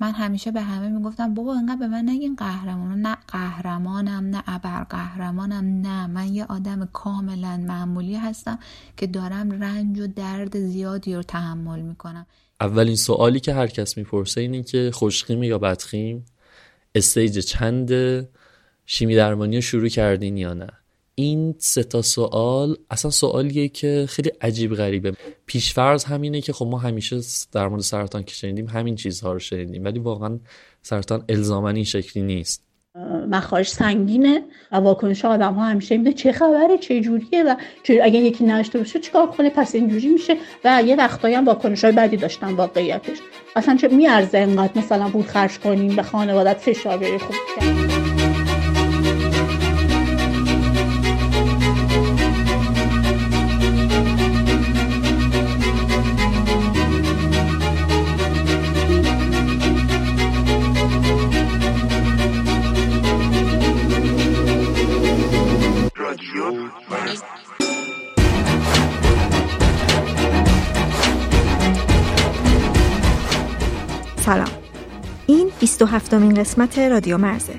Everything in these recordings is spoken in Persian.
من همیشه به همه می‌گفتم بابا انقدر به من نگین قهرمان نه قهرمانم نه ابر قهرمانم نه. من یه آدم کاملا معمولی هستم که دارم رنج و درد زیادی رو تحمل می‌کنم. اولین سوالی که هر کس می‌پرسه اینه که خوشخیمی یا بدخیم؟ استیج چند شیمی درمانی رو شروع کردین یا نه؟ این سه تا سوال اصلا سوالیه که خیلی عجیب غریبه. پیشفرض همینه که خب ما همیشه در مورد سرطان که شنیدیم همین چیزها رو شنیدیم ولی واقعا سرطان الزاما این شکلی نیست. مخارج سنگینه. و واکنش آدم ها همیشه میده چه خبره چه جوریه و چه اگه یکی نشته باشه چیکار کنه؟ پس اینجوری میشه و یه وقتایی هم واکنش های بدی داشتن واقعیتش. اصلا چه میارزه انقدر مثلا پول خرج کنیم به خانوادت فشار بیاری خوب سلام. این 27 مین قسمت رادیو مرزه.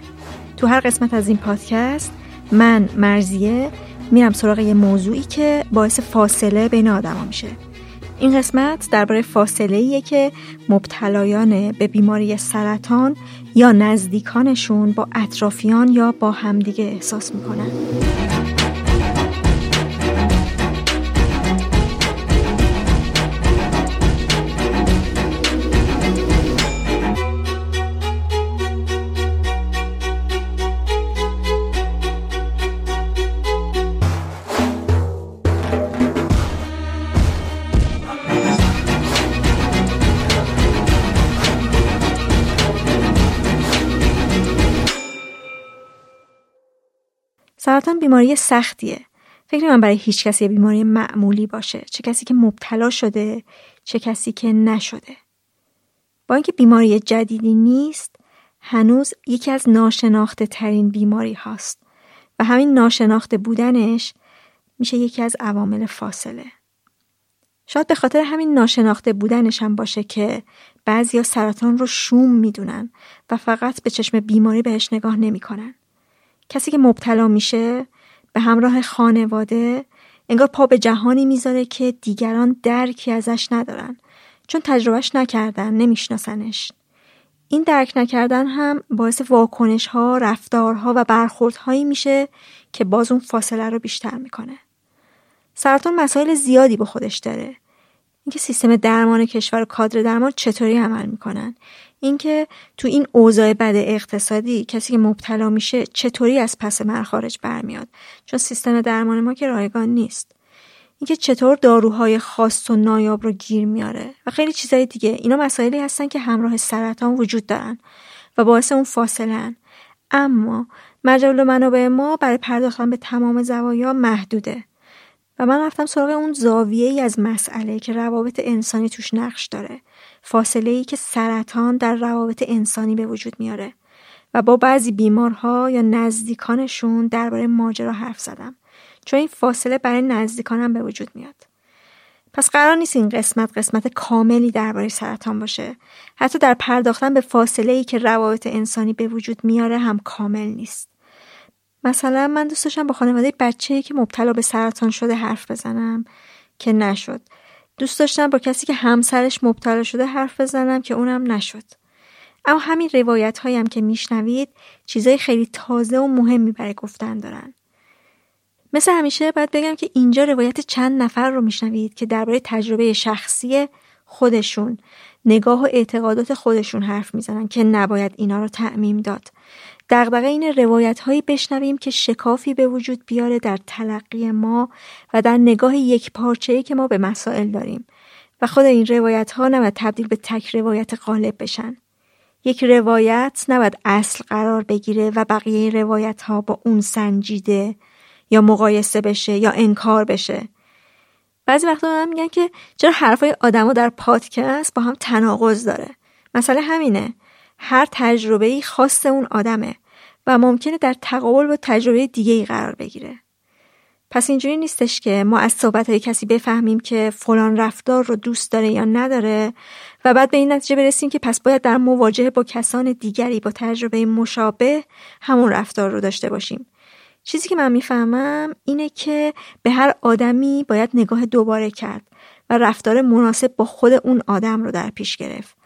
تو هر قسمت از این پادکست من مرزیه میرم سراغ یه موضوعی که باعث فاصله بین آدما میشه. این قسمت درباره فاصله ایه که مبتلایان به بیماری سرطان یا نزدیکانشون با اطرافیان یا با همدیگه احساس می‌کنن. سرطان بیماری سختیه. فکر من برای هیچ کسی بیماری معمولی باشه. چه کسی که مبتلا شده، چه کسی که نشده. با اینکه بیماری جدیدی نیست، هنوز یکی از ناشناخته ترین بیماری هاست و همین ناشناخته بودنش میشه یکی از عوامل فاصله. شاید به خاطر همین ناشناخته بودنش هم باشه که بعضیا سرطان رو شوم می‌دونن و فقط به چشم بیماری بهش نگاه نمی‌کنن. کسی که مبتلا میشه به همراه خانواده انگار پا به جهانی می‌ذاره که دیگران درکی ازش ندارن چون تجربهش نکردن نمیشناسنش این درک نکردن هم باعث واکنش ها، رفتارها و برخوردهایی میشه که باز اون فاصله رو بیشتر می‌کنه. سرطان مسائل زیادی به خودش داره. اینکه سیستم درمان کشور و کادر درمان چطوری عمل می‌کنن اینکه تو این اوضاع بد اقتصادی کسی که مبتلا میشه چطوری از پس مرخارج برمیاد؟ چون سیستم درمان ما که رایگان نیست. اینکه چطور داروهای خاص و نایاب رو گیر میاره و خیلی چیزای دیگه. اینا مسائلی هستن که همراه سرطان وجود دارن و باعث اون فاصله اما مجال منابع ما برای پرداختن به تمام زوایا محدوده. و من رفتم سراغ اون زاویه ای از مسئله که روابط انسانی توش نقش داره. فاصله ای که سرطان در روابط انسانی به وجود میاره و با بعضی بیمارها یا نزدیکانشون درباره ماجرا حرف زدم چون این فاصله برای نزدیکانم به وجود میاد. پس قرار نیست این قسمت قسمت کاملی درباره سرطان باشه. حتی در پرداختن به فاصله ای که روابط انسانی به وجود میاره هم کامل نیست. مثلا من دوست داشتم با خانواده بچه که مبتلا به سرطان شده حرف بزنم که نشد. دوست داشتم با کسی که همسرش مبتلا شده حرف بزنم که اونم نشد. اما همین روایت هایم که میشنوید چیزای خیلی تازه و مهمی برای گفتن دارن. مثل همیشه باید بگم که اینجا روایت چند نفر رو میشنوید که درباره تجربه شخصی خودشون نگاه و اعتقادات خودشون حرف می‌زنن که نباید اینا رو تعمیم داد. دغدغه این روایت هایی بشنویم که شکافی به وجود بیاره در تلقی ما و در نگاه یک پارچه که ما به مسائل داریم. و خود این روایت ها نباید تبدیل به تک روایت غالب بشن. یک روایت نباید اصل قرار بگیره و بقیه روایت ها با اون سنجیده یا مقایسه بشه یا انکار بشه. بعضی وقتا میگن که چرا حرفای آدما در پادکست با هم تناقض داره؟ مسئله همینه. هر تجربه ای خاص اون آدمه و ممکنه در تقابل با تجربه دیگه ای قرار بگیره. پس اینجوری نیستش که ما از صحبت های کسی بفهمیم که فلان رفتار رو دوست داره یا نداره و بعد به این نتیجه برسیم که پس باید در مواجهه با کسان دیگری با تجربه مشابه همون رفتار رو داشته باشیم. چیزی که من می‌فهمم اینه که به هر آدمی باید نگاه دوباره کرد و رفتار مناسب با خود اون آدم رو در پیش گرفت.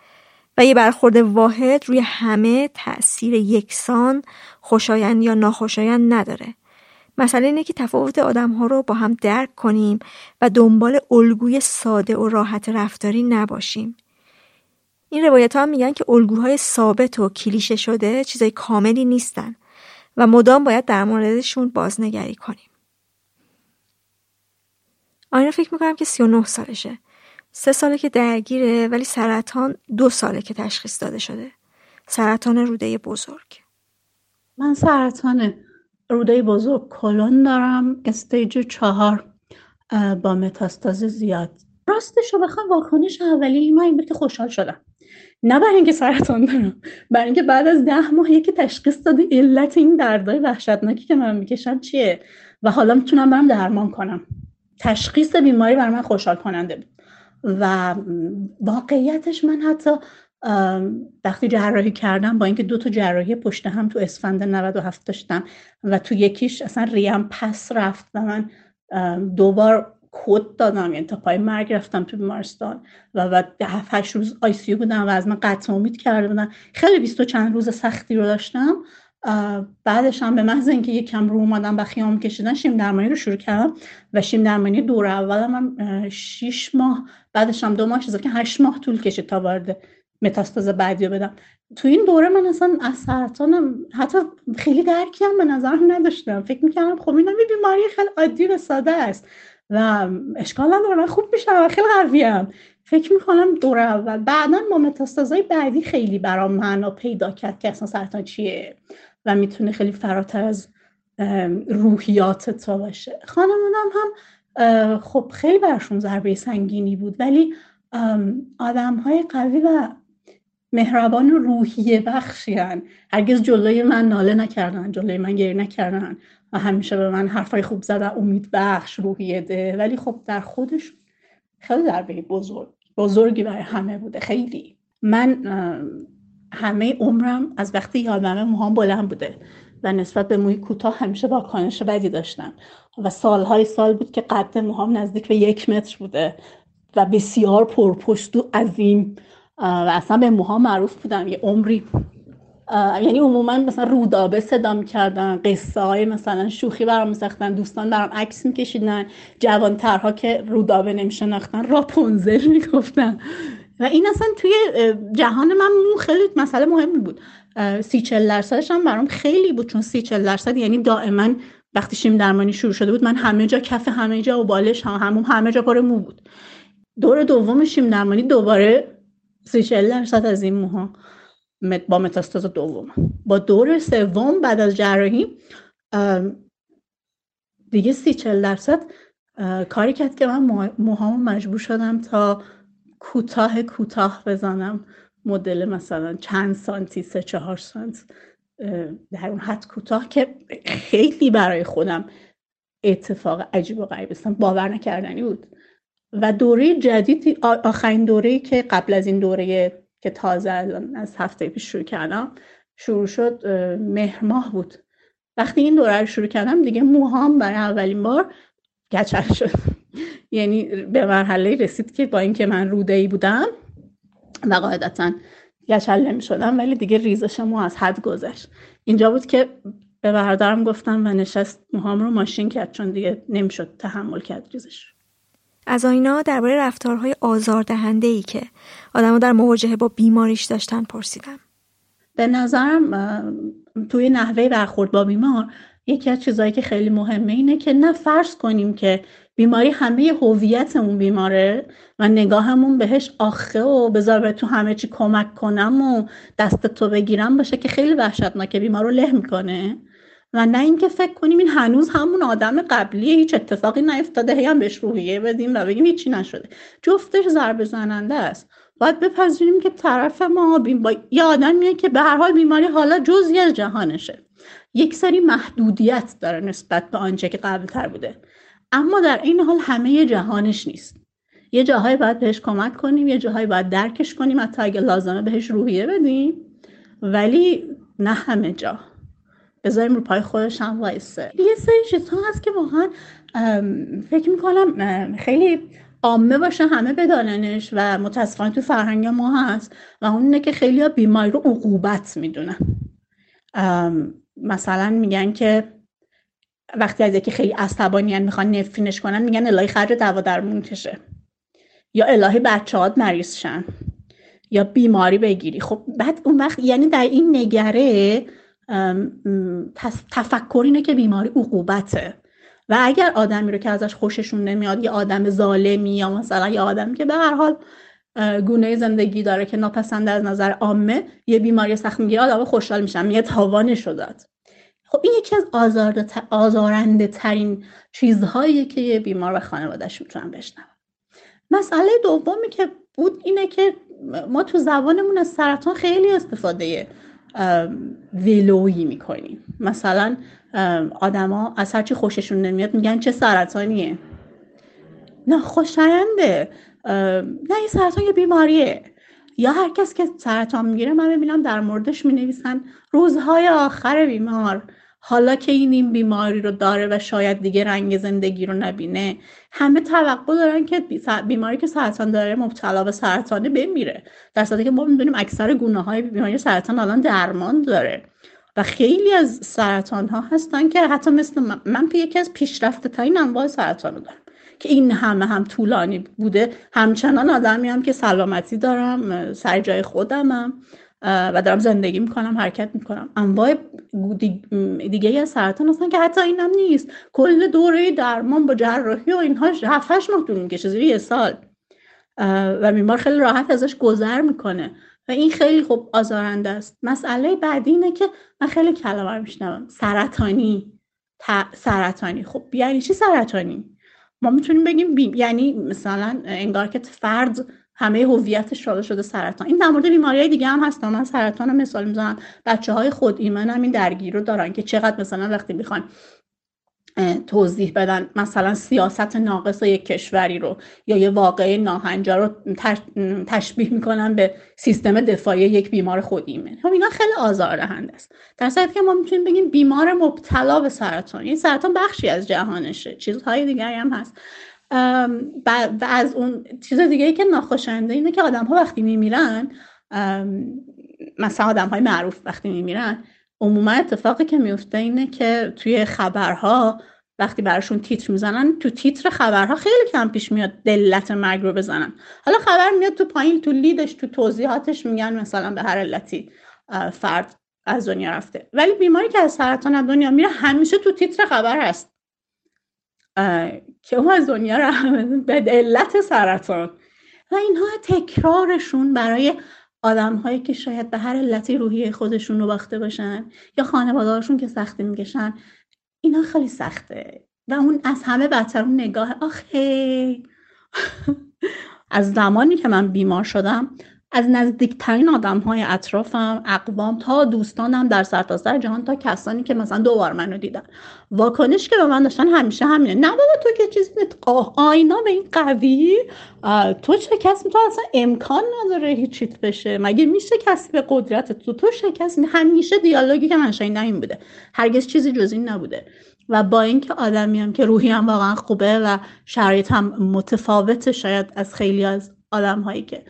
و یه برخورد واحد روی همه تأثیر یکسان خوشایند یا ناخوشایند نداره مسئله اینه که تفاوت آدم ها رو با هم درک کنیم و دنبال الگوی ساده و راحت رفتاری نباشیم این روایت ها میگن که الگوهای ثابت و کلیشه شده چیزای کاملی نیستن و مدام باید در موردشون بازنگری کنیم. آینا فکر می‌کنم که 39 سالشه. سه ساله که درگیره ولی سرطان دو ساله که تشخیص داده شده. سرطان روده بزرگ. من سرطان روده بزرگ کلون دارم استیج چهار با متاستاز زیاد. راستش رو بخوام واکنش اولی من این که خوشحال شدم. نه برای اینکه سرطان دارم برای اینکه بعد از ده ماه یکی تشخیص داده علت این دردای وحشتناکی که من می‌کشم چیه؟ و حالا می‌تونم برم درمان کنم. تشخیص بیماری برای من خوشحال کننده بود. و واقعیتش من حتی وقتی جراحی کردم با اینکه دو تا جراحی پشت هم تو اسفند 97 داشتم و تو یکیش اصلا ریم پس رفت و من دوبار کد دادم یعنی تا پای مرگ رفتم تو بیمارستان و بعد هفت روز آی سی بودم و از من قطع امید کرده بودن. خیلی بیست و چند روز سختی رو داشتم. بعدش هم به محض اینکه یکم رو اومدم و خیام کشیدن شیم درمانی رو شروع کردم و شیم درمانی دور اول من شیش ماه بعدش هم دو ماه که هشت ماه طول کشید تا وارد متاستاز بعدی رو بدم. تو این دوره من اصلا از سرطانم حتی خیلی درکی هم به نظرم نداشتم. فکر می‌کردم خب اینم بیماری خیلی عادی و ساده است و اشکال نداره من خوب میشم و خیلی قویم. فکر می‌کنم دور اول بعدا با متاستازهای بعدی خیلی برام معنا پیدا کرد که اصلا سرطان چیه. و می‌تونه خیلی فراتر از روحیات تو باشه. خانمونم هم خب خیلی برشون ضربه سنگینی بود ولی آدم های قوی و مهربان و روحیه بخشیان هرگز جلوی من ناله نکردن جلوی من گریه نکردن و همیشه به من حرفای خوب زدن امید بخش روحیه ده. ولی خب در خودش خیلی ضربه بزرگ بزرگی برای همه بوده خیلی. من همه عمرم از وقتی یادمه موهام بلند بوده و نسبت به موی کوتاه همیشه واکنش بدی داشتم. و سالهای سال بود که قد موهام نزدیک به یک متر بوده و بسیار پرپشت و عظیم. و اصلا به موها معروف بودم. یه عمری یعنی عموما مثلا رودابه صدا می‌کردن قصه های مثلا شوخی برام میساختن دوستان برام عکس میکشیدن جوانترها که رودابه نمیشناختن راپونزل می‌گفتن. و این اصلا توی جهان من خیلی مسئله مهمی بود. سی چل درصدش هم برام خیلی بود چون سی چل درصد یعنی دائما وقتی شیم درمانی شروع شده بود من همه جا کف همه جا و بالش هم همون همه جا پر مو بود. دور دوم شیم درمانی دوباره سی چل درصد از این موها با متاستاز دوم. با دور سوم بعد از جراحی دیگه سی چل درصد کاری کرد که من موهامو مجبور شدم تا کوتاه کوتاه بزنم مدل مثلا چند سانتی سه چهار سانت در اون حد کوتاه که خیلی برای خودم اتفاق عجیب و غریب استم باور نکردنی بود. و دوره جدید آخرین دوره که قبل از این دوره که تازه از هفته پیش شروع کردم شروع شد مهر ماه بود. وقتی این دوره رو شروع کردم دیگه موهام برای اولین بار گچل شد. یعنی به مرحله رسید که با اینکه من روده ای بودم و قاعدتا گچل نمی شدم ولی دیگه ریزش مو از حد گذشت. اینجا بود که به برادرم گفتم و نشست موهام رو ماشین کرد چون دیگه نمی‌شد تحمل کرد ریزش از آینا درباره رفتارهای آزاردهنده ای که آدمها در مواجهه با بیماریش داشتن پرسیدم. به نظرم توی نحوه برخورد با بیمار یکی از چیزهایی که خیلی مهمه اینه که نه فرض کنیم که بیماری همه هویتمون بیماره و نگاهمون بهش آخه و بذار به تو همه چی کمک کنم و دست تو بگیرم باشه که خیلی وحشتناکه بیمار رو له می‌کنه. و نه اینکه فکر کنیم این هنوز همون آدم قبلیه هیچ اتفاقی نیفتاده هی هم بهش روحیه بدیم و بگیم هیچی نشده. جفتش ضربه زننده است. باید بپذیریم که طرف ما با یه آدمیه که به هر حال بیماری حالا جزی از جهانشه. یک سری محدودیت داره نسبت به آنچه که قبلتر بوده. اما در این حال همه جهانش نیست. یه جاهایی باید بهش کمک کنیم یه جاهایی باید درکش کنیم حتی اگه لازمه بهش روحیه بدیم. ولی نه همه جا. بذاریم رو پای خودش هم وایسه. یه سری چیزها هست که واقعا فکر می‌کنم خیلی عامه باشه همه بداننش و متاسفانه تو فرهنگ ما هست و اون اینه که خیلی ها بیماری رو عقوبت می‌دونن. مثلا میگن که وقتی از یکی خیلی عصبانی می‌خوان نفرینش کنن میگن الهی خرج دوا درمون کشه. یا الهی بچه مریض شن. یا بیماری بگیری. خب بعد اون وقت یعنی در این نگره تفکر اینه که بیماری عقوبته. و اگر آدمی رو که ازش خوششون نمیاد یه آدم ظالمی یا مثلا یه آدمی که به هر حال گونه زندگی داره که ناپسنده از نظر عامه یه بیماری سخت می‌گیره آدم خوشحال میشن میگه تاوانش داد. خب این یکی از آزارنده ترین چیزهایی که یه بیمار و خانوادهش می‌تونن بشنون. مسئله دومی که بود اینه که ما تو زبانمون از سرطان خیلی استفاده ولویی می‌کنیم. مثلا آدما از هرچی خوششون نمیاد میگن چه سرطانیه. نه خوشاینده نه این سرطان یه بیماریه. یا هر کس که سرطان می‌گیره من ببینم در موردش می‌نویسن روزهای آخر بیمار. حالا که این این بیماری رو داره و شاید دیگه رنگ زندگی رو نبینه همه توقع دارن که بیماری که سرطان داره مبتلا به سرطانه بمیره. در صورتی که ما می‌دونیم اکثر گونه های بیماری سرطان الان درمان داره. و خیلی از سرطان ها هستن که حتی مثل من, من یکی از پیشرفته ترین انواع سرطان رو دارم. که این همه هم طولانی بوده. همچنان آدمی هم که سلامتی دارم سر جای خودمم و دارم زندگی می‌کنم حرکت می‌کنم. انواع دیگه از سرطان هستن که حتی اینم نیست. کل دوره درمان با جراحی و اینها هفتش ماه طول می‌کشه یه سال. و بیمار خیلی راحت ازش گذر می‌کنه. و این خیلی خوب آزارنده است. مسئله بعدی اینه که من خیلی کلمه میشنوم. سرطانی. سرطانی. خب یعنی چی سرطانی؟ ما می‌تونیم بگیم یعنی مثلا انگار که فرد همه هویتش شده شده سرطان. این در مورد بیماری های دیگه هم هستن من سرطان رو مثال می‌زنم. بچه های خود ایمن هم این درگیر رو دارن که چقدر مثلا وقتی می‌خوان توضیح بدن. مثلا سیاست ناقص یک کشوری رو یا یه واقعه ناهنجار رو تشبیه می‌کنن به سیستم دفاعی یک بیمار خود خب اینا خیلی آزاردهنده است. در صورتی که ما می‌تونیم بگیم بیمار مبتلا به سرطان این سرطان بخشی از جهانشه. چیزهای دیگری هم هست. و از اون چیز دیگه که ناخوشنده اینه که آدم ها وقتی میمیرن مثلا آدم های معروف وقتی میمیرن عموما اتفاقی که میفته اینه که توی خبرها وقتی براشون تیتر می‌زنن تو تیتر خبرها خیلی کم پیش میاد دلت مرگ رو بزنن. حالا خبر میاد تو پایین تو لیدش تو توضیحاتش میگن مثلا به هر علتی فرد از دنیا رفته. ولی بیماری که از سرطان از دنیا میره همیشه تو تیتر خبر هست. که اون از دنیا رفته به علت سرطان. و اینها تکرارشون برای آدم هایی که شاید به هر علتی روحی خودشون رو باخته باشن یا خانوادهاشون که سختی می‌کشن اینا خیلی سخته. و اون از همه بدتر اون نگاه آخه! از زمانی که من بیمار شدم از نزدیکترین آدم های اطرافم اقوام تا دوستانم در سرتاسر جهان تا کسانی که مثلا دوبار منو دیدن. واکنش که به من داشتن همیشه همینه. نه بابا تو که چیزی آینا به این قوی؟ تو کسی تو اصلا امکان نداره هیچیت بشه. مگه میشه کسی به قدرت تو تو شکست؟ همیشه دیالوگی که من شنیدم این بوده. هرگز چیزی جز این نبوده. و با اینکه آدمی هم که روحی هم واقعا خوبه و شرایط هم متفاوته شاید از خیلی از آدم هایی که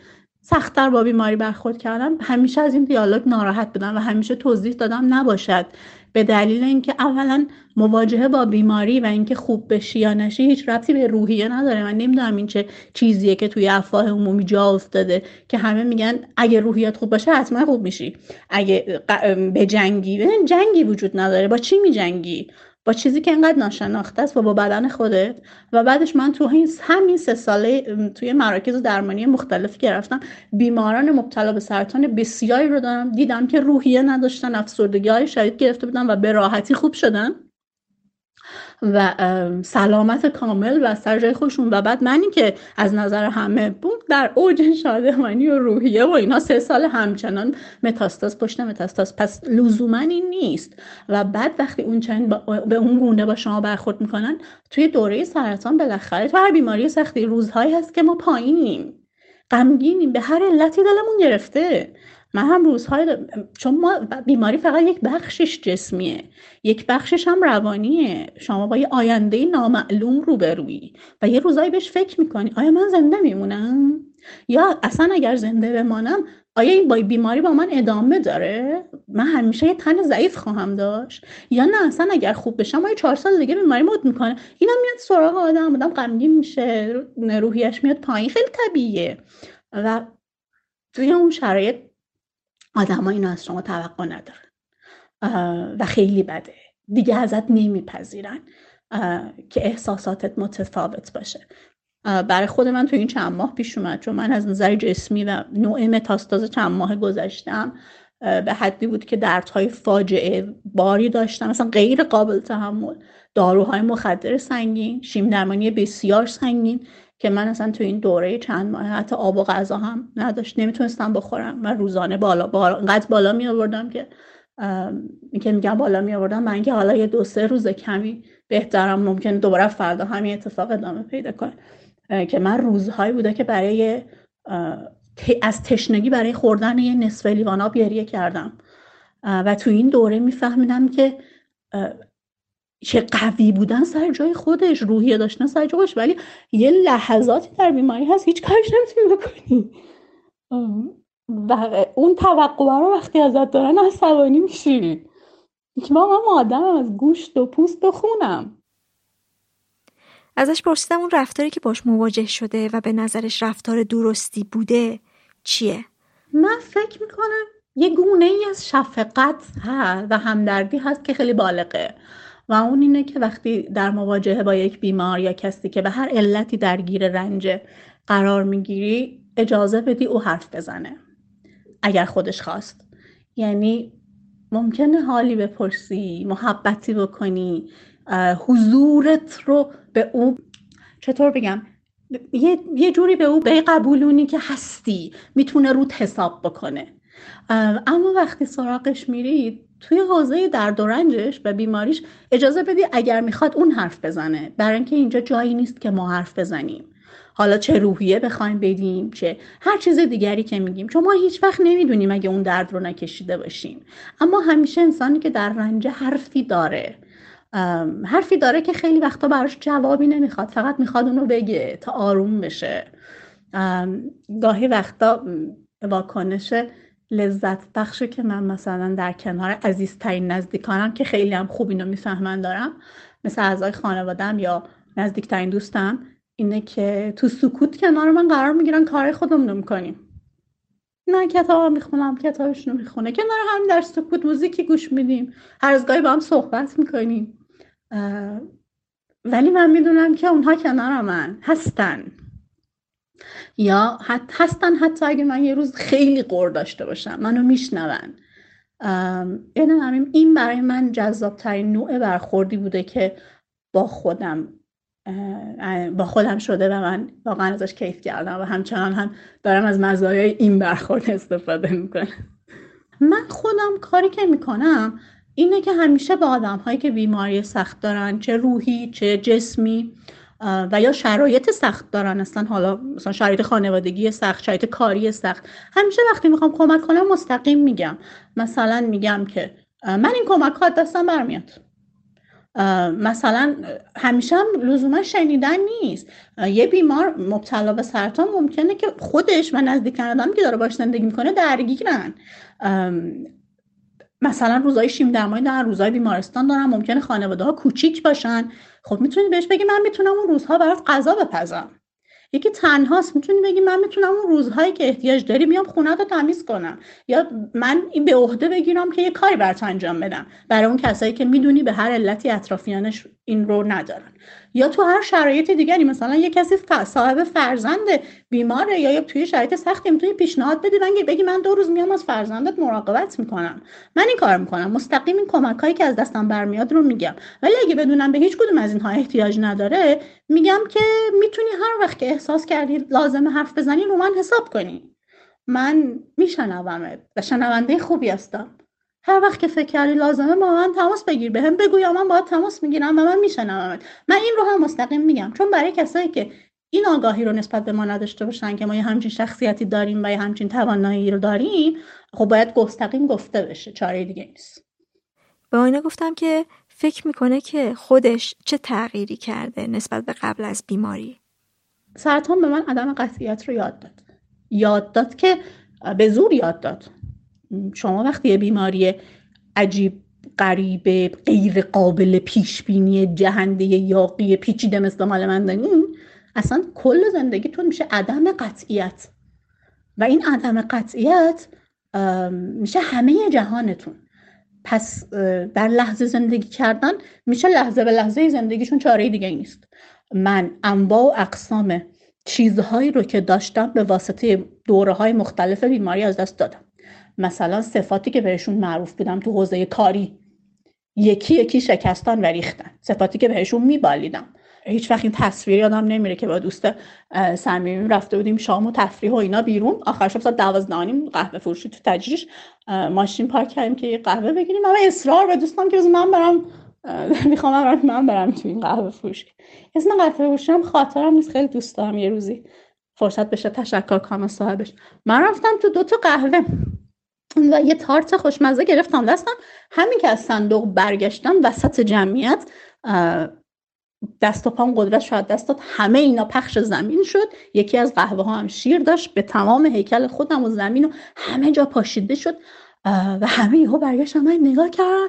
سختتر با بیماری برخورد کردم. همیشه از این دیالوگ ناراحت بودم و همیشه توضیح دادم نباشد. به دلیل اینکه اولا مواجهه با بیماری و اینکه خوب بشی یا نشی هیچ ربطی به روحیه نداره من نمی‌دونم این چه چیزیه که توی افواه عمومی جا افتاده که همه میگن اگه روحیت خوب باشه حتما خوب میشی. اگه به جنگی جنگی وجود نداره. با چی میجنگی؟ با چیزی که انقدر ناشناخته است و با بدن خودت. و بعدش من تو همین سه ساله توی مراکز درمانی مختلف گرفتم بیماران مبتلا به سرطان بسیاری رو دارم. دیدم که روحیه نداشتن افسردگی های شدید گرفته بودن و به راحتی خوب شدن. و سلامت کامل و سر جای خوشون و بعد منی که از نظر همه بود در اوج شادمانی و روحیه و اینا سه سال همچنان متاستاز پشت متاستاز. پس لزوما این نیست. و بعد وقتی اون چند به اون گونه با شما برخورد می‌کنن توی دوره سرطان بالاخره تو هر بیماری سختی روزهایی هست که ما پایینیم. غمگینیم. به هر علتی دلمون گرفته. من هم روزهای چون ما بیماری فقط یک بخشش جسمیه. یک بخشش هم روانیه. شما با یه آینده نامعلوم روبرویی. و یه روزایی بهش فکر می‌کنی آیا من زنده میمونم؟ یا اصلا اگر زنده بمانم آیا این بیماری با من ادامه داره؟ من همیشه یه تن ضعیف خواهم داشت. یا نه اصلا اگر خوب بشم ما چهار سال دیگه بیماری مد می‌کنه؟ اینم میاد سراغ آدم. آدم غمگین میشه روحیش میاد پایین. خیلی طبیعیه. و توی اون شرایط آدم اینو از شما توقع ندارن. و خیلی بده. دیگه ازت نمیپذیرن که احساساتت متفاوت باشه. برای خود من تو این چند ماه پیش اومد چون من از نظر جسمی و نوع متاستاز چند ماه گذشتم به حدی بود که دردهای فاجعه باری داشتم. مثلا غیر قابل تحمل داروهای مخدر سنگین شیم درمانی بسیار سنگین. که من اصلا تو این دوره چند ماه حتی آب و غذا هم نداشت نمی‌تونستم بخورم من روزانه بالا بالا قد بالا می آوردم که که میگم بالا می آوردم من اینکه حالا یه دو سه روز کمی بهترم ممکن دوباره فردا همین اتفاق ادامه پیدا کنه. که من روزهایی بوده که برای از تشنگی برای خوردن یه نصف لیوان آب گریه کردم. و تو این دوره میفهمیدم که چه قوی بودن سر جای خودش روحیه داشتن سر جای خودش. ولی یه لحظاتی در بیماری هست هیچ کارش نمی‌تونی بکنی. و اون توقع رو وقتی ازت دارن عصبانی میشی. که ما من آدمم از گوشت و پوست و خونم. ازش پرسیدم اون رفتاری که باش مواجه شده و به نظرش رفتار درستی بوده چیه؟ من فکر می‌کنم یه گونه ای از شفقت هست و همدردی هست که خیلی بالغه. و اون اینه که وقتی در مواجهه با یک بیمار یا کسی که به هر علتی درگیر رنج قرار می‌گیری اجازه بدی او حرف بزنه. اگر خودش خواست. یعنی ممکنه حالی بپرسی محبتی بکنی حضورت رو به او چطور بگم؟ یه, یه جوری به او به قبولونی که هستی می‌تونه روت حساب بکنه. اما وقتی سراغش میرید توی حوزه درد و رنجش و بیماریش اجازه بدی اگر می‌خواد اون حرف بزنه برای اینکه اینجا جایی نیست که ما حرف بزنیم. حالا چه روحیه بخوایم بدیم چه هر چیز دیگری که میگیم. چون ما هیچ وقت نمی‌دونیم اگه اون درد رو نکشیده باشیم. اما همیشه انسانی که در رنج حرفی داره حرفی داره که خیلی وقتا براش جوابی نمی‌خواد. فقط می‌خواد اونو بگه تا آروم بشه. گاهی وقتا واکنش لذت بخشه که من مثلا در کنار عزیزترین نزدیکانم که خیلی هم خوب اینو می‌فهمن دارم مثل اعضای خانوادم یا نزدیکترین دوستم اینه که تو سکوت کنار من قرار می‌گیرن کار خودم رو می‌کنیم. من کتاب می‌خونم کتابشون رو می‌خونه. کنار هم در سکوت موزیکی گوش میدیم. هر از گاهی با هم صحبت می‌کنیم. ولی من می‌دونم که اونها کنار من هستن. یا هستن حتی اگه من یه روز خیلی قور داشته باشم منو میشنون. یعنی این برای من جذابترین نوع برخوردی بوده که با خودم با خودم شده و من واقعا ازش کیف کردم و همچنان هم دارم از مزایای این برخورد استفاده می‌کنم. من خودم کاری که می‌کنم اینه که همیشه با آدم هایی که بیماری سخت دارن چه روحی چه جسمی و یا شرایط سخت دارن. اصلا حالا مثلا شرایط خانوادگی سخت شرایط کاری سخت. همیشه وقتی می‌خوام کمک کنم مستقیم میگم. مثلا میگم که من این کمک ها دستم برمیاد. مثلا همیشه هم لزوما شنیدن نیست. یه بیمار مبتلا به سرطان ممکنه که خودش و نزدیک آدمی که داره باش زندگی می‌کنه درگیرن. مثلا روزای شیم درمانی در روزای بیمارستان دارن. ممکنه خانواده ها کوچیک باشن. خب می‌تونید بهش بگی من می‌تونم اون روزها برات غذا بپزم. یکی تنهاست می‌تونی بگی من می‌تونم اون روزهایی که احتیاج داری بیام خونه رو تمیز کنم. یا من این به عهده بگیرم که یه کاری برات انجام بدم. برای اون کسایی که می‌دونی به هر علتی اطرافیانش این رو ندارن. یا تو هر شرایط دیگری مثلا یه کسی صاحب فرزند بیماره یا توی شرایط سختی می‌تونی پیشنهاد بدی بگی من دو روز میام از فرزندت مراقبت می‌کنم. من این کار می‌کنم. مستقیم این کمک هایی که از دستم برمیاد رو میگم. ولی اگه بدونم به هیچ کدوم از اینها احتیاج نداره میگم که می‌تونی هر وقت که احساس کردی لازم حرف بزنی رو من حساب کنی. من میشنومت و شنونده خوبی هستم. هر وقت که فکر کردی لازمه با من تماس بگیر به هم بگو یا من باید تماس می‌گیرم و من میشنومت. من این رو هم مستقیم میگم. چون برای کسایی که این آگاهی رو نسبت به ما نداشته باشن که ما یه همچین شخصیتی داریم و یه همچین توانایی رو داریم خب باید مستقیم گفته بشه. چاره دیگه نیست. به آینه گفتم که فکر می‌کنه که خودش چه تغییری کرده نسبت به قبل از بیماری. سرطان به من عدم قطعیت رو یاد داد. یاد داد که به زور یاد داد. شما وقتی یه بیماری عجیب غریب غیر قابل پیش بینی جهنده یاقی پیچیده مثل مال من دارین اصلا کل زندگیتون میشه عدم قطعیت. و این عدم قطعیت میشه همه جهانتون. پس در لحظه زندگی کردن میشه لحظه به لحظه زندگیشون چاره دیگه نیست. من انواع و اقسام چیزهایی رو که داشتم به واسطه دوره های مختلف بیماری از دست دادم. مثلا صفاتی که بهشون معروف بودم تو حوزه کاری یکی یکی شکستان و ریختن. صفاتی که بهشون میبالیدم. هیچ وقت این تصویر یادم نمیره که با دوست صمیمی رفته بودیم شام و تفریح و اینا بیرون. آخر شب ساعت دوازده قهوه فروشی تو تجریش ماشین پارک کردیم که یه قهوه بگیریم. اما اصرار به دوستم که من برم می‌خوام من برم تو این قهوه فروشی. اسم قهوه فروشی هم خاطرم نیست خیلی دوست دارم یه روزی فرصت بشه تشکر کنم صاحبش. من رفتم تو دو تا قهوه. و یه تارت خوشمزه گرفتم دستم. همین که از صندوق برگشتم وسط جمعیت دست و پام قدرت شاید دست داد همه اینا پخش زمین شد. یکی از قهوه ها هم شیر داشت به تمام هیکل خودم و زمین و همه جا پاشیده شد. و همه یهو برگشتم من نگاه کردن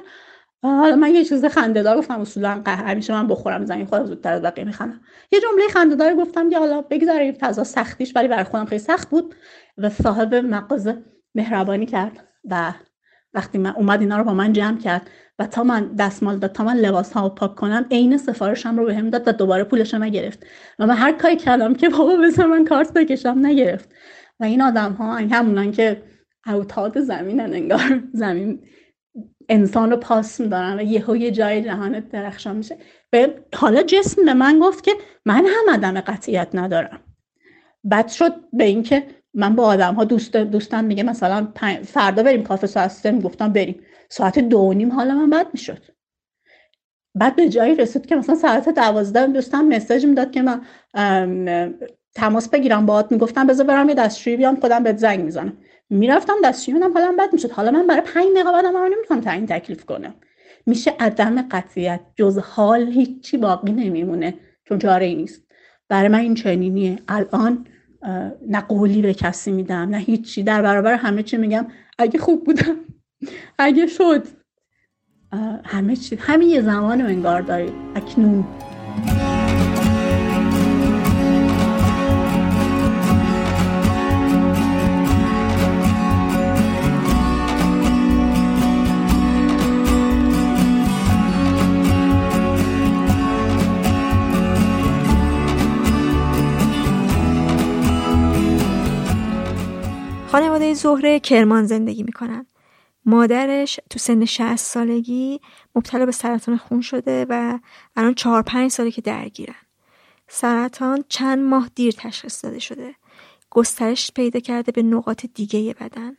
حالا من یه چیز خنده‌دار گفتم اصولا همیشه من بخورم زمین خودم زودتر از بقیه میخندم. یه جمله خنده‌دار گفتم که حالا بگذاریم فضا سختیش ولی برای خودم خیلی سخت بود. و صاحب مغازه مهربانی کرد و وقتی من اومد اینا رو با من جمع کرد و تا من دستمال داد تا من لباس ها پاک کنم عین سفارشم رو بهم داد و دوباره پولش رو نگرفت. و من هر کاری کردم که بابا بذار من کارت بکشم نگرفت. و این آدم ها همونن که اوتاد زمینن انگار. زمین انسان رو پاس میدارن و یهو یه جای جهانت درخشان میشه. به حالا جسم به من گفت که من هم عدم قطعیت ندارم. بد شد به اینکه من با آدم ها دوست دوستم میگه مثلا فردا بریم کافه ساعت سه می‌گفتم بریم. ساعت دو نیم حالا من بد می‌شد. بعد به جایی رسید که مثلا ساعت دوازده دوستم مسیج می‌داد که من تماس بگیرم باهات. می‌گفتم بذار برم یه دستشویی بیام خودم بهت زنگ می‌زنم. می‌رفتم دستشویی میدم حالا بد می‌شد. حالا من برای پنج دقیقه بعدم رو نمی‌تونم تعیین تکلیف کنم. میشه عدم قطعیت. جز حال هیچی باقی نمیمونه. چون چاره ای نیست. برای من این چنینیه. الان نه قولی به کسی میدم نه هیچی. در برابر همه چی میگم اگه خوب بودم اگه شد. همه چی همین یه زمان انگار دارید. اکنون. زهره کرمان زندگی می‌کنن. مادرش تو سن 60 سالگی مبتلا به سرطان خون شده و الان 4 5 ساله که درگیرن. سرطان چند ماه دیر تشخیص داده شده. گسترش پیدا کرده به نقاط دیگه بدن.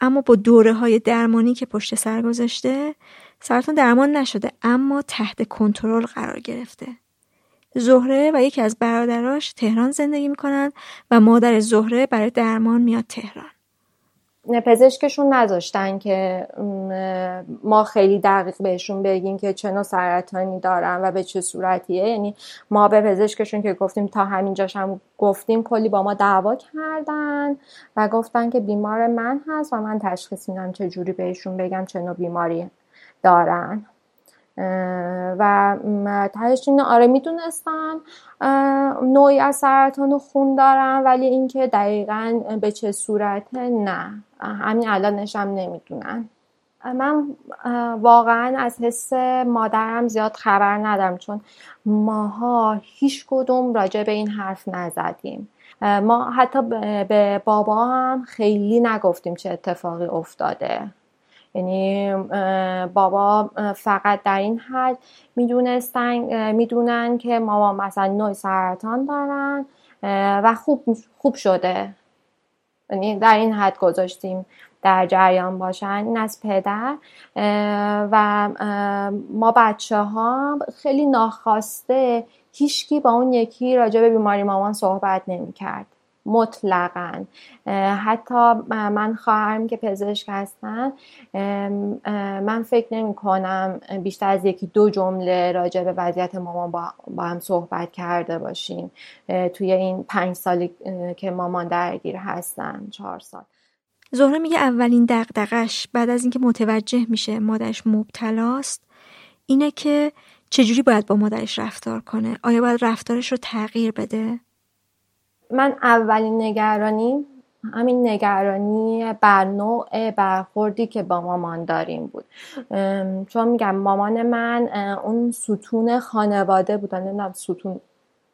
اما با دوره های درمانی که پشت سر گذاشته سرطان درمان نشده اما تحت کنترل قرار گرفته. زهره و یکی از برادراش تهران زندگی می‌کنن و مادر زهره برای درمان میاد تهران پزشکشون نذاشتن که ما خیلی دقیق بهشون بگیم که چه نوع سرطانی دارن و به چه صورتیه. یعنی ما به پزشکشون که گفتیم تا همینجاش هم گفتیم کلی با ما دعوا کردن و گفتن که بیمار من هست و من تشخیص میدم چه جوری بهشون بگم چه نوع بیماری دارن. و تهش این آره می‌دونستن. نوعی از سرطان خون دارن ولی اینکه دقیقا به چه صورت نه. همین الانش هم نمی‌دونن. من واقعا از حس مادرم زیاد خبر ندارم چون ماها هیچ کدوم راجع به این حرف نزدیم. ما حتی به بابا هم خیلی نگفتیم چه اتفاقی افتاده. یعنی بابا فقط در این حد می‌دونستن می‌دونن که ماما مثلا نوع سرطان دارن و خوب خوب شده. یعنی در این حد گذاشتیم در جریان باشن. این از پدر. و ما بچه ها خیلی ناخواسته هیچکی با اون یکی راجع به بیماری مامان صحبت نمی کرد مطلقا. حتی من خواهرم که پزشک هستن من فکر نمی کنم بیشتر از یکی دو جمله راجع به وضعیت مامان با, با هم صحبت کرده باشیم. توی این پنج سالی که مامان درگیر هستن چهار سال. زهره میگه اولین دقدقش بعد از اینکه متوجه میشه مادرش مبتلاست اینه که چجوری باید با مادرش رفتار کنه؟ آیا باید رفتارش رو تغییر بده؟ من اولین نگرانی همین نگرانی بر نوع برخوردی که با مامان داریم بود. چون میگم مامان من اون ستون خانواده بود. نمی‌دونم ستون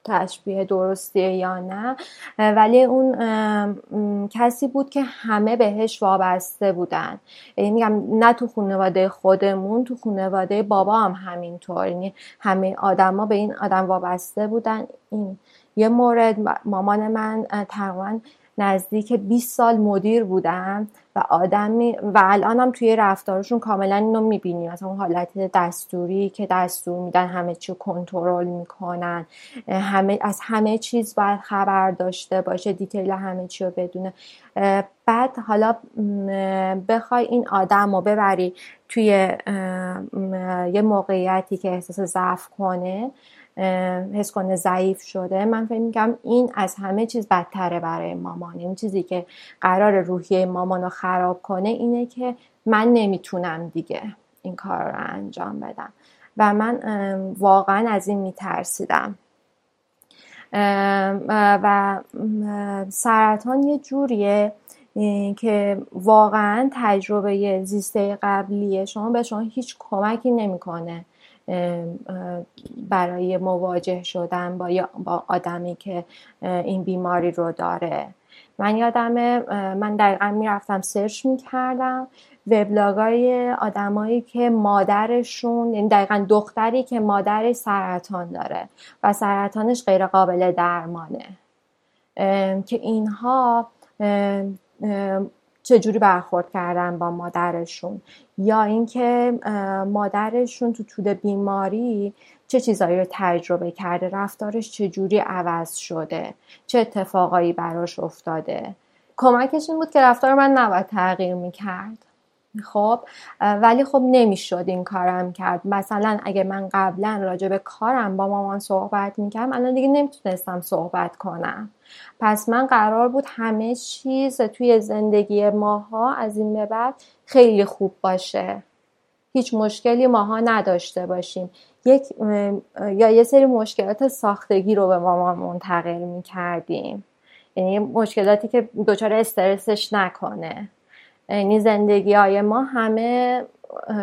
تشبیه درستیه یا نه. ولی اون کسی بود که همه بهش وابسته بودن. یعنی میگم نه تو خانواده خودمون تو خانواده بابا هم همینطور. یعنی همه آدما به این آدم وابسته بودن. این یه مورد مامان من تقریبا نزدیک 20 سال مدیر بودم و آدمی و الانم توی رفتارشون کاملا اینو می‌بینی. مثلا اون حالت دستوری که دستور میدن همه چی کنترل می‌کنن همه از همه چیز باید خبر داشته باشه دیتیل همه چی رو بدونه. بعد حالا بخوای این آدم رو ببری توی یه موقعیتی که احساس ضعف کنه حس کنه ضعیف شده. من فکر میگم این از همه چیز بدتره برای مامان. این چیزی که قرار روحیه مامان رو خراب کنه اینه که من نمی‌تونم دیگه این کار رو انجام بدم. و من واقعا از این میترسیدم. و سرطان یه جوریه که واقعا تجربه زیسته قبلیه شما به شما هیچ کمکی نمی‌کنه. برای مواجه شدن با, با آدمی که این بیماری رو داره. من یادم من دقیقا می‌رفتم سرچ می‌کردم. وبلاگای آدمایی که مادرشون یعنی دقیقا دختری که مادر سرطان داره و سرطانش غیر قابل درمانه که اینها چجوری برخورد کردن با مادرشون؟ یا اینکه مادرشون تو طول بیماری چه چیزایی رو تجربه کرده؟ رفتارش چجوری عوض شده؟ چه اتفاقایی براش افتاده؟ کمکش این بود که رفتار من نباید تغییر می‌کرد. خب ولی خب نمی‌شد این کارم کرد. مثلا اگه من قبلا راجع به کارم با مامان صحبت می‌کردم الان دیگه نمی‌تونستم صحبت کنم. پس من قرار بود همه چیز توی زندگی ماها از این به بعد خیلی خوب باشه. هیچ مشکلی ماها نداشته باشیم. یک یا یه سری مشکلات ساختگی رو به مامان منتقل می‌کردیم. یعنی مشکلاتی که دچار استرسش نکنه. یعنی زندگی های ما همه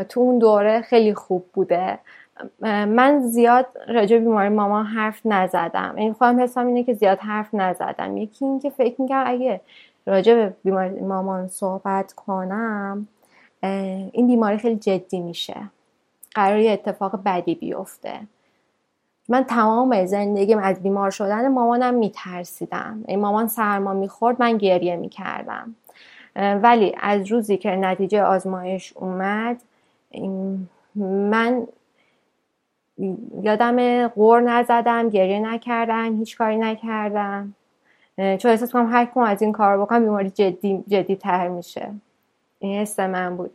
تو اون دوره خیلی خوب بوده. من زیاد راجع بیماری مامان حرف نزدم. این یعنی خودم حسم اینه که زیاد حرف نزدم. یکی این که فکر میکرم اگه راجع به بیماری مامان صحبت کنم این بیماری خیلی جدی میشه. قرار یه اتفاق بدی بیفته. من تمام زندگیم از بیمار شدن مامانم میترسیدم. این مامان سرما می‌خورد من گریه می‌کردم. ولی از روزی که نتیجه آزمایش اومد من یادم غور نزدم گریه نکردم هیچ کاری نکردم. چون احساس کنم هر کم از این کار بکنم بیماری جدی, جدی تر میشه. این حس من بود.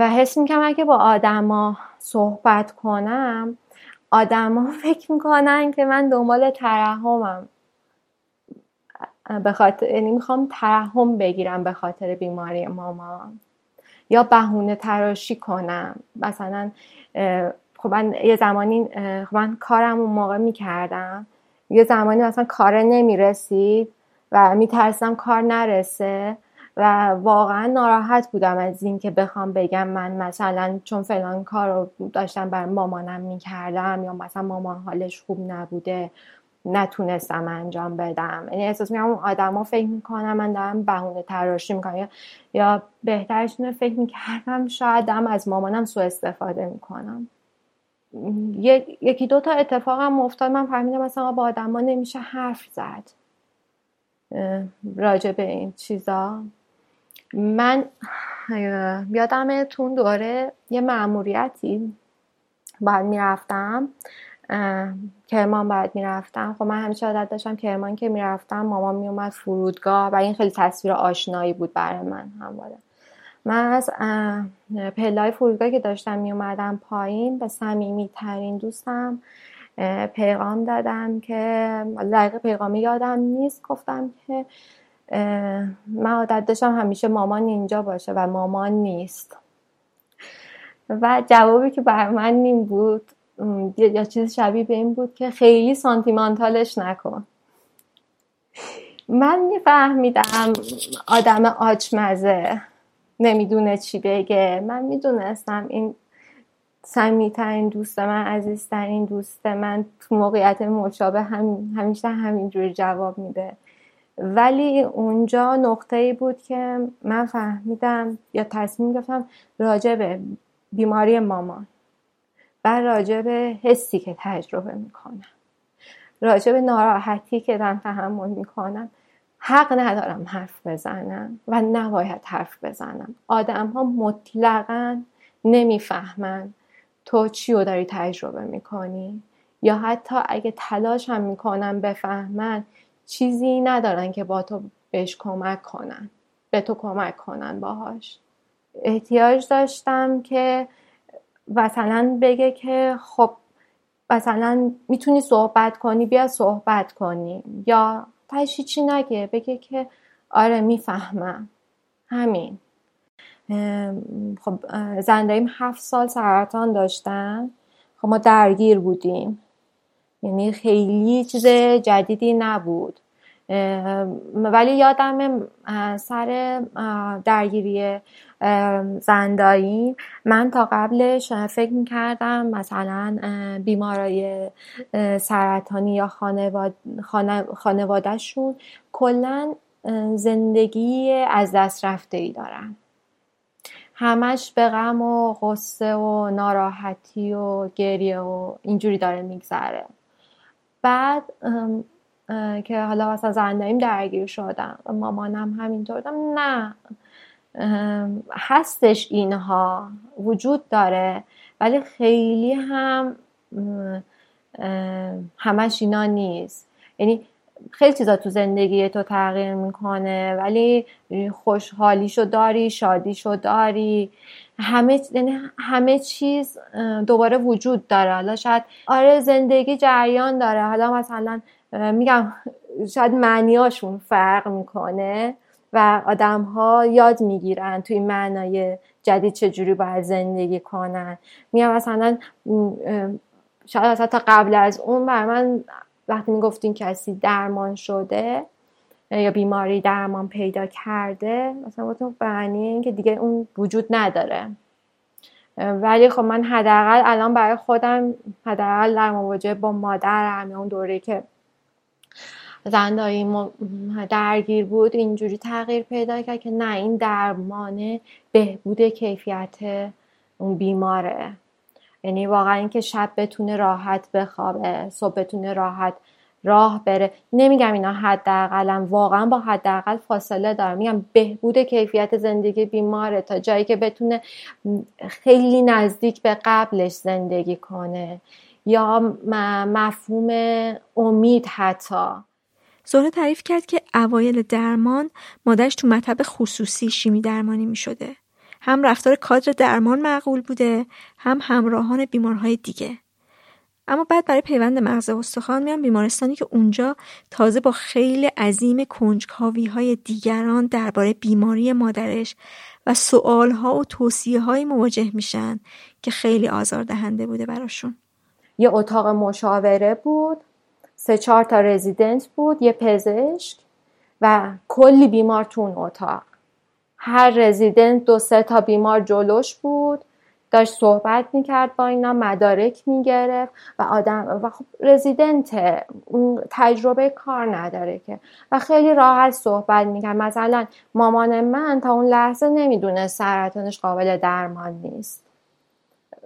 و حس می‌کنم اگه با آدما صحبت کنم آدما فکر می‌کنن که من دنبال ترحمم. به خاطر یعنی می‌خوام ترحم بگیرم به خاطر بیماری مامان. یا بهونه تراشی کنم. مثلا خب من یه زمانی خب من کارم اون موقع می‌کردم. یه زمانی مثلا کار نمی‌رسید و میترسم کار نرسه و واقعا ناراحت بودم از اینکه بخوام بگم من مثلا چون فلان کار رو داشتم بر مامانم می‌کردم یا مثلا مامان حالش خوب نبوده نتونستم انجام بدم. یعنی احساس می‌کنم اون آدما فکر می‌کنم من دارم بهونه تراشی می‌کنم. یا, بهترشونه فکر می‌کردم شاید هم از مامانم سوء استفاده می‌کنم. یکی دو تا اتفاقم افتاد. من فهمیدم مثلا با آدما نمیشه حرف زد. راجع به این چیزا. من یادم تون دوره یه معموریتی باید می‌رفتم. کرمان باید می‌رفتم. خب من همیشه عادت داشتم کرمان که می‌رفتم مامان میومد فرودگاه و این خیلی تصویر آشنایی بود برای من همواره. من از پلای فرودگاه که داشتم میومدم پایین به صمیمی ترین دوستم پیغام دادم که دقیق پیغامی یادم نیست گفتم که من عادت داشتم همیشه مامان اینجا باشه و مامان نیست. و جوابی که بر من این بود یا چیز شبیه به این بود که خیلی سانتیمانتالش نکن. من میفهمیدم آدم آچمزه نمی‌دونه چی بگه. من می‌دونستم این سمیترین دوست من عزیزترین دوست من تو موقعیت مشابه هم همیشه همینجور جواب میده. ولی اونجا نقطه ای بود که من فهمیدم یا تصمیم گرفتم راجع به بیماری مامان. و راجع به حسی که تجربه می‌کنم. راجع به ناراحتی که دارم تحمل می‌کنم. حق ندارم حرف بزنم و نباید حرف بزنم. آدم ها مطلقا نمی‌فهمن تو چی رو داری تجربه می‌کنی. یا حتی اگه تلاش هم می‌کنن بفهمن چیزی ندارن که با تو بهش کمک کنن. به تو کمک کنن باهاش. احتیاج داشتم که مثلا بگه که خب مثلا می‌تونی صحبت کنی بیا صحبت کنی. یا تشی چی نگه بگه که آره می‌فهمم. همین. خب زندهیم هفت سال سرطان داشتن. خب ما درگیر بودیم. یعنی خیلی چیز جدیدی نبود. ولی یادم سر درگیری زندایی من تا قبلش فکر می‌کردم مثلا بیمارای سرطانی یا خانواد... خانوادهشون کلا زندگی از دست رفته ای دارن. همش به غم و غصه و ناراحتی و گریه و اینجوری داره میگذره. بعد که حالا مثلا زندهیم درگیر شدم مامانم همینطور نه. هستش اینها. وجود داره. ولی خیلی هم همش اینا نیست. یعنی خیلی چیزا تو زندگی تو تغییر می‌کنه. ولی خوشحالیشو داری شادیشو داری. همه یعنی همه چیز دوباره وجود داره. حالا شاید آره زندگی جریان داره. حالا مثلا میگم شاید معنیاشون فرق می‌کنه و آدم ها یاد می‌گیرن توی معنای جدید چجوری باید زندگی کنن. میگم مثلا شاید اصلا تا قبل از اون بر من وقتی می‌گفتین کسی درمان شده یا بیماری درمان پیدا کرده مثلا گفتم معنی این که دیگه اون وجود نداره. ولی خب من حداقل الان برای خودم حداقل در مواجهه با مادرم یا اون دوره که زندایی درگیر بود اینجوری تغییر پیدا کرد که نه این درمان بهبود کیفیت اون بیماره. یعنی واقعا اینکه شب بتونه راحت بخوابه صبح بتونه راحت راه بره. نمیگم اینا حداقلم واقعا با حداقل فاصله دارم. میگم بهبود کیفیت زندگی بیماره تا جایی که بتونه خیلی نزدیک به قبلش زندگی کنه. یا مفهوم امید حتی. زهره تعریف کرد که اوایل درمان مادرش تو مطب خصوصی شیمی درمانی می شده. هم رفتار کادر درمان معقول بوده هم همراهان بیمارهای دیگه. اما بعد برای پیوند مغز استخوان میان بیمارستانی که اونجا تازه با خیلی عظیم کنجکاوی های دیگران درباره بیماری مادرش و سوال ها و توصیه های مواجه میشن که خیلی آزاردهنده بوده براشون. یه اتاق مشاوره بود. سه چهار تا رزیدنت بود یه پزشک و کلی بیمار تو اون اتاق. هر رزیدنت دو سه تا بیمار جلوش بود داشت صحبت می‌کرد با اینا مدارک می‌گرفت و آدم و خب رزیدنت تجربه کار نداره که. و خیلی راحت صحبت می‌کرد. مثلا مامان من تا اون لحظه نمی‌دونه سرطانش قابل درمان نیست.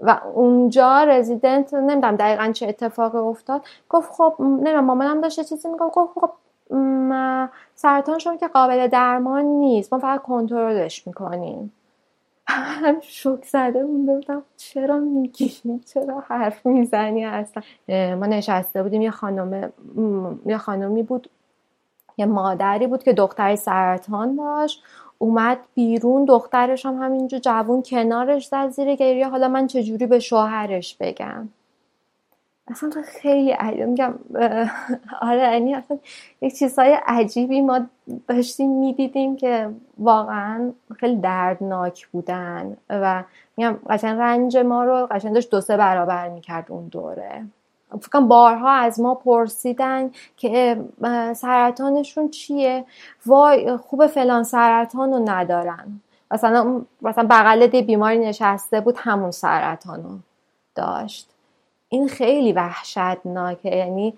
و اونجا رزیدنت نمی‌دونم دقیقا چه اتفاقی افتاد. گفت خب نمی‌دونم مامانم داشته چیزی می‌گفت. گفت خب سرطان شما که قابل درمان نیست. ما فقط کنترلش می‌کنیم. هم شک زده مونده بودم چرا میگی چرا حرف می‌زنی اصلا؟ ما نشسته بودیم. یه خانم یه خانمی بود. یه مادری بود که دختری سرطان داشت. اومد بیرون دخترش هم همینجا جوون کنارش زد زیر گریه. حالا من چجوری به شوهرش بگم؟ اصلا خیلی میگم آره یعنی اصلا یک چیزهای عجیبی ما داشتیم می‌دیدیم که واقعا خیلی دردناک بودن. و میگم قشنگ رنج ما رو قشنگ داشت دو سه برابر می‌کرد اون دوره. فکرم بارها از ما پرسیدن که سرطانشون چیه؟ وای خوب فلان سرطان رو ندارن. مثلا مثلا بغل بیماری نشسته بود همون سرطان رو داشت. این خیلی وحشتناکه. یعنی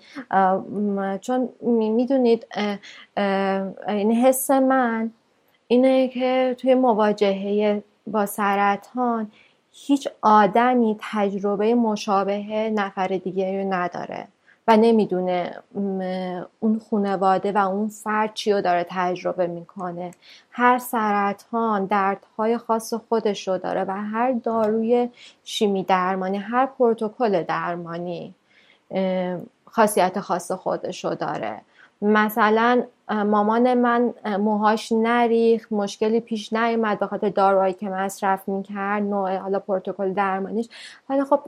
چون می‌دونید این حس من اینه که توی مواجهه با سرطان هیچ آدمی تجربه مشابه نفر دیگه رو نداره و نمی‌دونه اون خانواده و اون فرد چی رو داره تجربه می‌کنه. هر سرطان دردهای خاص خودش رو داره و هر داروی شیمی درمانی هر پروتکل درمانی خاصیت خاص خودش رو داره. مثلا مامان من موهاش نریخ مشکلی پیش نیومد به خاطر داروهایی که مصرف می‌کرد نوع حالا پروتکل درمانیش. ولی خب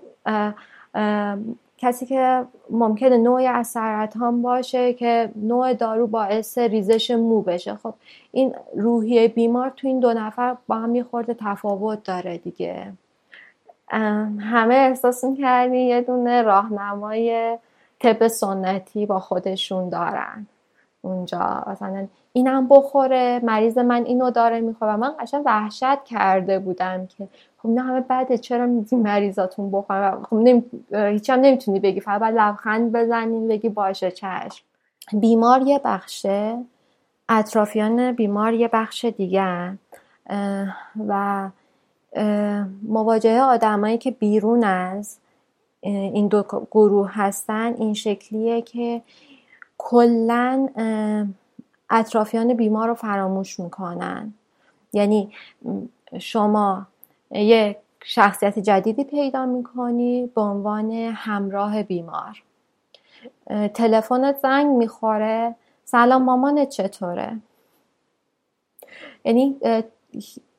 کسی که ممکنه نوعی از سرطان باشه که نوع دارو باعث ریزش مو بشه. خب این روحیه بیمار تو این دو نفر با هم میخورده تفاوت داره دیگه. همه احساس می‌کردی یه دونه راهنمای طب سنتی با خودشون دارن. اونجا. مثلا اینم بخوره مریض من اینو داره می‌خوره. و من قشنگ وحشت کرده بودم که خب نه همه بعده چرا میدی مریضاتون بخورن؟ خب نمی... هیچ هم نمی‌تونی بگی. فقط باید لبخند بزنین بگی باشه چشم. بیمار یه بخشه اطرافیان بیمار یه بخش دیگه و مواجهه آدمایی که بیرون از این دو گروه هستن این شکلیه که کلا اطرافیان بیمار رو فراموش می‌کنن. یعنی شما یک شخصیت جدیدی پیدا می‌کنی به عنوان همراه بیمار. تلفنت زنگ می‌خوره سلام مامانت چطوره؟ یعنی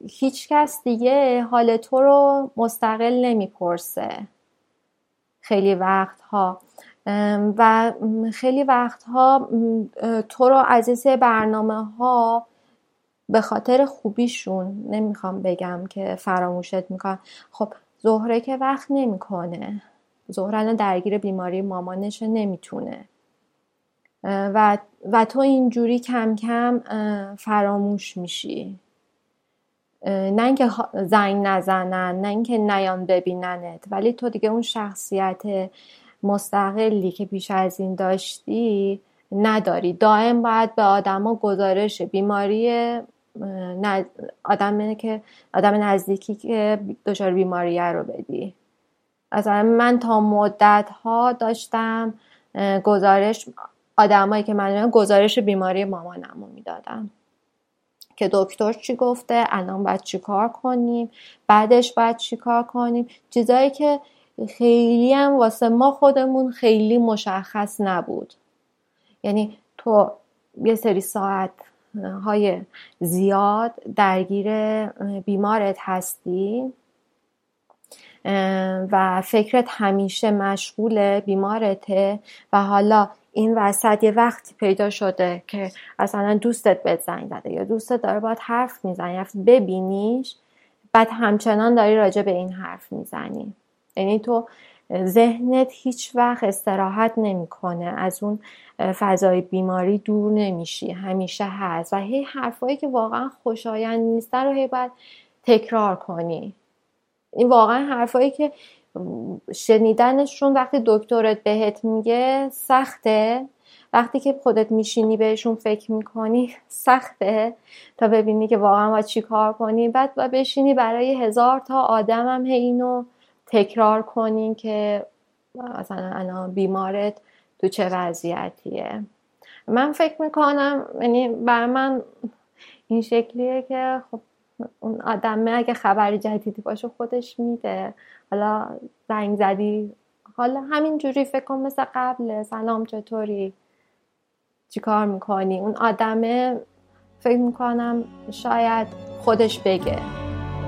هیچ کس دیگه حال تو رو مستقل نمی‌پرسه. خیلی وقتها و خیلی وقتها تو رو از برنامه ها به خاطر خوبیشون نمی‌خوام بگم که فراموشت می‌کنم. خب زهره که وقت نمی‌کنه. زهره درگیر بیماری مامانش نمی‌تونه. و, و تو اینجوری کم کم فراموش میشی. نه اینکه زنگ نزنن نه اینکه نیان ببیننت ولی تو دیگه اون شخصیت مستقلی که پیش از این داشتی نداری. دائم باید به آدما گزارش بیماری آدم که آدم نزدیکی که دچار بیماریه رو بدی. از من تا مدت ها داشتم گزارش آدمایی که من گزارش بیماری مامانم رو می‌دادم که دکتر چی گفته؟ الان باید چی کار کنیم؟ بعدش باید چی کار کنیم؟ چیزایی که خیلی هم واسه ما خودمون خیلی مشخص نبود. یعنی تو یه سری ساعت های زیاد درگیر بیمارت هستی و فکرت همیشه مشغول بیمارته و حالا این وسط یه وقتی پیدا شده که اصلا دوستت بهت زنگ زده یا دوستت داره باید حرف می‌زنی رفت ببینیش بعد همچنان داری راجع به این حرف می‌زنی. یعنی تو ذهنت هیچ وقت استراحت نمی‌کنه از اون فضای بیماری دور نمیشی همیشه هست. و هی حرفایی که واقعا خوشایند نیستن رو هی باید تکرار کنی. این واقعا حرفایی که شنیدنشون وقتی دکترت بهت میگه سخته. وقتی که خودت میشینی بهشون فکر می‌کنی سخته. تا ببینی که واقعا باید چی کار کنی. بعد و بشینی برای هزار تا آدم هم اینو تکرار کنی که مثلا الان بیمارت تو چه وضعیتیه. من فکر می‌کنم یعنی بر من این شکلیه که خب اون آدمه اگه خبری جدیدی باشه خودش میده. حالا زنگ زدی حالا همینجوری فکر کن مثل قبل سلام چطوری؟ چی کار می‌کنی؟ اون آدمه فکر می‌کنم شاید خودش بگه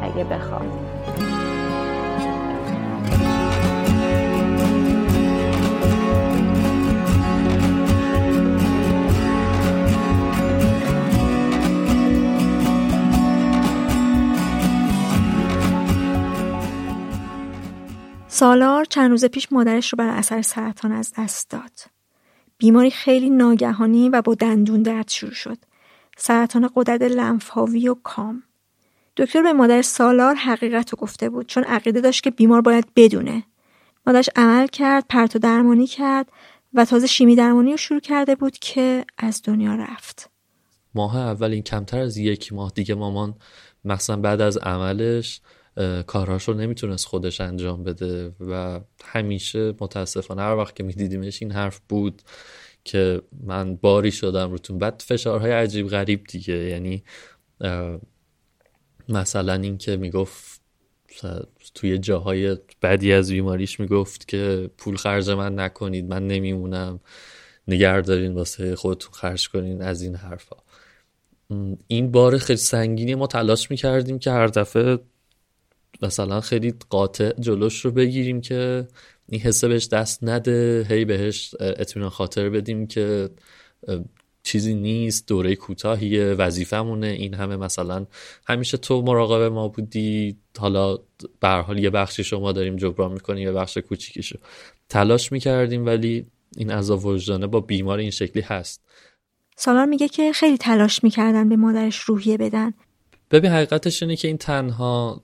اگه بخواد. سالار چند روز پیش مادرش رو بر اثر سرطان از دست داد. بیماری خیلی ناگهانی و با دندون درد شروع شد. سرطان قدرت لنفاوی و کام. دکتر به مادر سالار حقیقت رو گفته بود چون عقیده داشت که بیمار باید بدونه. مادرش عمل کرد، پرت و درمانی کرد و تازه شیمی درمانی رو شروع کرده بود که از دنیا رفت. ماه اول این کمتر از یک ماه دیگه مامان مثلا بعد از عملش کارهاش رو نمی‌تونست خودش انجام بده و همیشه متاسفانه هر وقت که میدیدیمش این حرف بود که من باری شدم روتون. بعد فشارهای عجیب غریب دیگه. یعنی مثلا این که می‌گفت توی جاهای بدی از بیماریش می‌گفت که پول خرج من نکنید من نمیمونم. نگر دارین واسه خودتون خرج کنین از این حرفا. این بار خیلی سنگینی ما تلاش می‌کردیم که هر دفعه مثلا خیلی قاطع جلوش رو بگیریم که این حسه بهش دست نده هی بهش اطمینان خاطر بدیم که چیزی نیست دوره کوتاهیه وظیفمونه این همه مثلا همیشه تو مراقب ما بودی حالا به حال یه بخشی شما داریم جبران می‌کنیم یه بخش کوچیکیشو تلاش می‌کردیم ولی این عذاب وجدانه با بیمار این شکلی هست. سالار میگه که خیلی تلاش می‌کردن به مادرش روحیه بدن. ببین حقیقتش اینه که این تنها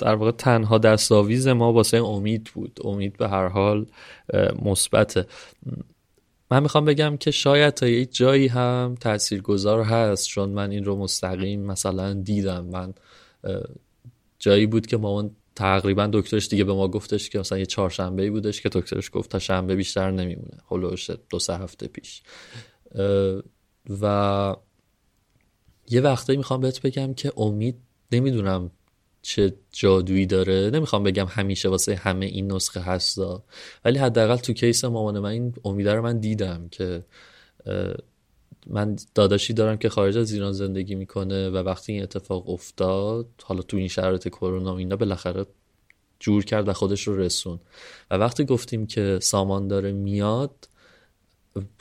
در واقع تنها دستاویز ما واسه امید بود. امید به هر حال مثبت من می‌خوام بگم که شاید تا یک جایی هم تاثیرگذار هست چون من این رو مستقیم مثلا دیدم. من جایی بود که مامان تقریبا دکترش دیگه به ما گفتش که مثلا یه چهارشنبه ای بودش که دکترش گفت تا شنبه بیشتر نمیمونه. هلوش دو سه هفته پیش. و یه وقتایی می‌خوام بهت بگم که امید نمی‌دونم چه جادویی داره. نمی‌خوام بگم همیشه واسه همه این نسخه هستا. ولی حداقل تو کیس مامان من این امیده رو من دیدم که من داداشی دارم که خارج از ایران زندگی می‌کنه و وقتی این اتفاق افتاد حالا تو این شرایط کرونا اینا بالاخره جور کرد و خودش رو رسون. و وقتی گفتیم که سامان داره میاد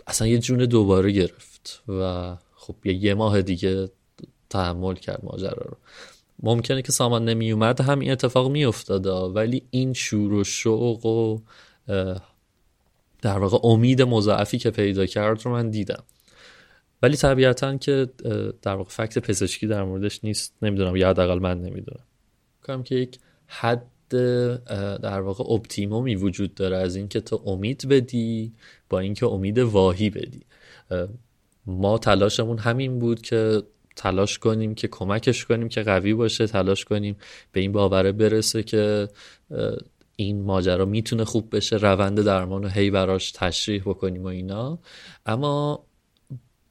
اصلا یه جون دوباره گرفت و خب یه ماه دیگه تحمل کرد ماجرا رو. ممکنه که سامان نمی اومد هم این اتفاق می ولی این شور و شوق و در واقع امید مضاعفی که پیدا کرد رو من دیدم. ولی طبیعتا که در واقع فکت پزشکی در موردش نیست. نمی‌دونم یا حداقل من نمی‌دونم. کنم که یک حد در واقع اپتیمومی وجود داره از اینکه تو امید بدی با اینکه امید واهی بدی. ما تلاشمون همین بود که تلاش کنیم که کمکش کنیم که قوی باشه تلاش کنیم به این باوره برسه که این ماجرا می‌تونه خوب بشه روند درمان رو هی براش تشریح بکنیم و اینا. اما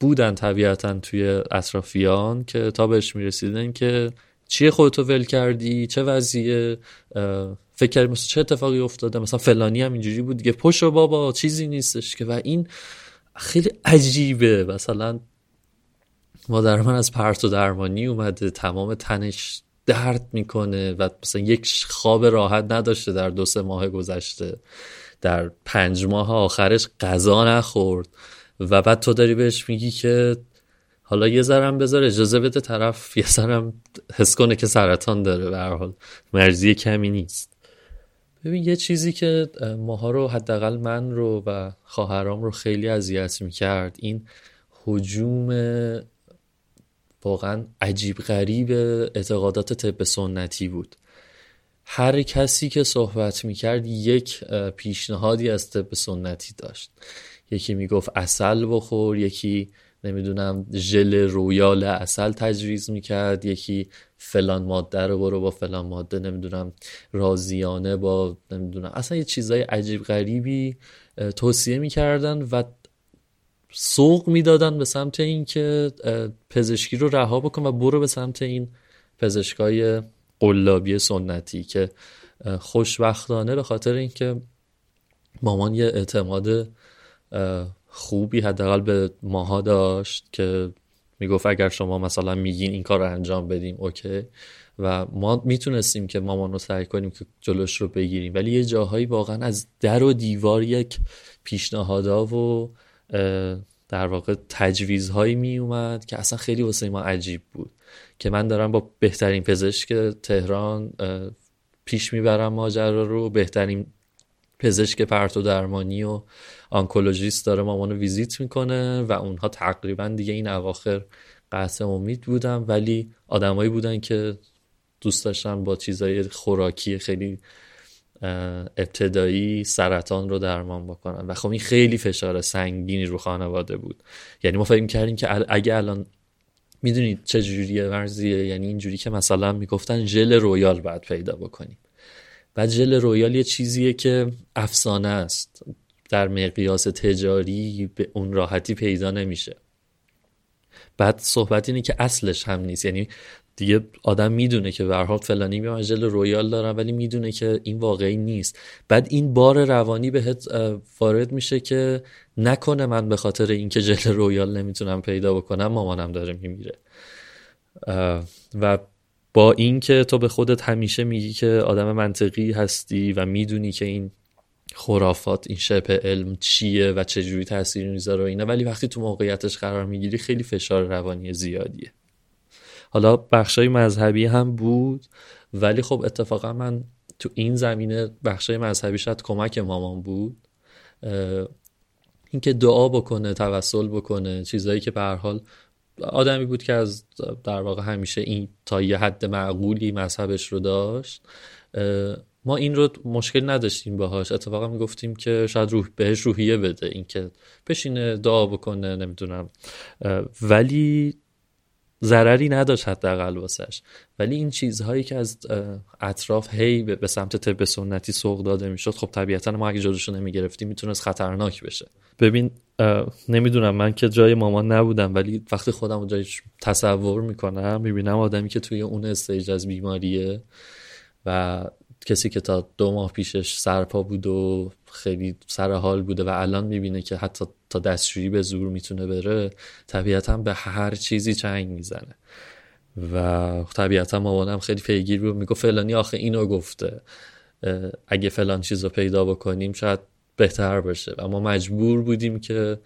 بودن طبیعتا توی اطرافیان که تا بهش می‌رسیدن که چیه خودتو ول کردی چه وضعیه فکر کردی مثلا چه اتفاقی افتاده مثلا فلانی هم اینجوری بود دیگه پشو بابا چیزی نیستش که. و این خیلی عجیبه. مثلا مادر من از پرت و درمانی اومده تمام تنش درد می‌کنه و مثلا یک خواب راحت نداشته در دو سه ماه گذشته. در پنج ماه آخرش غذا نخورد و بعد تو داری بهش میگی که حالا یه ذرم بذار اجازه بده طرف یه ذرم حس کنه که سرطان داره به هر حال. مرزی کمی نیست. ببین یه چیزی که ماها رو حداقل من رو و خواهرام رو خیلی اذیت می‌کرد این حجوم واقعا عجیب غریب اعتقادات طب سنتی بود. هر کسی که صحبت می‌کرد یک پیشنهادی از طب سنتی داشت. یکی می‌گفت اصل بخور یکی نمی‌دونم ژل رویال اصل تجویز می‌کرد یکی فلان ماده رو برو با فلان ماده نمی‌دونم رازیانه با نمی‌دونم. اصلا یه چیزای عجیب غریبی توصیه می‌کردن و سوق می‌دادن به سمت اینکه پزشکی رو رها بکن و برو به سمت این پزشکای قلابی سنتی که خوشبختانه به خاطر اینکه مامان یه اعتماد خوبی حداقل به ماها داشت که می‌گفت اگر شما مثلا میگین این کار رو انجام بدیم اوکی. و ما می‌تونستیم که مامان رو سعی کنیم که جلوش رو بگیریم. ولی یه جاهایی واقعا از در و دیوار یک پیشنهادا و در واقع تجویزهایی می اومد که اصلا خیلی واسه ما عجیب بود. که من دارم با بهترین پزشک تهران پیش می‌برم ماجرا رو. بهترین پزشک پرتودرمانی و آنکولوژیست داره مامانو ویزیت می‌کنه و اونها تقریبا دیگه این اواخر قطع امید بودن. ولی آدمایی بودن که دوست داشتن با چیزای خوراکی خیلی ابتدایی سرطان رو درمان بکنن. و خب این خیلی فشار سنگینی رو خانواده بود. یعنی ما فکر کردیم که اگه الان می‌دونید چه جوریه ورزیه یعنی اینجوری که مثلا می‌گفتن ژل رویال باید پیدا بکنیم. و ژل رویال یه چیزیه که افسانه است. در مقیاس تجاری به اون راحتی پیدا نمیشه. بعد صحبت اینه که اصلش هم نیست. یعنی دیگه آدم می‌دونه که به فلانی میام ژل رویال دارم ولی می‌دونه که این واقعی نیست. بعد این بار روانی بهت وارد میشه که نکنه من به خاطر اینکه ژل رویال نمی‌تونم پیدا بکنم مامانم داره میمیره. و با اینکه تو به خودت همیشه میگی که آدم منطقی هستی و می‌دونی که این خرافات این شبه علم چیه و چجوری تاثیر می‌ذاره و اینه ولی وقتی تو موقعیتش قرار می‌گیری خیلی فشار روانی زیادیه. حالا بخشای مذهبی هم بود ولی خب اتفاقا من تو این زمینه بخشای مذهبی شاید کمک مامان بود. اینکه دعا بکنه توسل بکنه چیزایی که به هر حال آدمی بود که از در واقع همیشه این تا یه حد معقولی مذهبش رو داشت. ما این رو مشکل نداشتیم باهاش. اتفاقا می‌گفتیم که شاید روح بهش روحیه بده اینکه بشینه دعا بکنه نمی‌دونم. ولی ضرری نداشت حداقل واسش. ولی این چیزهایی که از اطراف هی به سمت طب سنتی سوق داده می‌شد خب طبیعتا ما اگه جلوشو نمی‌گرفتیم می‌تونست خطرناک بشه. ببین نمی‌دونم من که جای مامان نبودم ولی وقتی خودم جای تصور می‌کنم می‌بینم آدمی که توی اون استیج از بیماریه و کسی که تا دو ماه پیشش سرپا بود و خیلی سر حال بوده و الان می‌بینه که حتی تا دستشویی به زور می‌تونه بره طبیعتا به هر چیزی چنگ می‌زنه. و طبیعتا مامانم خیلی پیگیر بود میگو فلانی آخه اینو گفته. اگه فلان چیز رو پیدا بکنیم شاید بهتر باشه. و ما مجبور بودیم که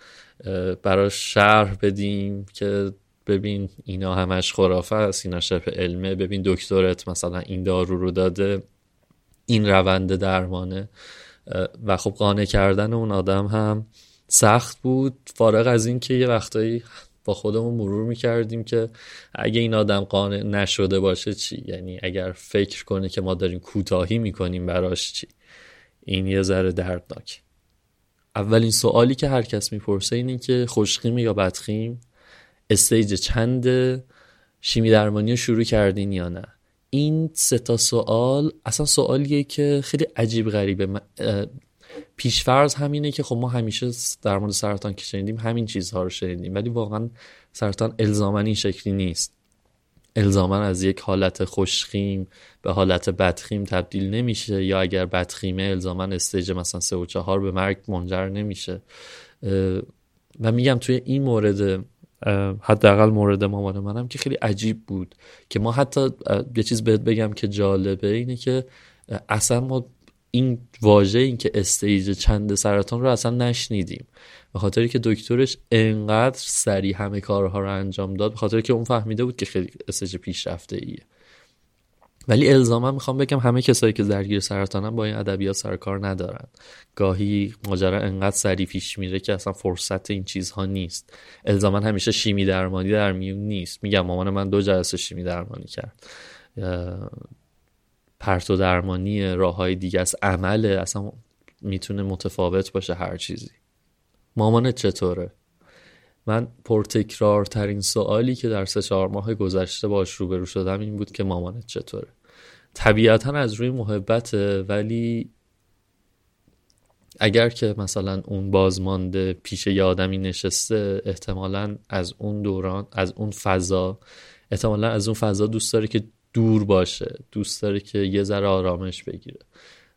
براش شرح بدیم که ببین اینا همش خرافه است اینا شبه علمه. ببین دکترت مثلا این دارو رو داده این روند درمانه. و خب قانع کردن اون آدم هم سخت بود. فارغ از اینکه یه وقتایی با خودمون مرور می‌کردیم که اگه این آدم قانع نشده باشه چی؟ یعنی اگر فکر کنه که ما داریم کوتاهی می‌کنیم براش چی؟ این یه ذره دردناک. اولین سوالی که هر کس می‌پرسه اینه که خوشخیم یا بدخیم؟ استیج چند شیمی درمانی رو شروع کردین یا نه؟ این سه تا سوال اصلا سوالیه که خیلی عجیب غریبه. پیشفرض همینه که خب ما همیشه در مورد سرطان که شنیدیم همین چیزها رو شنیدیم ولی واقعا سرطان الزامن این شکلی نیست. الزامن از یک حالت خوشخیم به حالت بدخیم تبدیل نمیشه یا اگر بدخیمه الزاما stage مثلا سه و چهار به مرگ منجر نمیشه. و میگم توی این مورد حداقل مورد مامان منم که خیلی عجیب بود که ما حتی یه چیز بهت بگم که جالبه اینه که اصلا ما این واژه این که stage چند سرطان رو اصلا نشنیدیم. به خاطری که دکترش انقدر سریع همه کارها رو انجام داد به خاطر که اون فهمیده بود که خیلی stage پیشرفته ایه. ولی الزاما می‌خوام بگم همه کسایی که درگیر سرطانن با این ادبیات سر کار ندارن. گاهی ماجرا انقدر سریع پیش میره که اصلا فرصت این چیزها نیست. الزاما همیشه شیمی درمانی در میون نیست. میگم مامان من دو جلسه شیمی درمانی کرد. پرتو درمانی راه های دیگه از عمله اصلا می‌تونه متفاوت باشه هر چیزی. مامانت چطوره؟ من پرتکرارترین سوالی که در سه چهار ماه گذشته باش روبرو شدم این بود که مامانت چطوره. طبیعتا از روی محبته ولی اگر که مثلا اون بازمانده پیش یه آدمی نشسته احتمالا از اون دوران از اون فضا احتمالا از اون فضا دوست داره که دور باشه دوست داره که یه ذره آرامش بگیره.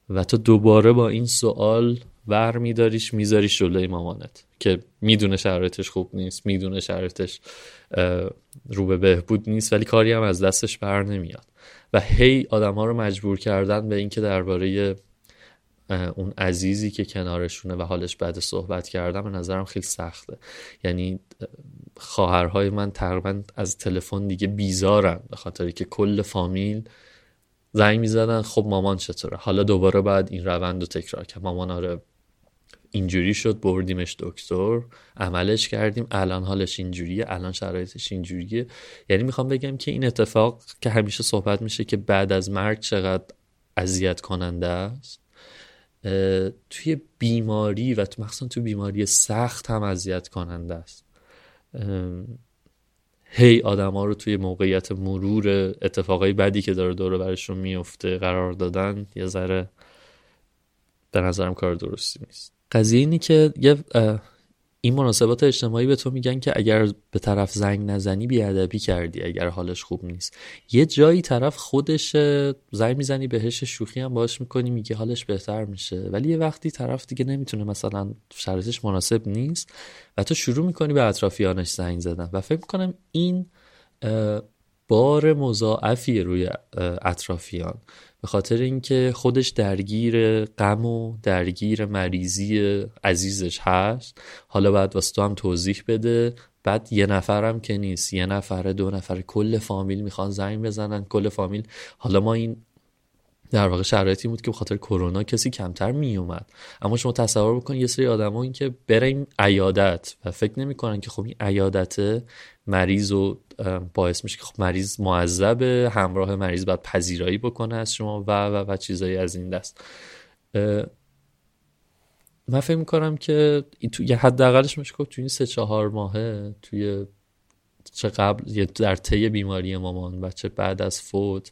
و تو دوباره با این سوال ور میداریش میذاریش جلوی مامانت که می‌دونه شرایطش خوب نیست می‌دونه شرایطش رو به بهبود نیست ولی کاری هم از دستش بر نمیاد. و هی آدم ها رو مجبور کردن به اینکه درباره اون عزیزی که کنارشونه و حالش بد صحبت کردن به نظرم خیلی سخته. یعنی خواهرهای من تقریبا از تلفن دیگه بیزارن به خاطری که کل فامیل زنگ می‌زدن خب مامان چطوره؟ حالا دوباره بعد این روند رو تکرار کرد. مامان آره اینجوری شد بردیمش دکتر عملش کردیم الان حالش اینجوریه الان شرایطش اینجوریه. یعنی می‌خوام بگم که این اتفاق که همیشه صحبت میشه که بعد از مرگ چقدر اذیت کننده است. توی بیماری و مخصوصا توی بیماری سخت هم اذیت کننده است. هی آدم ها رو توی موقعیت مرور اتفاقای بدی که داره دور برشون میفته قرار دادن یه ذره به نظرم کار درستی نیست. قضیه اینی که یه این مناسبات اجتماعی به تو میگن که اگر به طرف زنگ نزنی بیادبی کردی اگر حالش خوب نیست. یه جایی طرف خودش زنگ می‌زنی بهش شوخی هم باش می‌کنی میگه حالش بهتر میشه. ولی یه وقتی طرف دیگه نمی‌تونه مثلا شرایطش مناسب نیست و تو شروع می‌کنی به اطرافیانش زنگ زدن. و فکر می‌کنم این بار مضاعفی روی اطرافیان. به خاطر اینکه خودش درگیر غم و درگیر مریضی عزیزش هست. حالا بعد واسه تو هم توضیح بده. بعد یه نفرم که نیست. یه نفره دو نفره. کل فامیل می‌خوان زنگ بزنن. کل فامیل. حالا ما این در واقع شرایطی بود که به خاطر کرونا کسی کمتر میومد. اما شما تصور بکنید یه سری آدما این که بریم عیادت و فکر نمی‌کنن که خب این عیادت مریض و باعث میشه که خب مریض معذب همراه مریض باید پذیرایی بکنه از شما و و و چیزایی از این دست. من فکر می‌کنم که تو یه حداقلش میشه گفت تو این سه چهار ماهه توی چه قبل در طی بیماری مامان و چه بعد از فوت.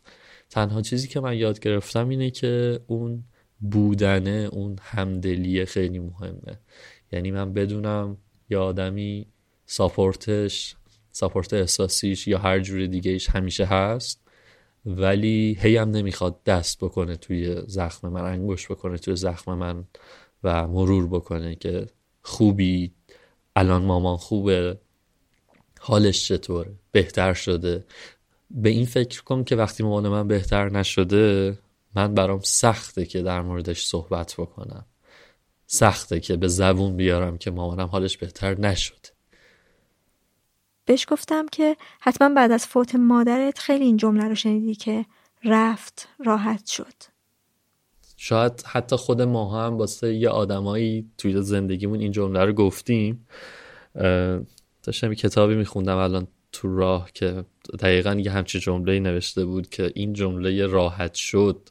تنها چیزی که من یاد گرفتم اینه که اون بودنه اون همدلی خیلی مهمه. یعنی من بدونم یه آدمی ساپورتش ساپورت احساسیش یا هر جور دیگه ایش همیشه هست. ولی هی هم نمی‌خواد دست بکنه توی زخم من انگوش بکنه توی زخم من و مرور بکنه که خوبی الان مامان خوبه حالش چطوره بهتر شده. به این فکر کن که وقتی مامان من بهتر نشده من برام سخته که در موردش صحبت بکنم. سخته که به زبون بیارم که مامانم حالش بهتر نشد بهش گفتم که حتما بعد از فوت مادرت خیلی این جمله رو شنیدی که رفت راحت شد. شاید حتی خود ما هم واسه یه آدمایی توی زندگیمون این جمله رو گفتیم. داشتم یه کتابی میخوندم الان تو راه که دقیقا یه همچی جمله نوشته بود که این جمله راحت شد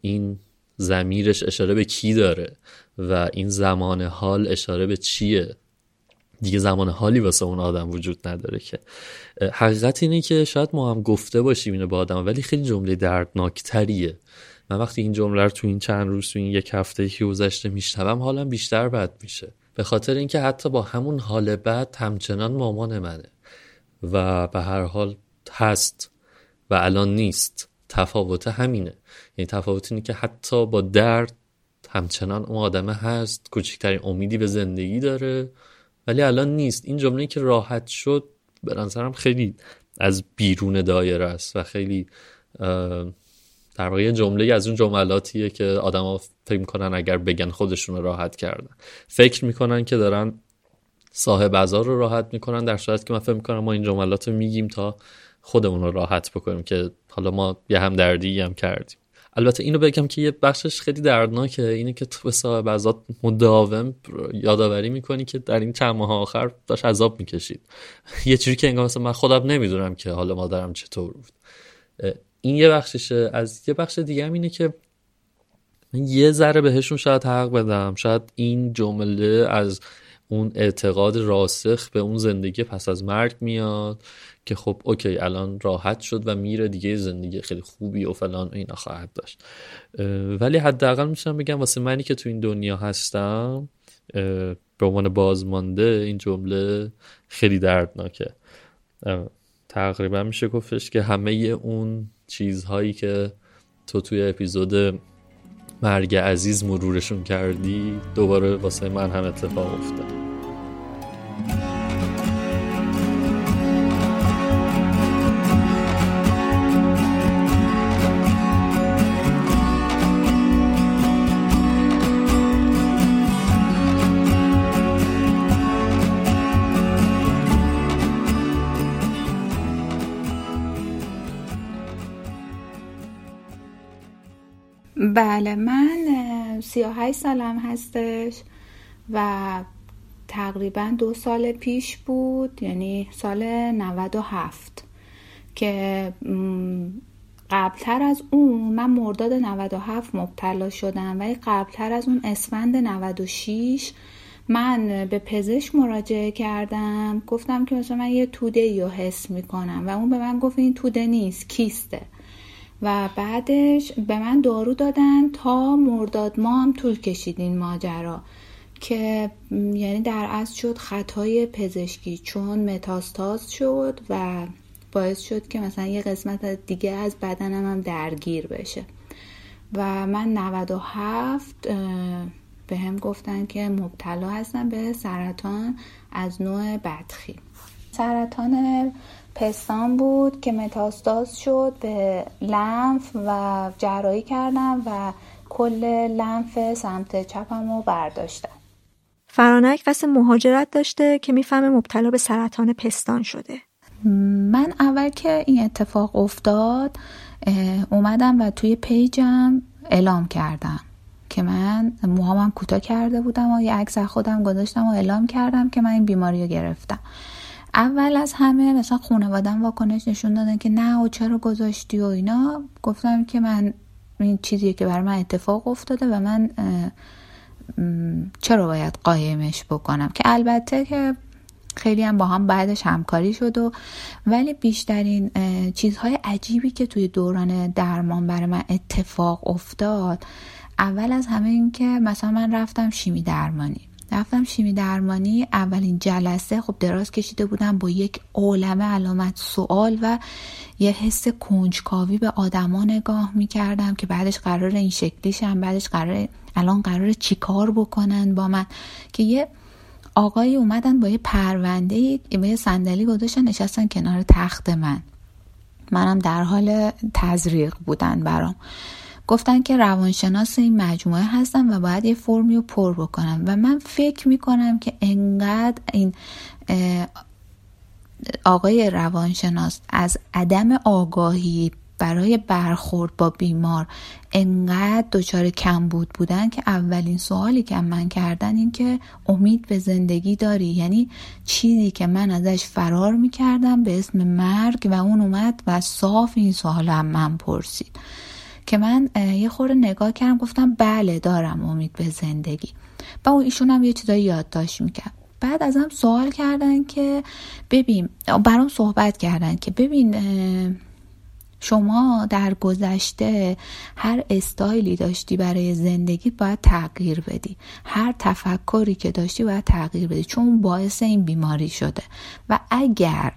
این زمیرش اشاره به کی داره و این زمان حال اشاره به چیه؟ دیگه زمان حالی واسه اون آدم وجود نداره که. حقیقت اینه که شاید ما هم گفته باشیم اینو با آدم ولی خیلی جمله دردناکتریه. من وقتی این جمله رو تو این چند روز تو این یک هفته که گذشته میشنوم حالم بیشتر بد میشه. به خاطر اینکه حتی با همون حال بد همچنان مامان منه. و به هر حال هست و الان نیست. تفاوت همینه. یعنی تفاوت اینه که حتی با درد همچنان اون آدمه هست کوچکترین امیدی به زندگی داره. ولی الان نیست. این جمله که راحت شد به نظرم خیلی از بیرون دایره است و خیلی در واقع جمله از اون جملاتیه که آدما فکر می‌کنن اگر بگن خودشون راحت کردن. فکر می‌کنن که دارن صاحب ازار رو راحت می‌کنن در صورتی که من فکر می‌کنم ما این جملات رو میگیم تا خودمون رو راحت بکنیم که حالا ما یه هم دردی هم کردیم. البته اینو بگم که یه بخشش خیلی دردناکه. اینه که تو به صاحب ازاد مداوم یادآوری می‌کنی که در این چند ماه آخر داشت عذاب می‌کشید. یه جوری که انگار مثلا من خودم نمی‌دونم که حالا مادرم چطور بود. این یه بخششه از یه بخش دیگه هم اینه که من یه ذره بهشون شاید حق بدم. شاید این جمله از اون اعتقاد راسخ به اون زندگی پس از مرگ میاد. که خب اوکی الان راحت شد و میره دیگه زندگی خیلی خوبی و فلان و اینا خواهد داشت. ولی حداقل می‌تونم بگم واسه منی که تو این دنیا هستم به عنوان بازمانده این جمله خیلی دردناکه. تقریبا میشه گفتش که همه اون چیزهایی که تو توی اپیزود مرگ عزیز مرورشون کردی دوباره واسه من هم اتفاق افتاد. بله من سی و سالم هستش و تقریبا دو سال پیش بود یعنی سال 97 که قبلتر از اون من مرداد 97 مبتلا شدم ولی قبلتر از اون اسفند 96 من به پزشک مراجعه کردم گفتم که مثلا من یه توده رو حس می‌کنم و اون به من گفت این توده نیست کیسته. و بعدش به من دارو دادن تا مرداد ما هم طول کشید این ماجرا که یعنی در اصل شد خطای پزشکی چون متاستاز شد و باعث شد که مثلا یه قسمت دیگه از بدنم هم درگیر بشه. و من 97 به هم گفتن که مبتلا هستم به سرطان از نوع بدخیم سرطان پستان بود که متاستاز شد به لنف و جراحی کردم و کل لنف سمت چپم رو برداشتم. فرانک قصد مهاجرت داشته که می‌فهمه مبتلا به سرطان پستان شده. من اول که این اتفاق افتاد اومدم و توی پیجم اعلام کردم که من موهامم کوتاه کرده بودم و یه عکس خودم گذاشتم و اعلام کردم که من این بیماری رو گرفتم. اول از همه مثلا خانوادم واکنش نشون دادن که نه و چرا گذاشتی و اینا. گفتم که من این چیزیه که بر من اتفاق افتاده و من چرا باید قایمش بکنم؟ که البته که خیلی هم با هم بعدش همکاری شد و ولی بیشترین چیزهای عجیبی که توی دوران درمان برای من اتفاق افتاد اول از همه این که مثلا من رفتم شیمی درمانی. رفتم شیمی درمانی اولین جلسه. خب دراز کشیده بودم با یک عالمه علامت سوال و یه حس کنجکاوی به آدما نگاه می‌کردم که بعدش قرار این شکلیشم بعدش قرار الان قرار چیکار بکنن با من. که یه آقایی اومدن با یه پرونده با یه صندلی گذاشتن نشستن کنار تخت من. منم در حال تزریق بودن برام. گفتن که روانشناس این مجموعه هستم و باید یه فرمی رو پر بکنم. و من فکر می‌کنم که انقدر این آقای روانشناس از عدم آگاهی برای برخورد با بیمار انقدر دچار کمبود بودن که اولین سوالی که من کردن این که امید به زندگی داری. یعنی چیزی که من ازش فرار می‌کردم به اسم مرگ و اون اومد و صاف این سوال هم من پرسید. که من یه خورده نگاه کردم گفتم بله دارم امید به زندگی. و اون ایشون هم یه چیزایی یادداشت می‌کرد. بعد ازم سوال کردن که ببین برام صحبت کردن که ببین شما در گذشته هر استایلی داشتی برای زندگی باید تغییر بدی. هر تفکری که داشتی باید تغییر بدی. چون باعث این بیماری شده. و اگر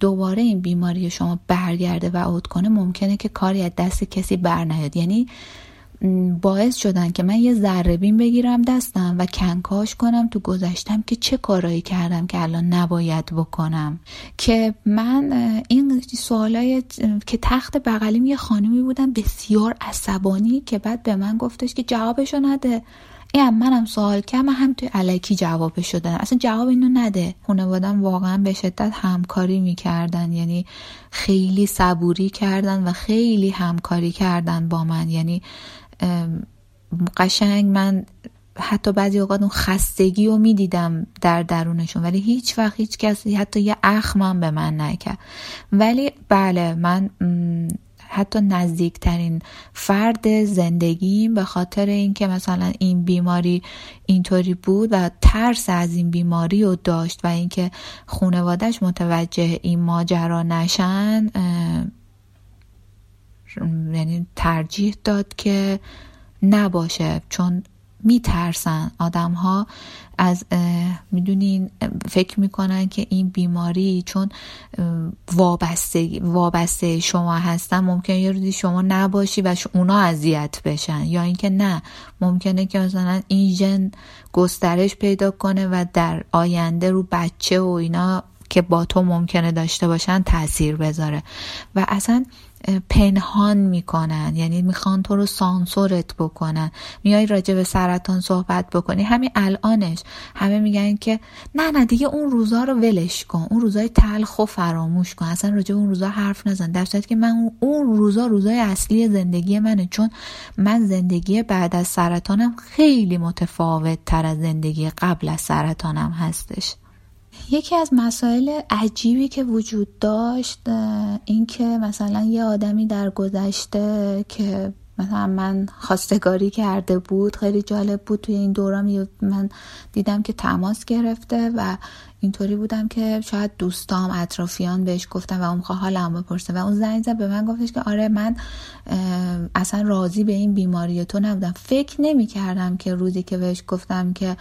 دوباره این بیماری شما برگرده و عود کنه ممکنه که کاری از دست کسی بر نیاد. یعنی باعث شدن که من یه ذره بین بگیرم دستم و کنکاش کنم تو گذشتم که چه کارایی کردم که الان نباید بکنم. که من این سوالای که تخت بغلیم یه خانمی بودن بسیار عصبانی که بعد به من گفتش که جوابشو نده. این منم سوال من هم توی علکی جواب شدن اصلا جواب اینو نده. خانوادم واقعا به شدت همکاری می‌کردن. یعنی خیلی صبوری کردن و خیلی همکاری کردن با من. یعنی قشنگ من حتی بعضی اوقات اون خستگی رو می‌دیدم در درونشون. ولی هیچ وقت هیچ کسی حتی یه اخمم به من نکرد. ولی بله من حتی نزدیکترین فرد زندگیم به خاطر اینکه مثلا این بیماری اینطوری بود و ترس از این بیماری رو داشت و اینکه خانوادش متوجه این ماجرا نشن یعنی ترجیح داد که نباشه. چون میترسن. آدم ها از می‌دونین فکر می‌کنن که این بیماری چون وابسته وابسته شما هستن ممکنه یه روزی شما نباشی و اونا اذیت بشن. یا اینکه نه ممکنه که مثلا این ژن گسترش پیدا کنه و در آینده رو بچه و اینا که با تو ممکنه داشته باشن تاثیر بذاره. و اصلا پنهان می‌کنن. یعنی می‌خوان تو رو سانسورت بکنن. میای راجع به سرطان صحبت بکنی. همین الانش. همه میگن که نه نه دیگه اون روزا رو ولش کن. اون روزای تلخ و فراموش کن. اصلا راجع اون روزا حرف نزن. در صورتی که من اون روزا روزای اصلی زندگی منه. چون من زندگی بعد از سرطانم خیلی متفاوت تر از زندگی قبل از سرطانم هستش. یکی از مسائل عجیبی که وجود داشت اینکه مثلا یه آدمی در گذشته که مثلا من خواستگاری کرده بود خیلی جالب بود توی این دوران من دیدم که تماس گرفته و اینطوری بودم که شاید دوستام اطرافیان بهش گفتم و اون می‌خواه حالم بپرسه و اون زنگ زد به من گفتش که آره من اصلا راضی به این بیماری تو نبودم. فکر نمی کردم که روزی که بهش گفتم که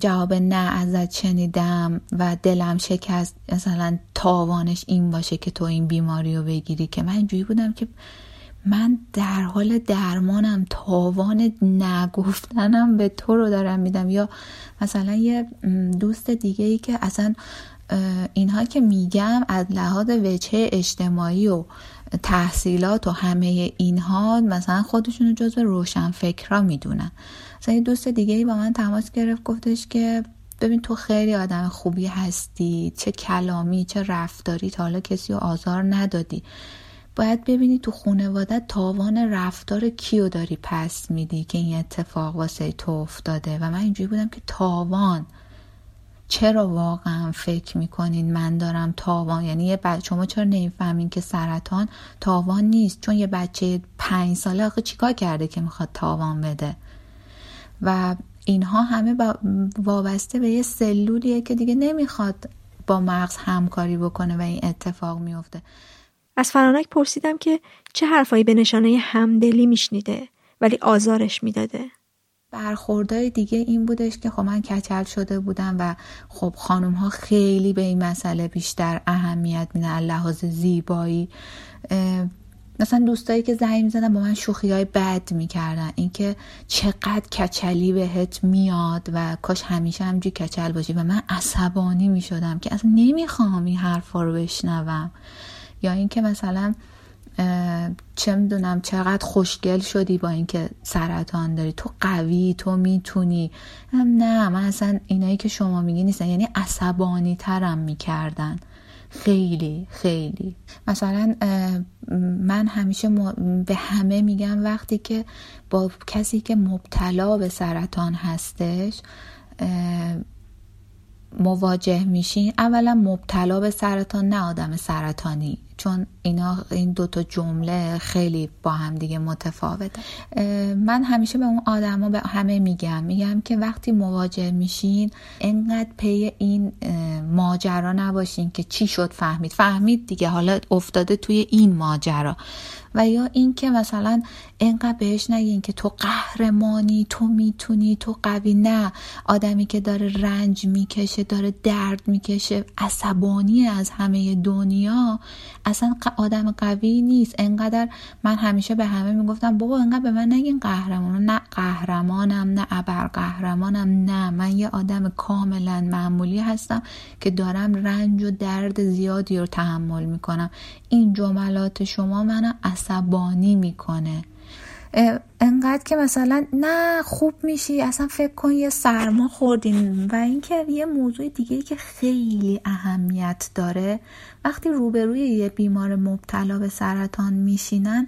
جواب نه ازت شنیدم و دلم شکست مثلا تاوانش این باشه که تو این بیماری رو بگیری. که من اینجوری بودم که من در حال درمانم تاوان نگفتنم به تو رو دارم میدم. یا مثلا یه دوست دیگه ای که اصلا اینها که میگم از لحاظ وجه اجتماعی و تحصیلات و همه اینها مثلا خودشون رو جزو روشن فکرها می‌دونن. مثلا یه دوست دیگه ای با من تماس گرفت گفتش که ببین تو خیلی آدم خوبی هستی چه کلامی چه رفتاری تا حالا کسی رو آزار ندادی. باید ببینی تو خانواده تاوان رفتار کیو داری پس میدی که این اتفاق واسه تو افتاده. و من اینجوری بودم که تاوان. چرا واقعا فکر می‌کنین من دارم تاوان؟ یعنی یه بچه شما چرا نمی‌فهمین که سرطان تاوان نیست؟ چون یه بچه پنج ساله آخه چیکار کرده که می‌خواد تاوان بده؟ و اینها همه وابسته به یه سلولیه که دیگه نمی‌خواد با مغز همکاری بکنه و این اتفاق میفته از فرانک پرسیدم که چه حرفایی به نشانه همدلی میشنیده ولی آزارش می‌داده. برخوردهای دیگه این بودش که خب من کچل شده بودم و خب خانم ها خیلی به این مسئله بیشتر اهمیت میدن لحاظ زیبایی. مثلا دوستایی که زنگ می‌زدن با من شوخی های بد می‌کردن. اینکه چقدر کچلی بهت میاد و کاش همیشه همجوری کچل باشی. و من عصبانی می‌شدم که اصلا نمی‌خوام این حرفا رو بشنوم. یا اینکه مثلا چه می‌دونم چقدر خوشگل شدی با اینکه سرطان داری. تو قوی تو می‌تونی. نه من اصلا اینایی که شما میگی نیستن. یعنی عصبانی ترم می‌کردن. خیلی خیلی. مثلا من همیشه به همه میگم وقتی که با کسی که مبتلا به سرطان هستش مواجه میشین اولا مبتلا به سرطان نه آدم سرطانی. چون اینا این دوتا جمله خیلی با هم دیگه متفاوته. من همیشه به اون آدما به همه میگم میگم که وقتی مواجه میشین انقدر پی این ماجرا نباشین که چی شد فهمید. فهمید دیگه حالا افتاده توی این ماجرا. و یا اینکه مثلا انقدر بهش نگین که تو قهرمانی تو می‌تونی تو قوی. نه آدمی که داره رنج می‌کشه داره درد می‌کشه عصبانی از همه دنیا اصلا آدم قوی نیست. انقدر من همیشه به همه می‌گفتم بابا انقدر به من نگین قهرمان نه قهرمانم نه ابر قهرمانم نه. من یه آدم کاملا معمولی هستم که دارم رنج و درد زیادی رو تحمل می‌کنم. این جملات شما منو عصبانی می‌کنه. انقدر که مثلا نه خوب میشی اصلا فکر کن یه سرما خوردین و اینکه یه موضوع دیگه که خیلی اهمیت داره وقتی روبروی یه بیمار مبتلا به سرطان میشینن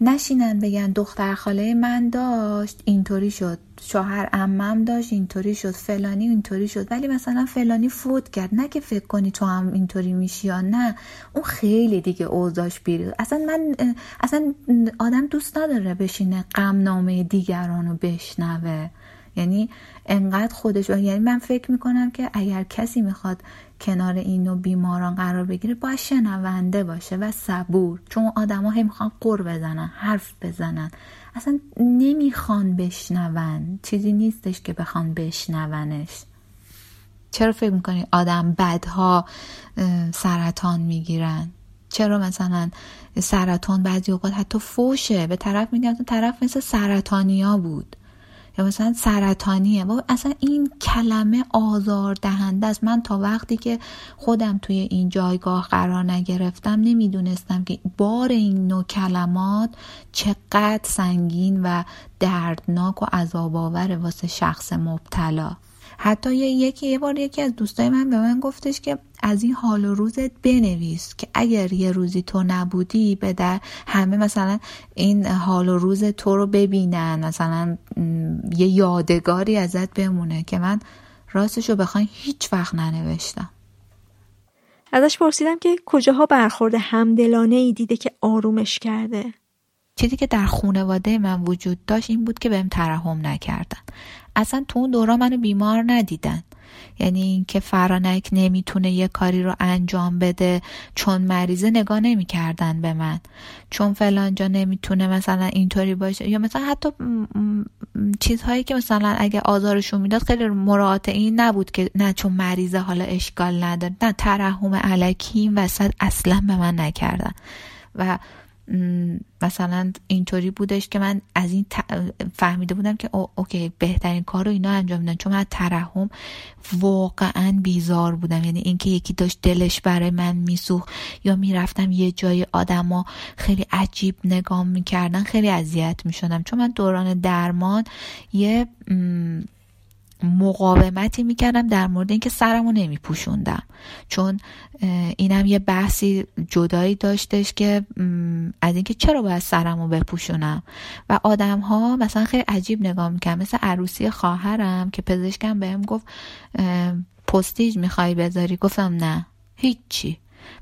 نشینن بگن دختر خاله من داشت اینطوری شد. شوهر امم داشت اینطوری شد فلانی اینطوری شد. ولی مثلا فلانی فوت کرد. نه که فکر کنی تو هم اینطوری میشی یا نه. اون خیلی دیگه اوضاش بیری اصلا من اصلا آدم دوست نداره بشینه غم نامه دیگران رو بشنوه. یعنی انقدر خودش یعنی من فکر می‌کنم که اگر کسی می‌خواد کنار اینو بیماران قرار بگیره باید شنونده باشه و صبور. چون آدما هم می‌خوان قر بزنن حرف بزنن. اصلا نمی‌خوان بشنون. چیزی نیستش که بخوان بشنونش. چرا فکر می‌کنی آدم بدها سرطان می‌گیرن؟ چرا مثلا سرطان بعضی اوقات حتی فوشه؟ به طرف میگن طرف مثل سرطانیا بود. یا مثلا سرطانیه. و اصلا این کلمه آزار دهنده است. من تا وقتی که خودم توی این جایگاه قرار نگرفتم نمی‌دونستم که بار این نوع کلمات چقدر سنگین و دردناک و عذاب آور واسه شخص مبتلا. حتی یکی یه بار یکی از دوستای من به من گفتش که از این حال و روزت بنویس که اگر یه روزی تو نبودی به در همه مثلا این حال و روز تو رو ببینن مثلا یه یادگاری ازت بمونه که من راستش رو بخواین هیچ وقت ننوشتم. ازش پرسیدم که کجاها برخورد همدلانه ای دیده که آرومش کرده؟ چیزی که در خونواده من وجود داشت این بود که بهم ترحم نکردن. اصلا تو اون دورا منو بیمار ندیدن. یعنی اینکه فرانک نمی‌تونه یه کاری رو انجام بده چون مریضه نگاه نمی‌کردن به من. چون فلانجا نمی‌تونه مثلا اینطوری باشه. یا مثلا حتی چیزهایی که مثلا اگه آزارشون می‌داد خیلی مراعات این نبود که نه چون مریضه حالا اشکال نداره نه ترحم علکی این وسط اصلا به من نکردن. و مثلا اینطوری بودش که من از این فهمیده بودم که او اوکی بهترین کار رو اینا انجام میدن. چون من ترحم واقعا بیزار بودم. یعنی اینکه یکی داشت دلش برای من میسوخ یا می‌رفتم یه جای آدما خیلی عجیب نگاه می‌کردن خیلی اذیت می‌شدم. چون من دوران درمان یه مقاومتی می‌کردم در مورد اینکه سرمو نمیپوشوندم. چون اینم یه بحثی جدایی داشتش که از اینکه چرا باید سرمو بپوشونم؟ و آدم ها مثلا خیلی عجیب نگاه می‌کنم مثل عروسی خواهرم که پزشکم بهم گفت پستیج می‌خوای بذاری؟ گفتم نه. هیچی.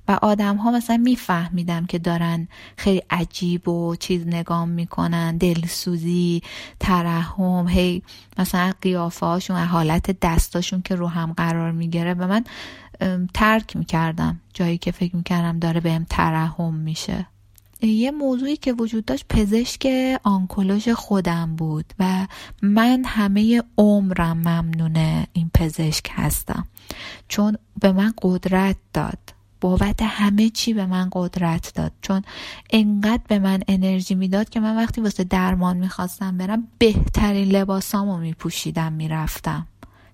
و آدم ها مثلا میفهمیدم که دارن خیلی عجیب و چیز نگاه می‌کنن دلسوزی ترحم هی مثلا قیافه هاشون حالت دستاشون که رو هم قرار می‌گیره و من ترک می‌کردم جایی که فکر می‌کردم داره بهم ترحم میشه. یه موضوعی که وجود داشت پزشک آنکولوژ خودم بود و من همه عمرم ممنون این پزشک هستم. چون به من قدرت داد. بابت همه چی به من قدرت داد. چون انقدر به من انرژی می‌داد که من وقتی واسه درمان می‌خواستم برم بهترین لباسامو میپوشیدم می‌رفتم.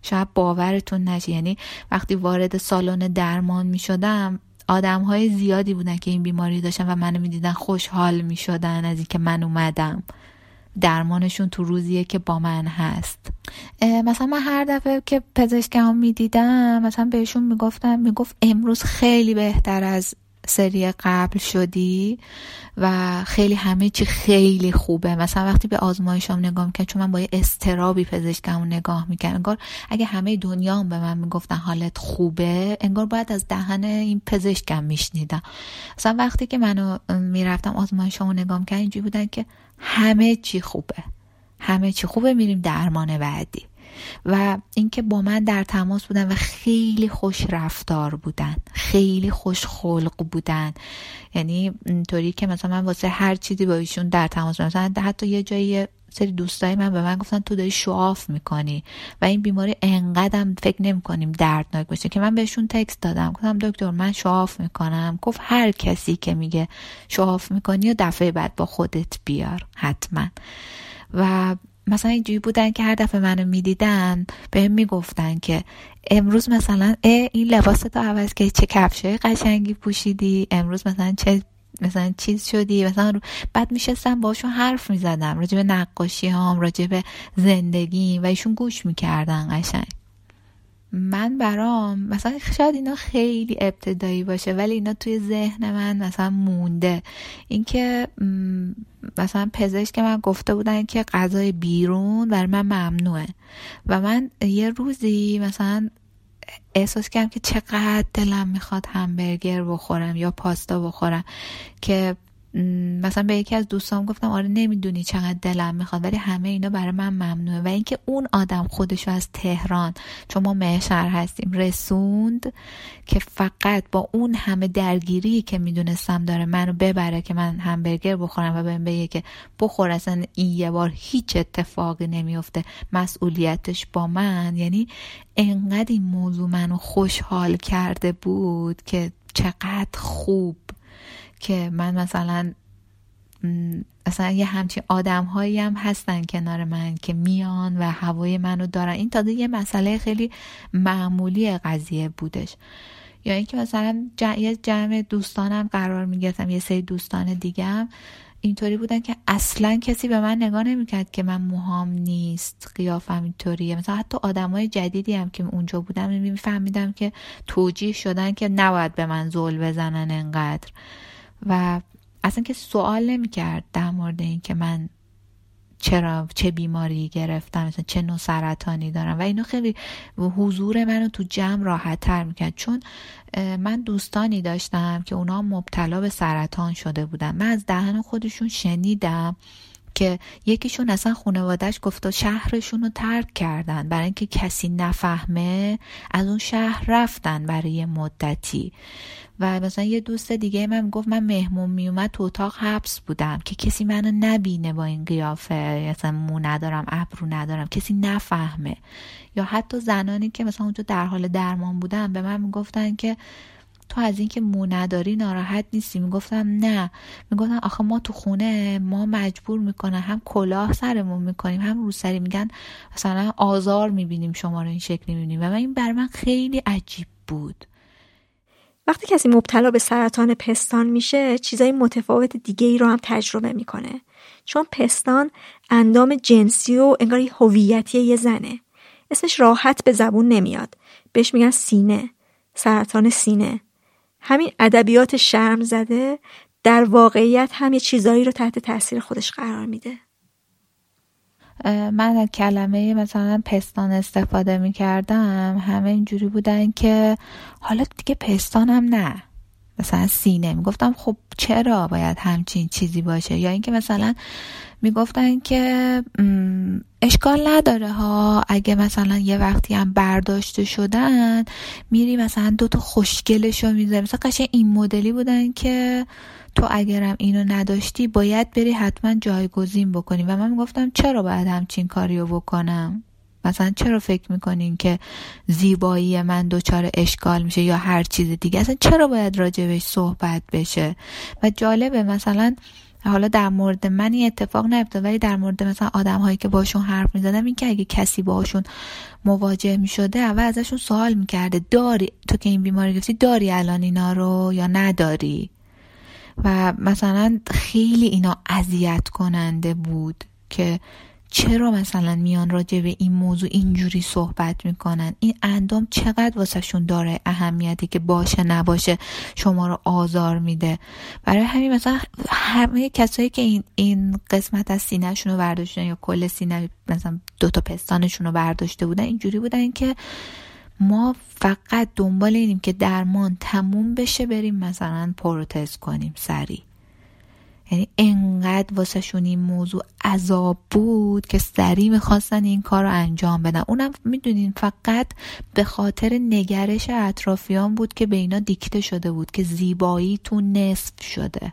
شاید باورتون نشه. یعنی وقتی وارد سالن درمان می‌شدم آدم های زیادی بودن که این بیماری داشتن و منو می‌دیدن خوشحال می‌شدن از اینکه من اومدم. درمانشون تو روزیه که با من هست. مثلا من هر دفعه که پزشکم می‌دیدم مثلا بهشون می‌گفتم می‌گفت امروز خیلی بهتر از سری قبل شدی و خیلی همه چی خیلی خوبه. مثلا وقتی به آزمایشام نگاه می‌کنم چون من با یه استرابی پزشکمو نگاه می‌کنم انگار اگه همه دنیا هم به من می‌گفتن حالت خوبه انگار باید از دهن این پزشکم میشنیدم. مثلا وقتی که منو می‌رفتم آزمایشامو نگاه می‌کنم اینجوری بودن که همه چی خوبه. همه چی خوبه میریم درمان بعدی. و اینکه با من در تماس بودن و خیلی خوش رفتار بودن خیلی خوش خلق بودن. یعنی اینطوری که مثلا من واسه هر چیزی با ایشون در تماس بودم. مثلا حتی یه جایی سری دوستای من به من گفتن تو داری شواف می‌کنی و این بیماری انقدرم فکر نمی کنیم دردناک باشه که من بهشون تکست دادم. گفتم دکتر من شواف می‌کنم. گفت هر کسی که میگه شواف می‌کنی و دفعه بعد با خودت بیار. حتما. و مثلا اینجوری بودن که هر دفعه منو می‌دیدن بهم می‌گفتن که امروز مثلا اه این لباس تو عوض که چه کفشای قشنگی پوشیدی امروز مثلا چه مثلا چیز شدی مثلا بعد میشستم باشون حرف می‌زدم راجع به نقاشی هم راجع زندگی و ایشون گوش می‌کردن قشنگ. من برام مثلا شاید اینا خیلی ابتدایی باشه ولی اینا توی ذهن من مثلا مونده. اینکه مثلا پزشک من گفته بودن که غذای بیرون بر من ممنوعه. و من یه روزی مثلا احساس کردم که چقدر دلم می‌خواد همبرگر بخورم یا پاستا بخورم که مثلا به یکی از دوستام گفتم آره نمی‌دونی چقدر دلم می‌خواد ولی همه اینا برای من ممنوعه. و اینکه اون آدم خودشو از تهران چون ما مهشر هستیم رسوند که فقط با اون همه درگیری که می‌دونستم داره منو ببره که من همبرگر بخورم و بهم بگه که بخور اصلا این یه بار هیچ اتفاقی نمیفته مسئولیتش با من. یعنی انقدر این موضوع منو خوشحال کرده بود که چقدر خوب. که من مثلا اصلا یه همچین آدم هایی هم هستن کنار من که میان و هوای منو دارن. این تازه یه مسئله خیلی معمولی قضیه بودش. یا اینکه مثلا یه جمع دوستانم قرار می‌گرفتم یه سری دوستان دیگم اینطوری بودن که اصلا کسی به من نگاه نمی‌کرد که من موهام نیست قیافم اینطوریه. مثلا حتی آدمای جدیدی هم که اونجا بودم میفهمیدم که توجیه شدن که نباید به من زول بزنن انقدر. و اصلا که سوال نمی‌کرد در مورد این که من چرا چه بیماری گرفتم مثلا چه نوع سرطانی دارم. و اینو خیلی حضور منو تو جمع راحت تر می‌کرد. چون من دوستانی داشتم که اونا مبتلا به سرطان شده بودن. من از دهن خودشون شنیدم. که یکیشون اصلا خانوادهش گفت شهرشون رو ترک کردن. برای اینکه کسی نفهمه از اون شهر رفتن برای مدتی. و مثلا یه دوست دیگه من گفت من مهمون میومد تو اتاق حبس بودم که کسی منو نبینه با این قیافه. مثلا مو ندارم ابرو ندارم کسی نفهمه. یا حتی زنانی که مثلا اونجا در حال درمان بودن به من می‌گفتن که تو از اینکه مو نداری ناراحت نیستی. می‌گفتم نه. می‌گفتم آخه ما تو خونه ما مجبور می‌کنن هم کلاه سرمون می‌کنیم هم روسری میگن مثلا آزار می‌بینیم شما رو این شکلی می‌بینیم. و این بر من خیلی عجیب بود. وقتی کسی مبتلا به سرطان پستان میشه چیزای متفاوت دیگه ای رو هم تجربه می‌کنه. چون پستان اندام جنسی و انگار هویتی یه زنه. اسمش راحت به زبون نمیاد. بهش میگن سینه. سرطان سینه. همین ادبیات شرم زده در واقعیت هم یه چیزایی رو تحت تاثیر خودش قرار میده. من کلمه مثلا پستان استفاده می کردم همه اینجوری بودن که حالا دیگه پستانم نه. مثلا سینه. می‌گفتم خب چرا باید همچین چیزی باشه؟ یا اینکه مثلا می‌گفتن که اشکال نداره ها. اگه مثلا یه وقتی هم برداشته شدن میری مثلا دوتا خوشگلش رو می‌ذاری. مثلا قشن این مدلی بودن که تو اگرم اینو نداشتی باید بری حتما جایگزین بکنی. و من می‌گفتم چرا باید همچین کاری رو بکنم؟ مثلا چرا فکر می‌کنین که زیبایی من دچار اشکال میشه یا هر چیز دیگه؟ اصلا چرا باید راجبش صحبت بشه؟ و جالبه مثلا حالا در مورد من این اتفاق نیفتاد ولی در مورد مثلا آدم هایی که باشون حرف می‌زدم این که اگه کسی باشون مواجه می‌شده اول ازشون سوال می‌کرده داری تو که این بیماری گفتی داری الان اینا رو یا نداری؟ و مثلا خیلی اینا اذیت کننده بود که چرا مثلا میان راجع به این موضوع اینجوری صحبت می‌کنن؟ این اندام چقدر واسهشون داره اهمیتی که باشه نباشه شما رو آزار میده؟ برای همین مثلا همه کسایی که این این قسمت از سینهشون رو برداشتن یا کل سینه مثلا دو تا پستانشون رو برداشته بودن اینجوری بودن که ما فقط دنبال اینیم که درمان تموم بشه بریم مثلا پروتز کنیم سریع. یعنی انقدر واسهشون این موضوع عذاب بود که سریع می‌خواستن این کار رو انجام بدن. اونم می‌دونین فقط به خاطر نگرش اطرافیان بود که به اینا دیکته شده بود که زیبایی تو نصف شده.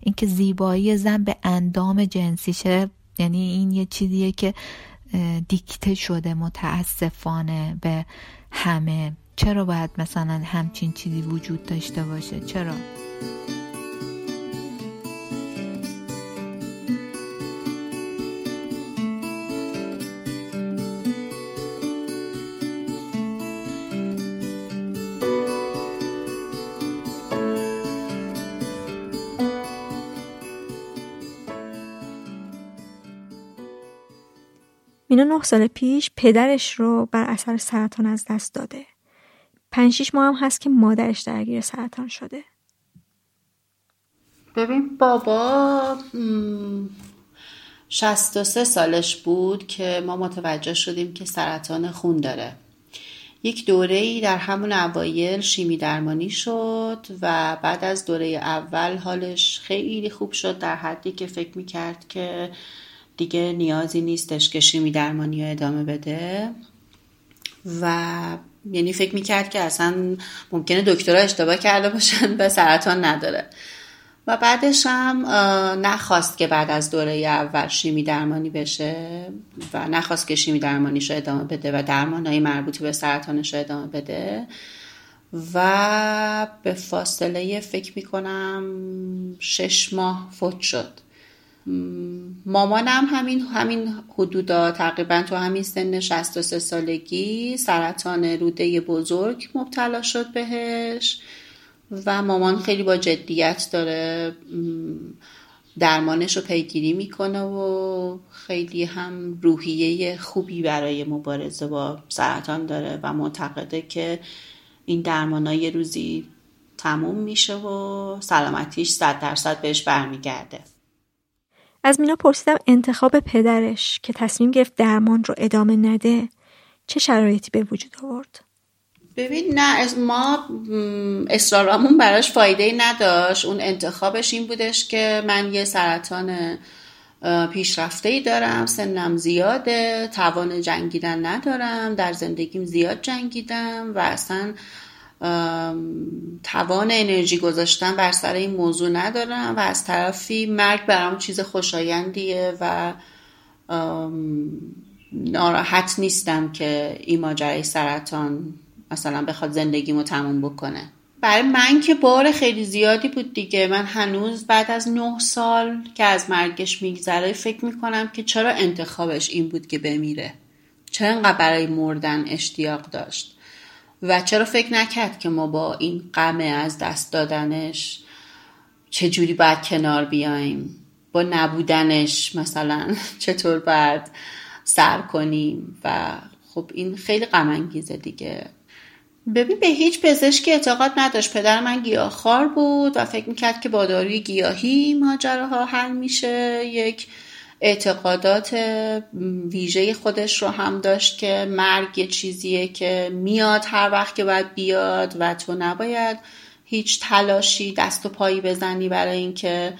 اینکه زیبایی زن به اندام جنسیشه یعنی این یه چیزیه که دیکته شده متاسفانه به همه. چرا باید مثلا همچین چیزی وجود داشته باشه؟ چرا؟ مینا نه سال پیش پدرش رو بر اثر سرطان از دست داده. پنج شیش ماه هم هست که مادرش درگیر سرطان شده. ببین بابا 63 سالش بود که ما متوجه شدیم که سرطان خون داره یک دوره ای در همون اوایل شیمی درمانی شد و بعد از دوره اول حالش خیلی خوب شد در حدی که فکر می‌کرد که دیگه نیازی نیستش که شیمی درمانی رو ادامه بده. و یعنی فکر می‌کرد که اصلا ممکنه دکترها اشتباه کرده باشن به سرطان نداره. و بعدش هم نخواست که بعد از دوره اول شیمی درمانی بشه و نخواست که شیمی درمانیش رو ادامه بده و درمانهای مربوط به سرطانش رو ادامه بده. و به فاصله فکر می‌کنم شش ماه فوت شد. مامانم همین همین حدودا تقریبا تو همین سن 63 سالگی سرطان روده بزرگ مبتلا شد بهش و مامان خیلی با جدیت داره درمانش رو پیگیری می‌کنه و خیلی هم روحیه خوبی برای مبارزه با سرطان داره و معتقده که این درمان یه روزی تموم میشه و سلامتیش صد درصد بهش برمیگرده. از مینا پرسیدم انتخاب پدرش که تصمیم گرفت درمان رو ادامه نده چه شرایطی به وجود آورد؟ ببین نه ما اصرارمون براش فایده نداشت اون انتخابش این بودش که من یه سرطان پیشرفته ای دارم سنم زیاده توان جنگیدن ندارم در زندگیم زیاد جنگیدم و اصلا توان انرژی گذاشتن بر سر این موضوع ندارم و از طرفی مرگ برام چیز خوشایندیه و ناراحت نیستم که این ماجرای سرطان مثلا بخواد زندگیمو تموم بکنه. برای من که بار خیلی زیادی بود دیگه. من هنوز بعد از نه سال که از مرگش میگذره فکر می‌کنم که چرا انتخابش این بود که بمیره. چرا انقدر برای مردن اشتیاق داشت؟ و چرا فکر نکرد که ما با این غم از دست دادنش چجوری باید کنار بیایم؟ با نبودنش مثلا چطور باید سر کنیم؟ و خب این خیلی غم انگیزه دیگه. ببین به هیچ پزشکی اعتقاد نداشت. پدر من گیاهخوار بود و فکر می‌کرد که با داروی گیاهی ماجراها حل میشه. یک اعتقادات ویژه خودش رو هم داشت که مرگ یه چیزیه که میاد هر وقت که باید بیاد و تو نباید هیچ تلاشی دست و پایی بزنی برای اینکه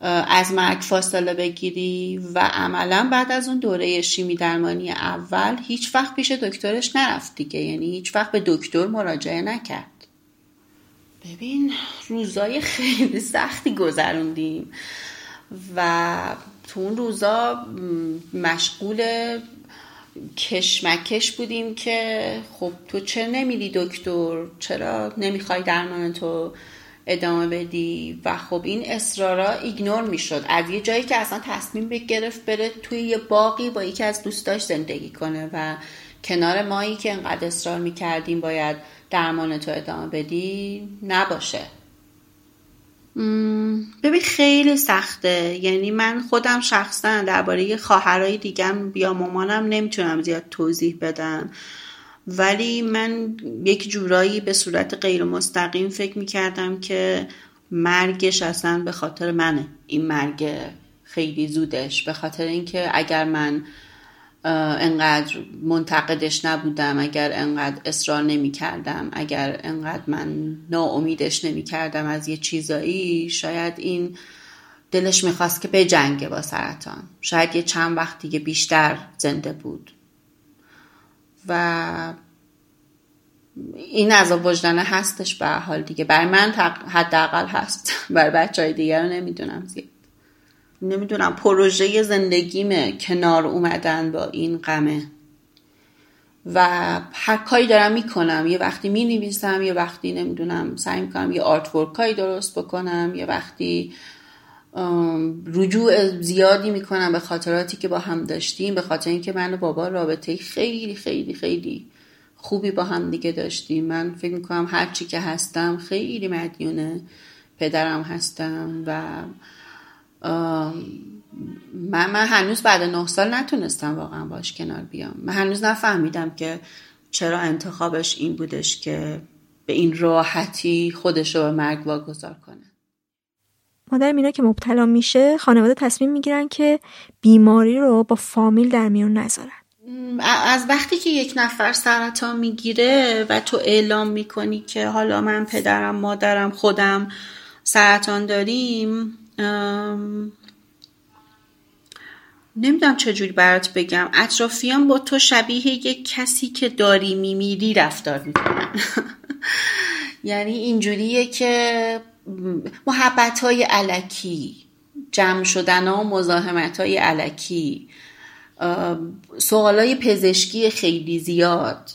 از مرگ فاصله بگیری و عملا بعد از اون دوره شیمی درمانی اول هیچ وقت پیش دکترش نرفت دیگه. یعنی هیچ وقت به دکتر مراجعه نکرد. ببین روزای خیلی سختی گذروندیم. و تو اون روزا مشغول کشمکش بودیم که خب تو چرا نمیری دکتر؟ چرا نمی‌خوای درمان تو ادامه بدی؟ و خب این اصرارا ایگنور می‌شد. از یه جایی که اصلا تصمیم بگرفت بره توی یه باقی با یکی از دوستاش زندگی کنه و کنار مایی که انقدر اصرار می‌کردیم باید درمان تو ادامه بدی نباشه. ببین خیلی سخته. یعنی من خودم شخصا درباره خواهرای دیگم یا مامانم نمی‌تونم زیاد توضیح بدم. ولی من یک جورایی به صورت غیر مستقیم فکر می‌کردم که مرگش اصلا به خاطر منه. این مرگ خیلی زودش. به خاطر اینکه اگر من انقدر منتقدش نبودم اگر انقدر اصرار نمی کردم اگر انقدر من ناامیدش نمی کردم از یه چیزایی شاید این دلش می‌خواست که به جنگه با سرطان. شاید یه چند وقت دیگه بیشتر زنده بود. و این از وجدانه هستش به حال دیگه. برای من حداقل هست. برای بچه های دیگه رو نمی‌دونم زیاد. نمی‌دونم پروژه زندگیمه کنار اومدن با این غمه. و هر کاری دارم می‌کنم. یه وقتی می نویسم یه وقتی نمی‌دونم سعی می‌کنم یه آرت ورکایی درست بکنم. یه وقتی رجوع زیادی می‌کنم به خاطراتی که با هم داشتیم به خاطر اینکه من و بابا رابطه خیلی خیلی خیلی خوبی با هم دیگه داشتیم. من فکر می‌کنم هرچی که هستم خیلی مدیونه پدرم هستم و من, من هنوز بعد نه سال نتونستم واقعا باش کنار بیام. من هنوز نفهمیدم که چرا انتخابش این بودش که به این راحتی خودش رو به مرگ واگذار کنه. مادر مینا که مبتلا میشه خانواده تصمیم می‌گیرن که بیماری رو با فامیل در میون نذارن. از وقتی که یک نفر سرطان می‌گیره و تو اعلام می‌کنی که حالا من پدرم مادرم خودم سرطان داریم نمی‌دونم چجوری برات بگم. اطرافیان با تو شبیه یک کسی که داری میمیری رفتار می‌کنن. یعنی اینجوریه که محبت های علکی جمع شدن ها و مزاحمت های علکی. سوال های پزشکی خیلی زیاد.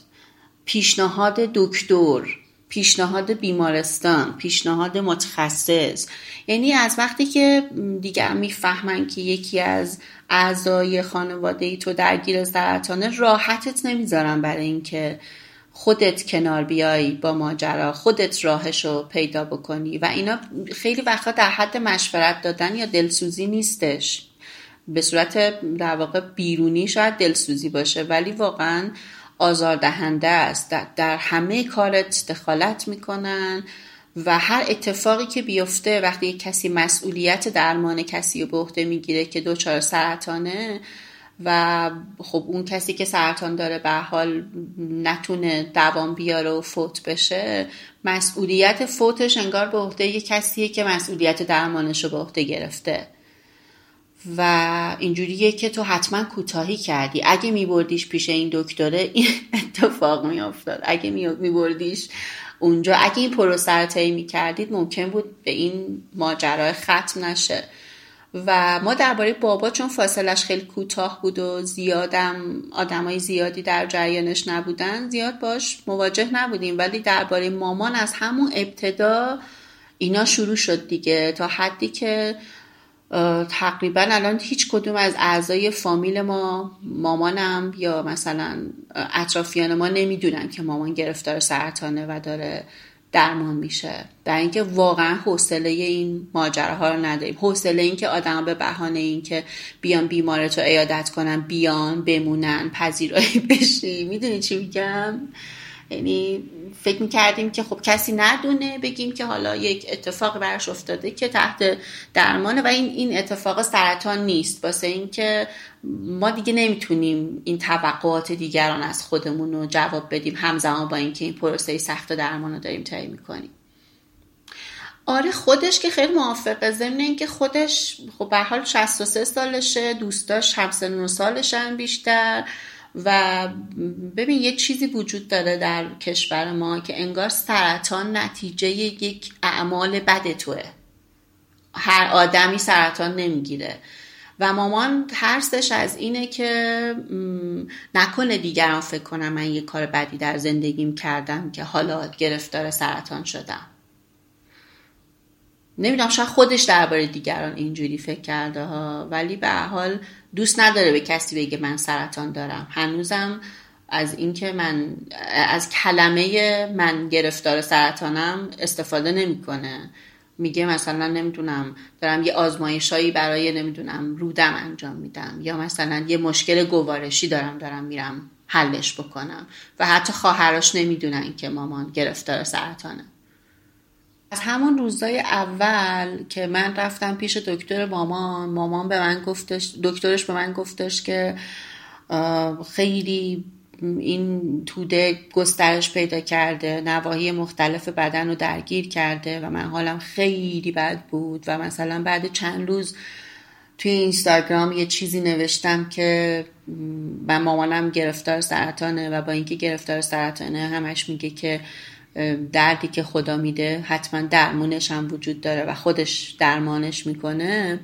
پیشنهاد دکتر. پیشنهاد بیمارستان پیشنهاد متخصص. یعنی از وقتی که دیگر می‌فهمن که یکی از اعضای خانواده ای تو درگیر سرطانه راحتت نمی‌ذارن برای اینکه خودت کنار بیای با ماجرا خودت راهشو پیدا بکنی. و اینا خیلی وقتا در حد مشورت دادن یا دلسوزی نیستش. به صورت در واقع بیرونی شاید دلسوزی باشه ولی واقعا آزاردهنده است. در همه کارت دخالت می‌کنن و هر اتفاقی که بیفته وقتی کسی مسئولیت درمان کسی رو به عهده می‌گیره که دچار سرطانه و خب اون کسی که سرطان داره به حال نتونه دوام بیاره و فوت بشه مسئولیت فوتش انگار به عهده یه کسیه که مسئولیت درمانش رو به عهده گرفته. و اینجوریه که تو حتما کوتاهی کردی. اگه میبردیش پیش این دکتره این اتفاق میافتاد. اگه میبردیش اونجا اگه این پروسه رو طی می‌کردید ممکن بود به این ماجرای ختم نشه. و ما درباره بابا چون فاصلش خیلی کوتاه بود و زیادم آدمای زیادی در جریانش نبودن زیاد باش مواجه نبودیم. ولی درباره مامان از همون ابتدا اینا شروع شد دیگه. تا حدی که تقریبا الان هیچ کدوم از اعضای فامیل ما مامانم یا مثلا اطرافیان ما نمی‌دونن که مامان گرفتار سرطانه و داره درمان میشه. در اینکه واقعا حوصله این ماجراها رو نداریم. حوصله این که آدم به بهانه این که بیان بیمارت رو عیادت کنن بیان بمونن پذیرایی بشی. می‌دونی چی میگم؟ یعنی فکر می‌کردیم که خب کسی ندونه بگیم که حالا یک اتفاق برش افتاده که تحت درمانه و این این اتفاق سرطان نیست. واسه اینکه ما دیگه نمی‌تونیم این توقعات دیگران از خودمون رو جواب بدیم همزمان با اینکه این پروسه سخت درمان رو داریم طی می‌کنیم. آره خودش که خیلی موافقه. ضمن اینکه خودش خب به حال 63 سالشه دوستاش همسن و سالشن بیشتر. و ببین یه چیزی وجود داره در کشور ما که انگار سرطان نتیجه یک اعمال بد توه. هر آدمی سرطان نمی‌گیره. و مامان ترسش از اینه که نکنه دیگران فکر کنم من یه کار بدی در زندگیم کردم که حالا گرفتار سرطان شدم. نمی‌دونم شاید خودش درباره دیگران اینجوری فکر کرده ها ولی به حال دوست نداره به کسی بگه من سرطان دارم. هنوزم از اینکه من از کلمه من گرفتار سرطانم استفاده نمی‌کنه. میگه مثلا نمی‌دونم دارم یه آزمایشایی برای نمی‌دونم رودم انجام میدم یا مثلا یه مشکل گوارشی دارم دارم میرم حلش بکنم. و حتی خواهرش نمی‌دونن که مامان گرفتار سرطانه. از همون روزای اول که من رفتم پیش دکتر مامان مامان به من گفتش دکترش به من گفتش که خیلی این توده گسترش پیدا کرده نواحی مختلف بدن رو درگیر کرده و من حالم خیلی بد بود و مثلا بعد چند روز توی اینستاگرام یه چیزی نوشتم که من مامانم گرفتار سرطانه و با اینکه گرفتار سرطانه همش میگه که دردی که خدا میده حتما درمونش هم وجود داره و خودش درمانش می‌کنه.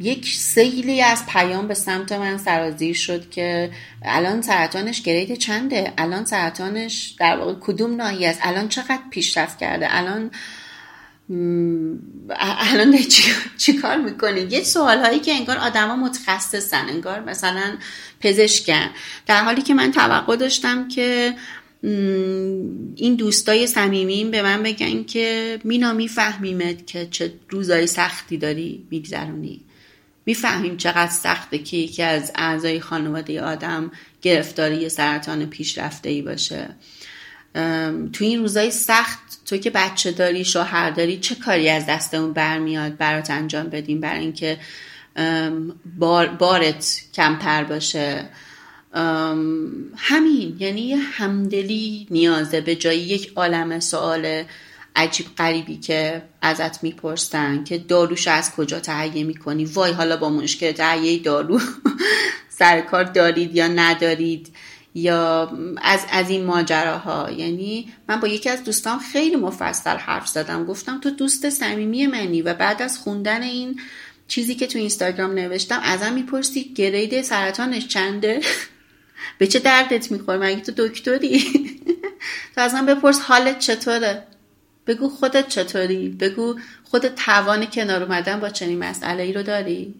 یک سیلی از پیام به سمت من سرازیر شد که الان سرطانش گرید چنده؟ الان سرطانش در واقع کدوم ناحیه است؟ الان چقدر پیشرفت کرده؟ الان الان چی, چی کار می‌کنی؟ یه سوال هایی که انگار آدما متخصصن انگار مثلا پزشکن. در حالی که من توقع داشتم که این دوستای صمیمیم به من بگن که مینا میفهمیمت که چه روزای سختی داری میگذرونی. می‌فهمیم چقدر سخته که یکی از اعضای خانواده آدم گرفتاری سرطان پیشرفته ای باشه تو این روزای سخت تو که بچه داری شوهر داری چه کاری از دستمون برمیاد برات انجام بدیم برای اینکه بار بارت کمتر باشه؟ همین یعنی یه همدلی نیازه به جای یک عالم سوال عجیب غریبی که ازت می‌پرسن که داروش از کجا تهیه می‌کنی؟ وای حالا با مشکل تهیه دارو. سر کار دارید یا ندارید؟ یا از, از این ماجراها. یعنی من با یکی از دوستان خیلی مفصل حرف زدم. گفتم تو دوست صمیمی منی و بعد از خوندن این چیزی که تو اینستاگرام نوشتم ازم می‌پرسی گرید سرطانش چنده؟ به چه دردت می‌خوره؟ مگه تو دکتری؟ تو از من بپرس حالت چطوره. بگو خودت چطوری؟ بگو خودت توان کنار اومدن با چنین مسئله ای رو داری؟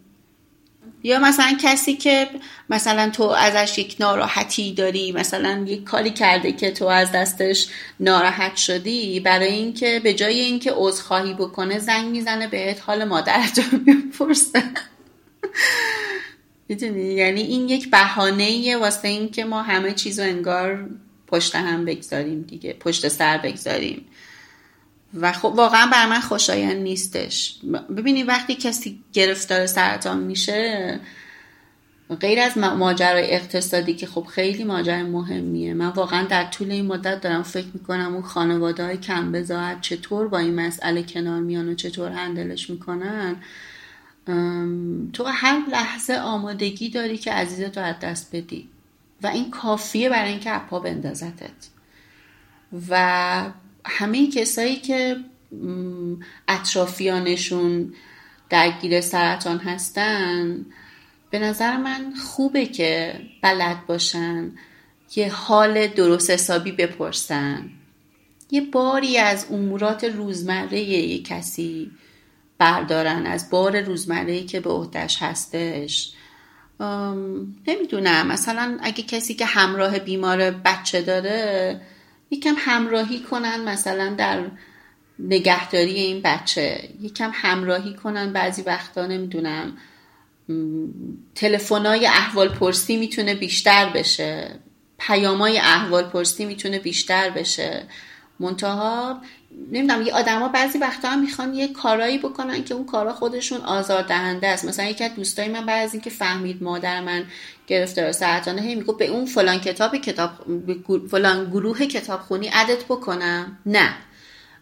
یا مثلا کسی که مثلا تو ازش یک ناراحتی داری مثلا یک کاری کرده که تو از دستش ناراحت شدی برای اینکه به جای اینکه عذرخواهی بکنه زنگ می‌زنه بهت حال مادرت رو می‌پرسه. می‌دونی؟ یعنی این یک بهانه واسه اینکه ما همه چیز رو انگار پشت هم بگذاریم دیگه پشت سر بگذاریم. و خب واقعا بر من خوشایند نیستش. ببینی وقتی کسی گرفتار سرطان میشه غیر از ماجرای اقتصادی که خب خیلی ماجرای مهمیه. من واقعا در طول این مدت دارم فکر می‌کنم اون خانواده های کم چطور با این مسئله کنار میان و چطور هندلش می‌کنن. تو هر لحظه آمادگی داری که عزیزت رو از دست بدی. و این کافیه برای اینکه اپا بندازتت. و همه کسایی که اطرافیانشون درگیر سرطان هستن به نظر من خوبه که بلد باشن یه حال درست حسابی بپرسن. یه باری از امورات روزمره یه کسی بردارن از بار روزمره که به عهدهش هستش. نمی‌دونم. مثلا اگه کسی که همراه بیمار بچه داره یکم همراهی کنن مثلا در نگهداری این بچه. یکم همراهی کنن بعضی وقتا نمی‌دونم. تلفنای احوال پرسی می‌تونه بیشتر بشه. پیامای احوال پرسی می‌تونه بیشتر بشه. منتها نمی‌دونم یه آدما بعضی وقتا هم می‌خوان یه کارایی بکنن که اون کارا خودشون آزار دهنده است. مثلا یکی از دوستای من بعد از اینکه فهمید مادر من گرفتار سرطانه هی میگه به اون فلان کتاب کتاب فلان گروه کتابخونی عدت بکنم. نه.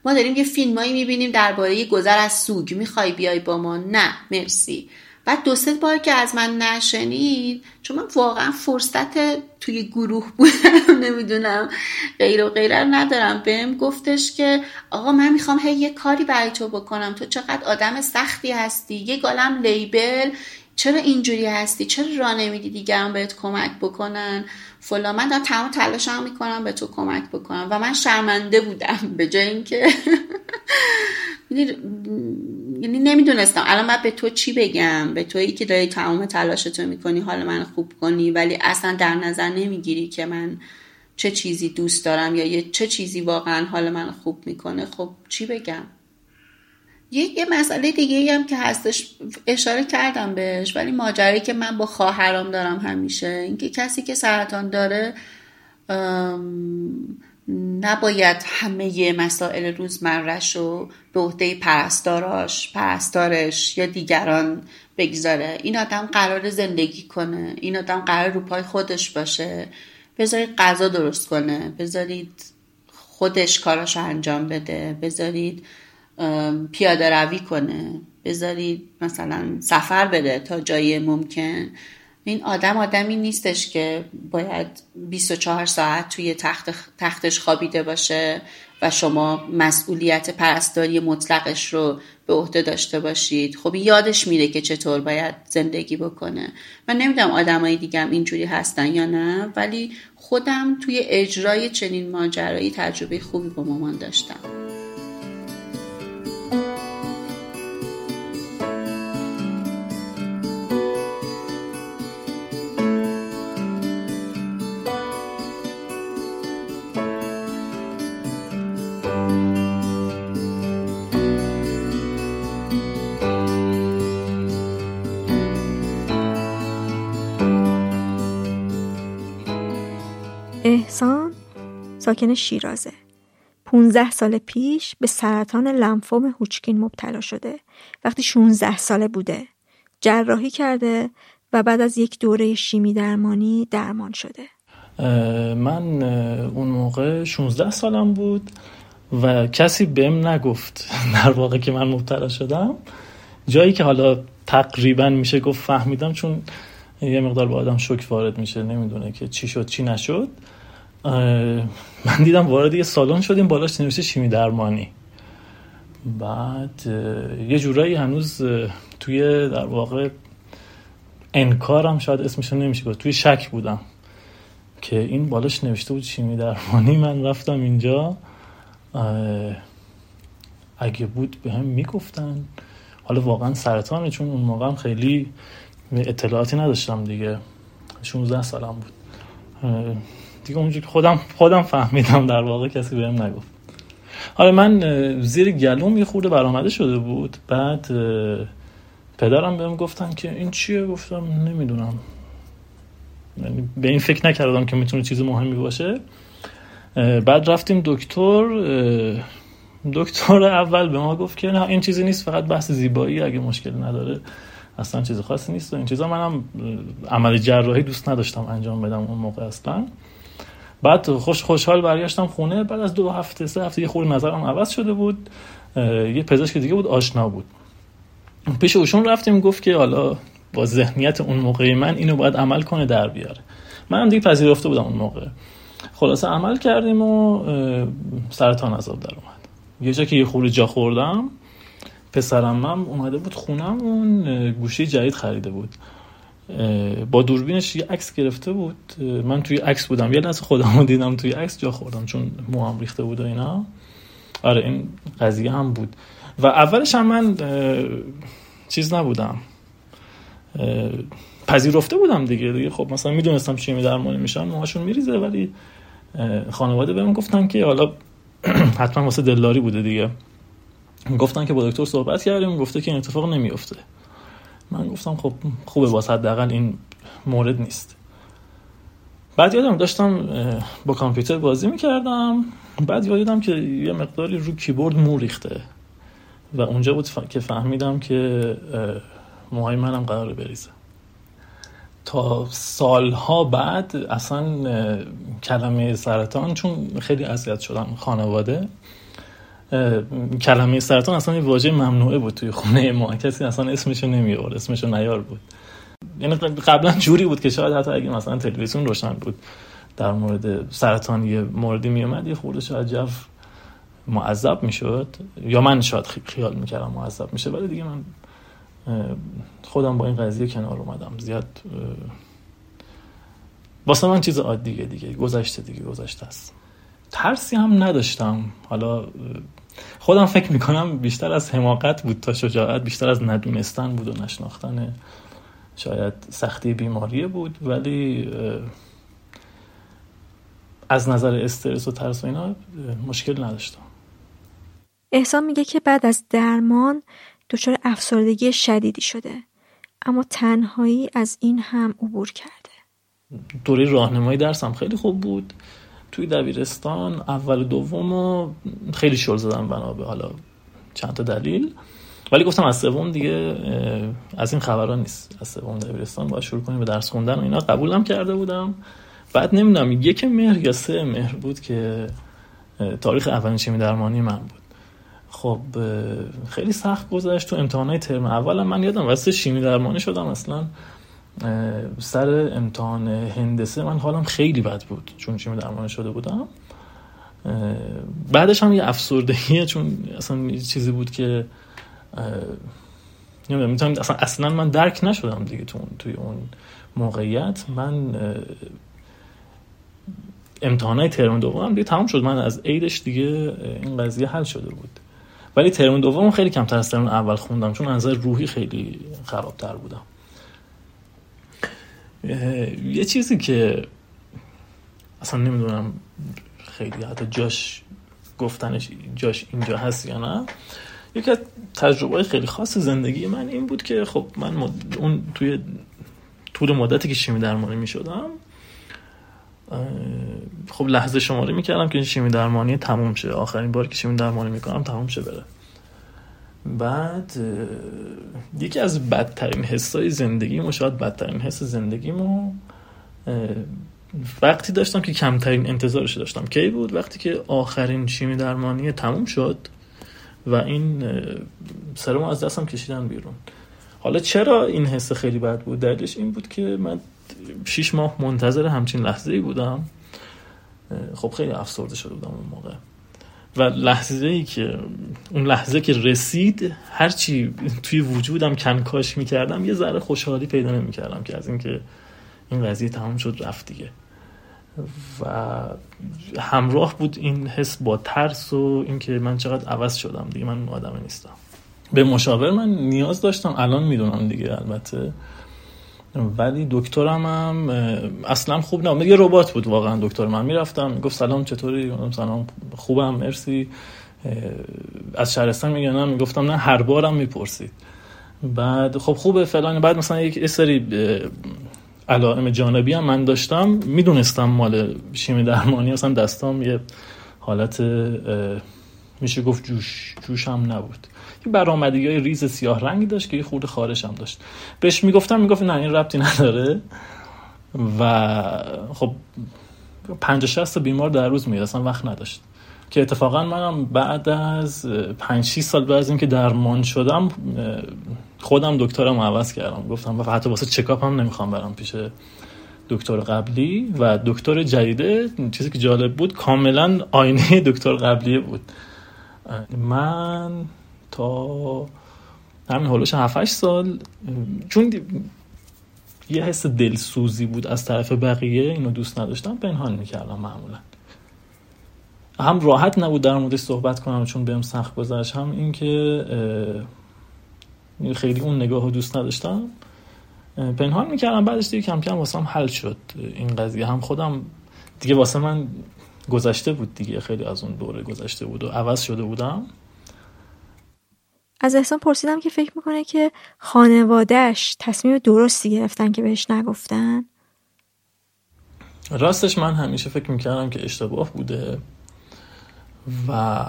ما داریم یه فیلمایی می‌بینیم درباره گذر از سوگ. می‌خوای بیای با ما؟ نه. مرسی. بعد دو سه بار که از من نشنید چون من واقعا فرصت توی گروه بودم نمی‌دونم غیر و غیره ندارم. بهم گفتش که آقا من می‌خوام هی یه کاری برای تو بکنم. تو چقدر آدم سختی هستی. یه گالم لیبل چرا اینجوری هستی؟ چرا را نمیدی دیگران بهت کمک بکنن؟ فلا من دارم تمام تلاشم می‌کنم به تو کمک بکنم. و من شرمنده بودم. به جای اینکه یعنی نمی‌دونستم. الان باید به تو چی بگم؟ به تویی که داری تمام تلاشتو می‌کنی حال من خوب کنی ولی اصلا در نظر نمی‌گیری که من چه چیزی دوست دارم یا یه چه چیزی واقعا حال من خوب می‌کنه. خب چی بگم؟ یه, مسئله دیگه هم که هستش اشاره کردم بهش ولی ماجرایی که من با خواهرام دارم همیشه اینکه کسی که سرطان داره نباید همه مسائل روزمرش رو به عهده پرستاراش پرستارش یا دیگران بگذاره. این آدم قرار زندگی کنه این آدم قرار رو پای خودش باشه. بذارید غذا درست کنه بذارید خودش کاراش انجام بده بذارید پیاده روی کنه. بذارید مثلا سفر بده تا جایی ممکن. این آدم آدمی نیستش که باید 24 ساعت توی تخت تختش خوابیده باشه و شما مسئولیت پرستاری مطلقش رو به عهده داشته باشید. خب یادش میره که چطور باید زندگی بکنه. من نمی‌دونم آدمای دیگم اینجوری هستن یا نه ولی خودم توی اجرای چنین ماجرایی تجربه خوبی با مامان داشتم. ساکن شیرازه. 15 سال پیش به سرطان لنفوم هوچکین مبتلا شده. وقتی 16 ساله بوده. جراحی کرده و بعد از یک دوره شیمی درمانی درمان شده. من اون موقع 16 سالم بود و کسی بهم نگفت در واقع که من مبتلا شدم جایی که حالا تقریبا میشه گفت فهمیدم چون یه مقدار با آدم شک وارد میشه نمی‌دونه که چی شد چی نشد من دیدم وارد یه سالن شدیم بالاش نوشته شیمی درمانی. بعد یه جورایی هنوز توی در واقع انکارم شاید اسمش نمیشه گفت توی شک بودم که این بالاش نوشته بود شیمی درمانی. من رفتم اینجا اگه بود به هم می‌گفتن. حالا واقعا سرطانه چون اون موقع خیلی اطلاعاتی نداشتم دیگه. 16 سالم بود. دیگه اونجوری خودم خودم فهمیدم در واقع کسی بهم نگفت. حالا من زیر گلوم یه خورده برآمده شده بود. بعد پدرم بهم گفتن که این چیه؟ گفتم نمی‌دونم. یعنی به این فکر نکردم که می‌تونه چیز مهمی باشه. بعد رفتیم دکتر. دکتر اول به ما گفت که نه این چیزی نیست فقط بحث زیبایی اگه مشکلی نداره اصلا چیز خاصی نیست. و این چیزا منم عمل جراحی دوست نداشتم انجام بدم اون موقع اصلا. بعد خوش خوشحال برگشتم خونه. بعد از دو هفته سه هفته یه خورده نظرم عوض شده بود. یه پزشک دیگه بود آشنا بود. پیش اوشون رفتیم گفت که حالا با ذهنیت اون موقع من اینو باید عمل کنه در بیاره. منم دیگه پذیرفته بودم اون موقع. خلاصه عمل کردیم و سرطان عذاب در اومد. یه جا که یه خورده جا خوردم پسرم هم اومده بود خونم اون گوشی جدید خریده بود. با دوربینش یه عکس گرفته بود. من توی عکس بودم. یه لحظه خودم دیدم توی عکس جا خوردم چون موام ریخته بود و اینا. آره این قضیه هم بود. و اولش هم من چیز نبودم. پذیرفته بودم دیگه. دیگه خب مثلا می‌دونستم چی درمانی میشن موهاشون میریزه ولی خانواده بهم گفتن که حالا حتما واسه دلاری بوده دیگه. گفتن که با دکتر صحبت کردیم گفته که این اتفاق نمیفته من گفتم خب خوبه واسه حداقل این مورد نیست. بعد یادم داشتم با کامپیوتر بازی می‌کردم. بعد یادم که یه مقداری رو کیبورد مو ریخته. و اونجا بود که فهمیدم که موهای منم قرار بریزه. تا سالها بعد اصلا کلمه سرطان چون خیلی اذیت شدم خانواده. کلمه سرطان اصلا یه واژه ممنوعه بود توی خونه ما. کسی اصلا اسمشو نمیارد اسمشو نیار بود یعنی قبلا جوری بود که شاید حتی اگه مثلا تلویزیون روشن بود در مورد سرطان یه موردی میومد یه خورده شاید جو معذب می‌شد. یا من شاید خیال می‌کردم معذب میشه ولی دیگه من خودم با این قضیه کنار اومدم. زیاد واسه من چیز عادیه دیگه. گذشته دیگه گذشته است. ترسی هم نداشتم. حالا خودم فکر می‌کنم بیشتر از حماقت بود تا شجاعت بیشتر از ندونستن بود و نشناختن. شاید سختی بیماری بود ولی از نظر استرس و ترس و اینا مشکل نداشتم. احسان میگه که بعد از درمان دچار افسردگی شدیدی شده اما تنهایی از این هم عبور کرده. دوره راهنمایی درسم خیلی خوب بود. توی دبیرستان اول و دوم خیلی شل زدم بنا به حالا چند تا دلیل. ولی گفتم از سوم دیگه از این خبران نیست. از سوم دبیرستان باید شروع کنیم به درس خوندن و اینا. قبولم کرده بودم. بعد نمی‌دونم یک مهر یا سه مهر بود که تاریخ اولین شیمی درمانی من بود. خب خیلی سخت گذشت تو امتحانات ترم اولم من یادم واسه شیمی درمانی شدم اصلا. سر امتحان هندسه من حالم خیلی بد بود چون شیمی درمانی شده بودم. بعدش هم یه افسردگیه چون اصلا چیزی بود که نمی‌دونم می‌تونم اصلا اصلا من درک نشدم دیگه تو توی اون موقعیت. من امتحانات ترم دوم دیگه تمام شد. من از عیدش دیگه این قضیه حل شده بود. ولی ترم دوم خیلی کمتر از ترم اول خوندم چون از روحی خیلی خرابتر بودم. یه چیزی که اصلا نمی‌دونم خیلی حتی جاش گفتنش جاش اینجا هست یا نه. یکی از تجربه خیلی خاص زندگی من این بود که خب من اون توی طول مدتی که شیمی درمانی می شدم خب لحظه شماری می‌کردم که این شیمی درمانی تموم شه. آخرین بار که شیمی درمانی می‌کنم تموم شه بره. بعد یکی از بدترین حسای زندگی و شاید بدترین حس زندگیمو وقتی داشتم که کمترین انتظارش داشتم. کی بود؟ وقتی که آخرین شیمی درمانی تموم شد و این سرمو از دستم کشیدن بیرون. حالا چرا این حس خیلی بد بود؟ دلیلش این بود که من شیش ماه منتظر همچین لحظه ای بودم خب خیلی افسرده شده بودم اون موقع. و لحظه ای که اون لحظه که رسید هرچی توی وجودم کنکاش می‌کردم یه ذره خوشحالی پیدا نمی‌کردم که از اینکه این قضیه تمام شد رفت دیگه. و همراه بود این حس با ترس و اینکه من چقدر عوض شدم. دیگه من آدم نیستم. به مشاور من نیاز داشتم. الان می‌دونم دیگه البته. ولی دکترم هم اصلا خوب نبود یه ربات بود واقعا دکتر من. می‌رفتم گفت سلام چطوری؟ سلام خوبم مرسی. از شهرستان میگنم می‌گفتم نه هر بارم می‌پرسید بعد خب خوبه فلان. بعد مثلا یک سری علائم جانبی هم من داشتم. می‌دونستم مال شیمی درمانی اصلا دستام یه حالت میشه گفت جوش جوش هم نبود. برآمدگی های ریز سیاه رنگی داشت که یه خورده خارش هم داشت. بهش می‌گفتم می‌گفت نه این ربطی نداره. و خب پنج شست بیمار در روز میاد اصلا وقت نداشت. که اتفاقا منم بعد از پنج 6 سال بعد از اینکه درمان شدم خودم دکترم عوض کردم. گفتم و حتی واسه چکاپ هم نمی‌خوام برم پیش دکتر قبلی. و دکتر جدیده چیزی که جالب بود کاملا آینه دکتر قبلیه بود. من تا همین حالش 7 سال چون یه حس دلسوزی بود از طرف بقیه اینو دوست نداشتم پنهان می‌کردم معمولا. هم راحت نبود در موردش صحبت کنم چون بهم سخت گذشت هم اینکه خیلی اون نگاه دوست نداشتم. پنهان می‌کردم بعدش دیگه کم کم واسه هم حل شد این قضیه. هم خودم دیگه واسه من گذشته بود دیگه خیلی از اون دوره گذشته بود و عوض شده بودم. از احسان پرسیدم که فکر می‌کنه که خانوادهش تصمیم درستی گرفتن که بهش نگفتن؟ راستش من همیشه فکر می‌کردم که اشتباه بوده و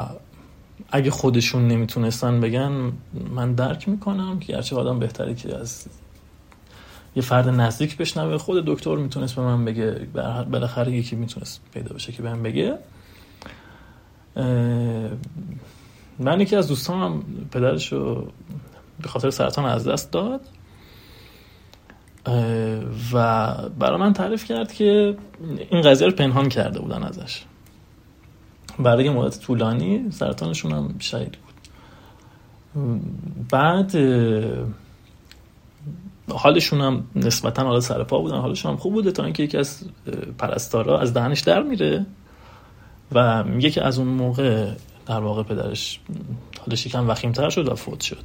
اگه خودشون نمی‌تونستن بگن من درک می‌کنم که هرچه آدم بهتری که از یه فرد نزدیک بشنوه. خود دکتر می‌تونست به من بگه بالاخره یکی می‌تونست پیدا بشه که بهم بگه. من یکی از دوستانم پدرش رو به خاطر سرطان از دست داد. و برای من تعریف کرد که این قضیه رو پنهان کرده بودن ازش. برای مدت طولانی سرطانشون هم شهید بود. بعد حالشون هم نسبتا حالا سر پا بودن حالشون هم خوب بوده تا اینکه یکی از پرستارا از دهنش در میره و میگه که از اون موقع در واقع پدرش حالش یکم وخیمتر شد و فوت شد.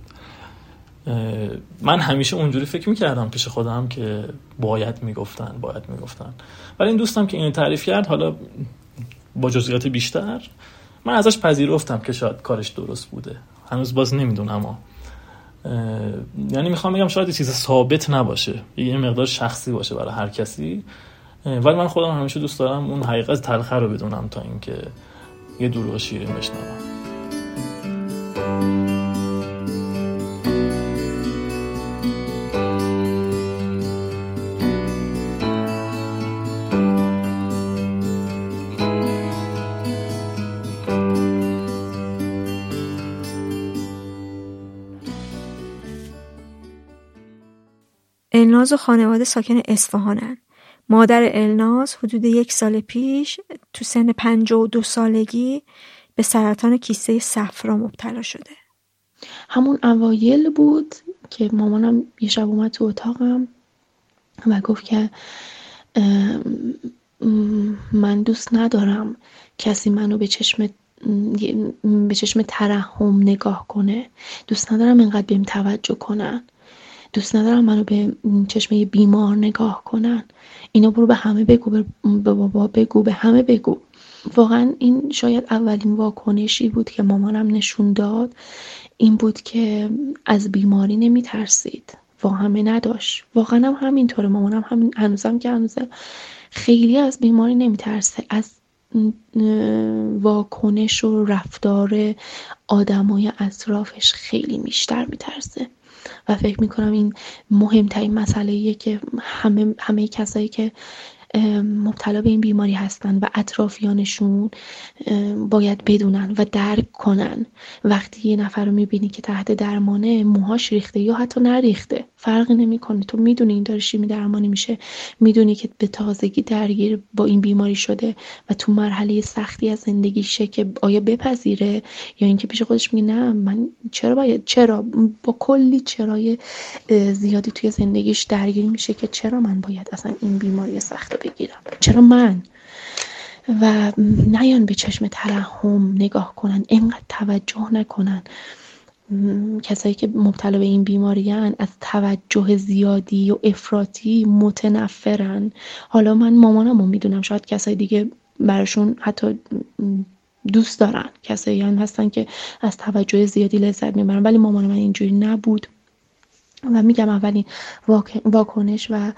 من همیشه اونجوری فکر می‌کردم پیش خودم که باید می‌گفتن باید می‌گفتن. ولی این دوستم که این تعریف کرد حالا با جزئیات بیشتر من ازش پذیرفتم که شاید کارش درست بوده. هنوز باز نمی‌دونم یعنی می‌خوام بگم شاید چیز ثابت نباشه. یه مقدار شخصی باشه برای هر کسی. ولی من خودم همیشه دوست دارم اون حقیقت تلخه رو بدونم تا اینکه یه دروغ شیرین بشنوم الناز و خانواده ساکن اصفهانن. مادر الناز حدود یک سال پیش تو سن پنج و دو سالگی به سرطان کیسه صفرا مبتلا شده. همون اوایل بود که مامانم یه شب اومد تو اتاقم و گفت که من دوست ندارم کسی منو به چشم به چشم ترحم نگاه کنه دوست ندارم اینقدر بهم توجه کنن دوست ندارم منو به چشمه بیمار نگاه کنن. اینا برو به همه بگو به بابا بگو به همه بگو. واقعا این شاید اولین واکنشی بود که مامانم نشون داد. این بود که از بیماری نمی ترسید همه نداشت. واقعا هم همینطوره. مامانم همین هنوزم که هنوزه خیلی از بیماری نمی ترسه از واکنش و رفتار آدمای اطرافش خیلی بیشتر میترسه. و فکر می‌کنم این مهمترین مسئله که همه همه کسایی که مبتلا به این بیماری هستن و اطرافیانشون باید بدونن و درک کنن. وقتی یه نفر رو می‌بینی که تحت درمانه موهاش ریخته یا حتی نریخته فرقی نمی‌کنه. تو می‌دونی این داره شیمی درمانی میشه. می‌دونی که به تازگی درگیر با این بیماری شده و تو مرحله سختی از زندگیشه که آیا بپذیره یا اینکه پیش خودش میگه نه من چرا باید چرا؟ با کلی چرای زیادی توی زندگیش درگیر میشه که چرا من باید اصلا این بیماری سخت بگیرم. چرا من و نیان به چشم ترحم نگاه کنن اینقدر توجه نکنن. کسایی که مبتلا به این بیماریان از توجه زیادی و افراطی متنفرن. حالا من مامانم رو می‌دونم شاید کسای دیگه براشون حتی دوست دارن. کسایی هم هستن که از توجه زیادی لذت می‌برن ولی مامان من اینجوری نبود. و میگم اولین واکنش و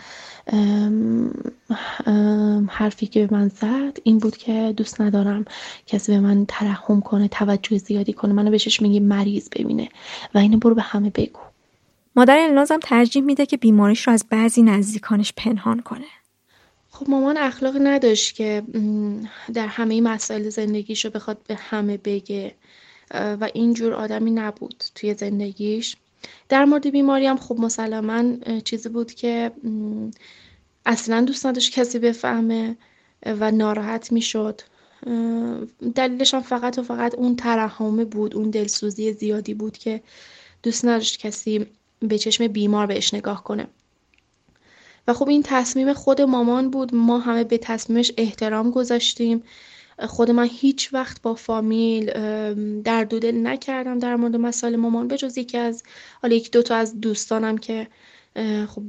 حرفی که به من زد این بود که دوست ندارم کسی به من ترحم کنه توجه زیادی کنه. منو بهش میگه مریض ببینه و اینو برو به همه بگو. مادر النازم ترجیح میده که بیماریش رو از بعضی نزدیکانش پنهان کنه. خب مامان اخلاقی نداشت که در همه مسائل زندگیش رو بخواد به همه بگه. و اینجور آدمی نبود توی زندگیش. در مورد بیماری هم خب مسلما چیزی بود که اصلا دوست نداشت کسی بفهمه و ناراحت می‌شد. دلیلش هم فقط و فقط اون ترحمه بود اون دلسوزی زیادی بود که دوست نداشت کسی به چشم بیمار بهش نگاه کنه. و خب این تصمیم خود مامان بود. ما همه به تصمیمش احترام گذاشتیم. خود من هیچ وقت با فامیل در دوده نکردم در مورد مسائل مامان به جز یکی از حالا یک دوتا از دوستانم که خب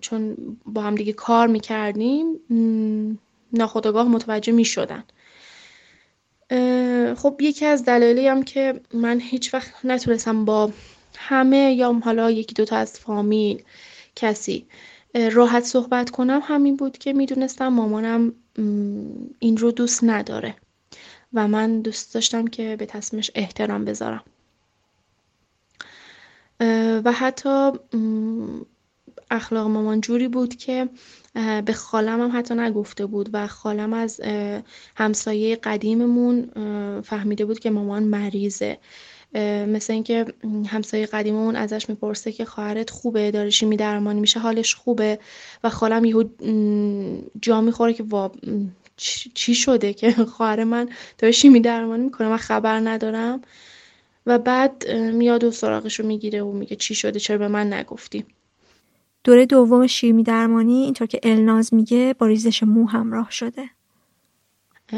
چون با هم دیگه کار می‌کردیم ناخداگاه متوجه می‌شدن. خب یکی از دلایلی هم که من هیچ وقت نتونستم با همه یا حالا یکی دوتا از فامیل کسی راحت صحبت کنم همین بود که می‌دونستم مامانم این رو دوست نداره و من دوست داشتم که به تصمیمش احترام بذارم. و حتی اخلاق مامان جوری بود که به خالم هم حتی نگفته بود و خالم از همسایه قدیممون فهمیده بود که مامان مریضه. مثل اینکه همسایه قدیممون ازش می‌پرسه که خواهرت خوبه داره شیمی درمانی میشه حالش خوبه و خالم یهو جا می‌خوره که وا چی شده که خواهر من داره شیمی درمانی می‌کنه من خبر ندارم. و بعد میاد و سراغش رو می‌گیره و میگه چی شده چرا به من نگفتی؟ دوره دوم شیمی درمانی اینطور که الناز میگه با ریزش مو همراه شده.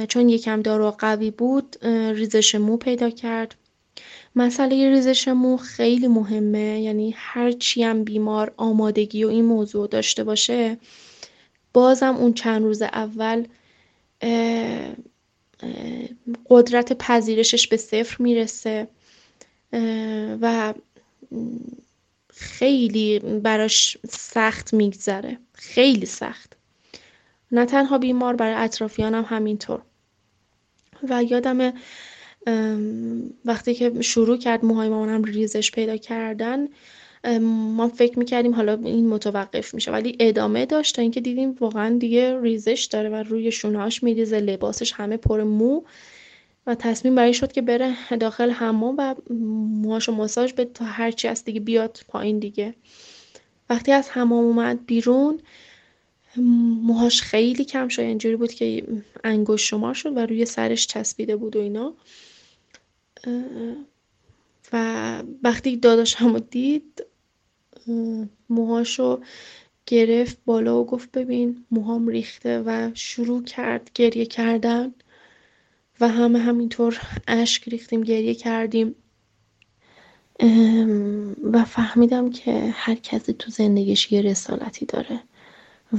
چون یکم دارو قوی بود ریزش مو پیدا کرد. مسئله ریزش مو خیلی مهمه. یعنی هر چی هم بیمار آمادگی و این موضوع داشته باشه بازم اون چند روز اول قدرت پذیرشش به صفر می‌رسه. و خیلی براش سخت میگذره. خیلی سخت. نه تنها بیمار برای اطرافیانم هم همینطور. و یادم وقتی که شروع کرد موهای مامانم ریزش پیدا کردن ما فکر می‌کردیم حالا این متوقف میشه ولی ادامه داشت تا اینکه دیدیم واقعا دیگه ریزش داره و روی شونهاش میریزه لباسش همه پر مو و تصمیم برای شد که بره داخل حمام و موهاشو ماساژ بده تا هرچی از دیگه بیاد پایین دیگه. وقتی از حمام اومد بیرون موهاش خیلی کم شد اینجوری بود که انگوش شما شد و روی سرش چسبیده بود و اینا. و وقتی داداشم دید موهاشو گرفت بالا و گفت ببین موهام ریخته و شروع کرد گریه کردن و همه همینطور اشک ریختیم گریه کردیم. و فهمیدم که هر کسی تو زندگیش یه رسالتی داره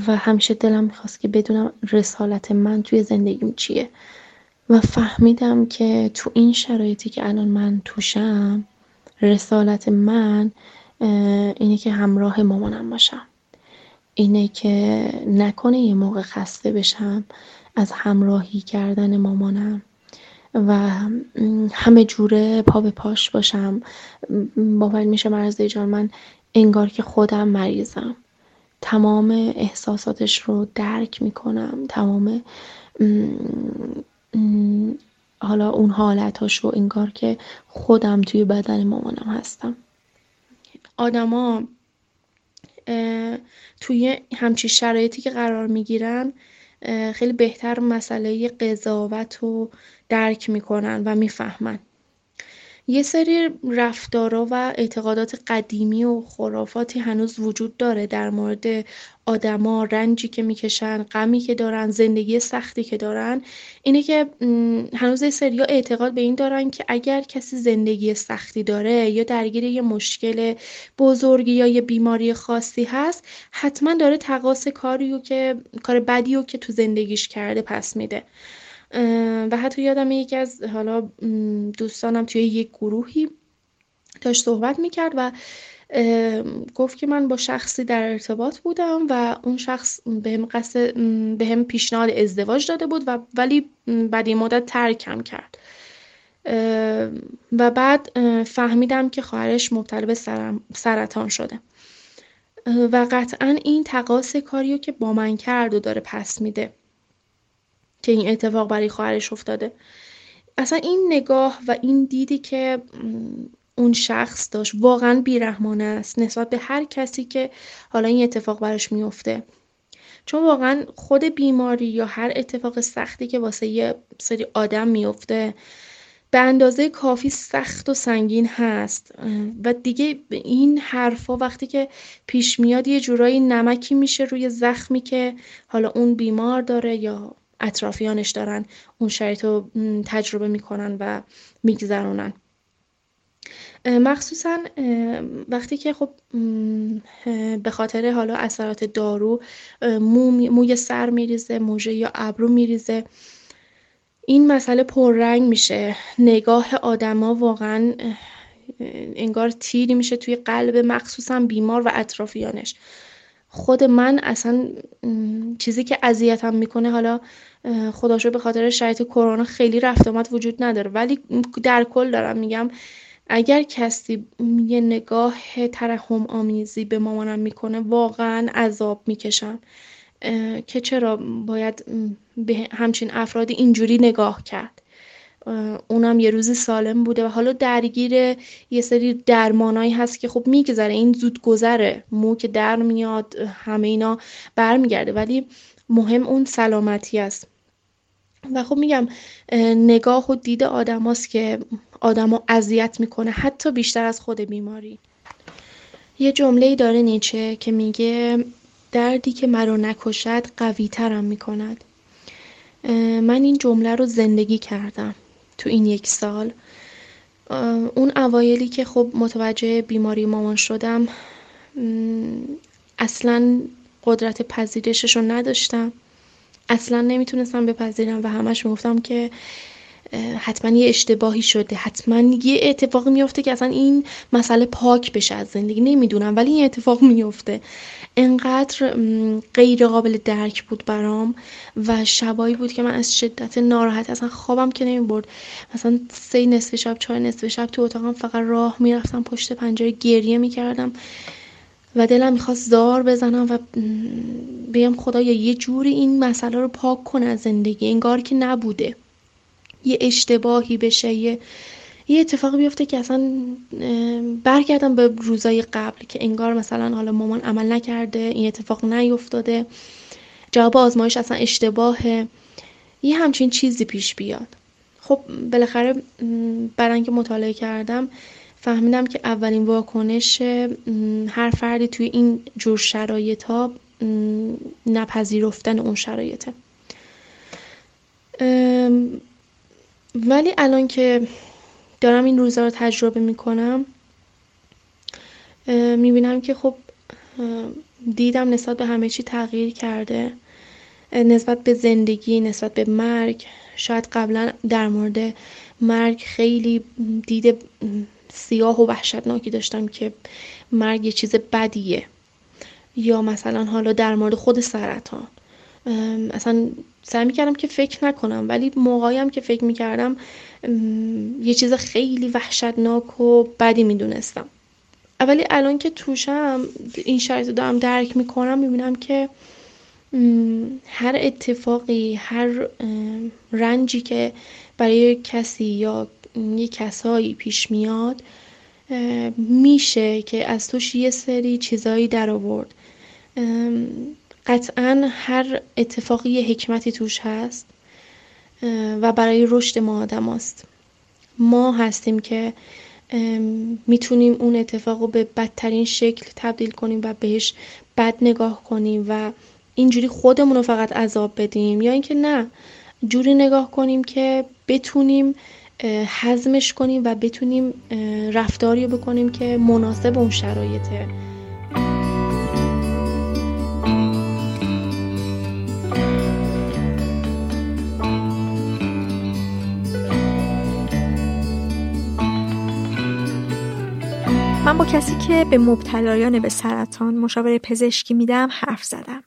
و همیشه دلم می‌خواست که بدونم رسالت من توی زندگیم چیه. و فهمیدم که تو این شرایطی که الان من توشم رسالت من اینه که همراه مامانم باشم. اینه که نکنه یه موقع خسته بشم از همراهی کردن مامانم و همه جوره پا به پاش باشم. باور میشه مرزه جان من انگار که خودم مریضم. تمام احساساتش رو درک می‌کنم. تمام حالا اون حالتاش رو انگار که خودم توی بدن مامانم هستم. آدما توی همچی شرایطی که قرار می‌گیرن خیلی بهتر مسئله قضاوت رو درک می‌کنن و می‌فهمن. یه سری رفتارا و اعتقادات قدیمی و خرافاتی هنوز وجود داره در مورد آدما رنجی که می‌کشن غمی که دارن زندگی سختی که دارن. اینه که هنوز سریا اعتقاد به این دارن که اگر کسی زندگی سختی داره یا درگیر یه مشکل بزرگی یا یه بیماری خاصی هست حتما داره تقاس کاریو که کار بدی که تو زندگیش کرده پس میده. و حتی یادم یکی از حالا دوستانم توی یک گروهی داشت صحبت می‌کرد و گفت که من با شخصی در ارتباط بودم و اون شخص بهم قصد بهم پیشنهاد ازدواج داده بود و ولی بعد این مدت ترکم کرد. و بعد فهمیدم که خواهرش مبتلا به سرطان شده. و قطعا این تقاس کاریو که با من کرد و داره پس میده. که این اتفاق برای خواهرش افتاده. اصلا این نگاه و این دیدی که اون شخص داشت واقعا بیرحمانه است نسبت به هر کسی که حالا این اتفاق براش میفته چون واقعا خود بیماری یا هر اتفاق سختی که واسه یه سری آدم میفته به اندازه کافی سخت و سنگین هست. و دیگه این حرفا وقتی که پیش میاد یه جورایی نمکی میشه روی زخمی که حالا اون بیمار داره یا اطرافیانش دارن اون شرایط رو تجربه می‌کنن و میگذرونن. مخصوصا وقتی که خب به خاطر حالا اثرات دارو مو موی سر میریزه موژه یا ابرو میریزه. این مسئله پررنگ میشه. نگاه آدما واقعا انگار تیری میشه توی قلب مخصوصا بیمار و اطرافیانش. خود من اصلا چیزی که اذیتم می‌کنه حالا خداشو به خاطر شرایط کرونا خیلی رفت آمد وجود نداره. ولی در کل دارم میگم اگر کسی یه نگاه ترحم آمیزی به مامانم می‌کنه واقعا عذاب می‌کشم. که چرا باید به همچین افرادی اینجوری نگاه کرد؟ اونم یه روزی سالم بوده و حالا درگیر یه سری درمانایی هست که خب میگذره. این زود گذره. مو که در میاد همه اینا برمیگرده. ولی مهم اون سلامتی است. و خب میگم نگاه و دید آدم هاست که آدم اذیت می‌کنه حتی بیشتر از خود بیماری. یه جمله ای داره نیچه که میگه دردی که مرا نکشد قوی ترم می‌کند من این جمله رو زندگی کردم تو این یک سال. اون اوایلی که خب متوجه بیماری مامان شدم اصلا قدرت پذیرشش رو نداشتم. اصلا نمی‌تونستم بپذیرم و همش می‌گفتم که حتما یه اشتباهی شده. حتما یه اتفاقی میفته که اصلا این مسئله پاک بشه از زندگی. نمی‌دونم ولی این اتفاق میفته انقدر غیر قابل درک بود برام و شبایی بود که من از شدت ناراحت اصلا خوابم که نمی برد مثلا سه نصف شب چهار نصف شب تو اتاقم فقط راه می‌رفتم پشت پنجره گریه می‌کردم. و دلم می‌خواست زار بزنم و بگم خدایا یه جوری این مسئله رو پاک کن از زندگی. انگار که نبوده. یه اشتباهی بشه یه یه اتفاقی بیفته که اصلا برگردم به روزای قبل که انگار مثلا حالا مامان عمل نکرده این اتفاق نیفتاده جواب آزمایش اصلا اشتباهه. یه همچین چیزی پیش بیاد. خب بالاخره بعد که مطالعه کردم فهمیدم که اولین واکنش هر فردی توی این جور شرایط ها نپذیرفتن اون شرایطه. ولی الان که دارم این روزا رو تجربه می‌کنم می‌بینم که خب دیدم نسبت به همه چی تغییر کرده. نسبت به زندگی نسبت به مرگ. شاید قبلا در مورد مرگ خیلی دید سیاه و وحشتناکی داشتم که مرگ یه چیز بدیه. یا مثلا حالا در مورد خود سرطان. اصلا سعی می‌کردم که فکر نکنم ولی موقعیم که فکر می‌کردم یه چیز خیلی وحشتناک و بدی می‌دونستم. اولی الان که توشم این شرایط دارم درک می‌کنم می‌بینم که هر اتفاقی هر رنجی که برای کسی یا یه کسایی پیش میاد میشه که از توش یه سری چیزایی در آورد قطعا هر اتفاقی یه حکمتی توش هست و برای رشد ما آدم است. ما هستیم که می‌تونیم اون اتفاق رو به بدترین شکل تبدیل کنیم و بهش بد نگاه کنیم و اینجوری خودمون رو فقط عذاب بدیم یا اینکه نه جوری نگاه کنیم که بتونیم حزمش کنیم و بتونیم رفتاری بکنیم که مناسب اون شرایطه من با کسی که به مبتلایان به سرطان مشاوره پزشکی میدم حرف زدم.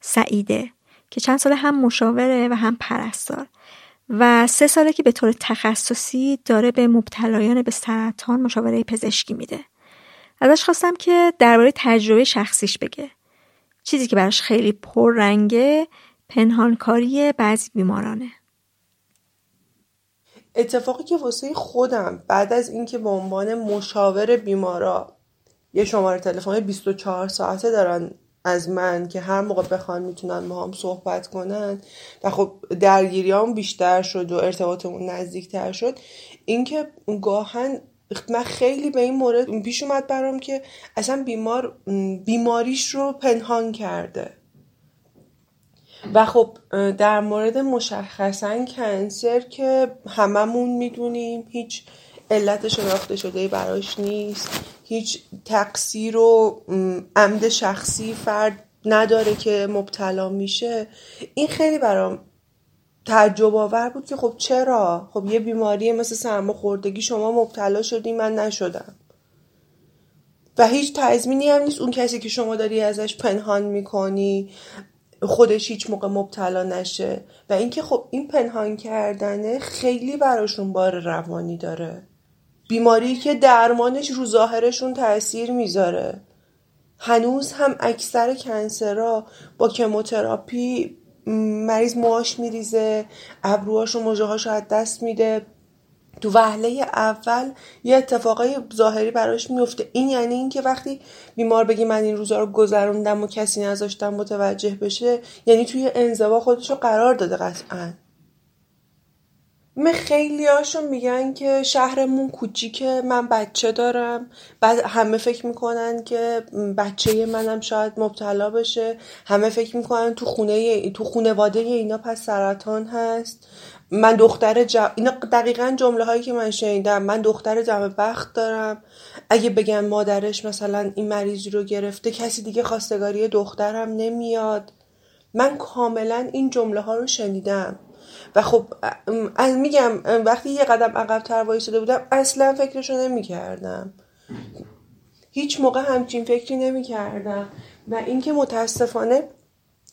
سعیده که چند ساله هم مشاوره و هم پرستار. و سه ساله که به طور تخصصی داره به مبتلایان به سرطان مشاوره پزشکی میده. ازش خواستم که درباره تجربه شخصیش بگه. چیزی که براش خیلی پررنگه پنهانکاری بعضی بیمارانه. اتفاقی که واسه خودم بعد از اینکه به عنوان مشاور بیمارا یه شماره تلفن 24 ساعته دارن از من که هر موقع بخوان می‌تونن با هم صحبت کنن. و خب درگیریام بیشتر شد و ارتباطمون نزدیکتر شد. اینکه گاهن من خیلی به این مورد پیش اومد برام که اصلا بیمار بیماریش رو پنهان کرده. و خب در مورد مشخصا کنسر که هممون می‌دونیم هیچ علت شناخته شده براش نیست. هیچ تقصیر و عمد شخصی فرد نداره که مبتلا میشه. این خیلی برام تعجب آور بود که خب چرا؟ خب یه بیماری مثل سرماخوردگی شما مبتلا شدی من نشدم. و هیچ تضمینی هم نیست اون کسی که شما داری ازش پنهان می‌کنی خودش هیچ موقع مبتلا نشه. و اینکه خب این پنهان کردنه خیلی براشون بار روانی داره. بیماری که درمانش رو ظاهرشون تاثیر می‌ذاره. هنوز هم اکثر کنسرها با کموتراپی مریض موهاش میریزه ابروهاش و مژههاش از دست میده. تو وهله اول یه اتفاقای ظاهری براش میفته این یعنی اینکه وقتی بیمار بگی من این روزا رو گذروندم و کسی نذاشتم متوجه بشه یعنی توی انزوا خودش رو قرار داده قطعا. من خیلی هاشون میگن که شهرمون کوچیکه من بچه دارم. بعد همه فکر می‌کنن که بچه منم شاید مبتلا بشه. همه فکر می‌کنن تو خونه تو خونواده اینا پس سرطان هست. من دختر جم... اینا دقیقا جمله هایی که من شنیدم. من دختر جمع بخت دارم. اگه بگم مادرش مثلا این مریضی رو گرفته کسی دیگه خواستگاری دخترم نمیاد. من کاملا این جمله ها رو شنیدم. و خب میگم وقتی یه قدم عقب تر وایساده بودم اصلا فکرشو نمی‌کردم. هیچ موقع همچین فکری نمی‌کردم. و اینکه متاسفانه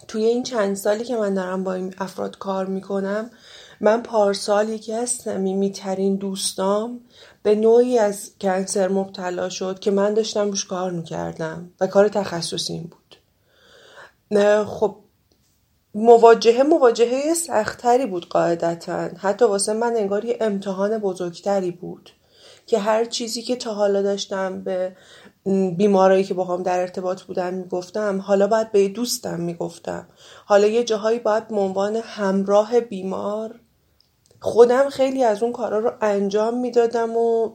توی این چند سالی که من دارم با این افراد کار می‌کنم من پارسال یکی از صمیمیترین دوستام به نوعی از کنسر مبتلا شد که من داشتم روش کار می‌کردم و کار تخصصی این بود. خب مواجهه مواجهه سختتری بود قاعدتا. حتی واسه من انگار یه امتحان بزرگتری بود که هر چیزی که تا حالا داشتم به بیمارایی که با هم در ارتباط بودن می‌گفتم حالا باید به دوستم می‌گفتم. حالا یه جاهایی باید به عنوان همراه بیمار خودم خیلی از اون کارا رو انجام می‌دادم و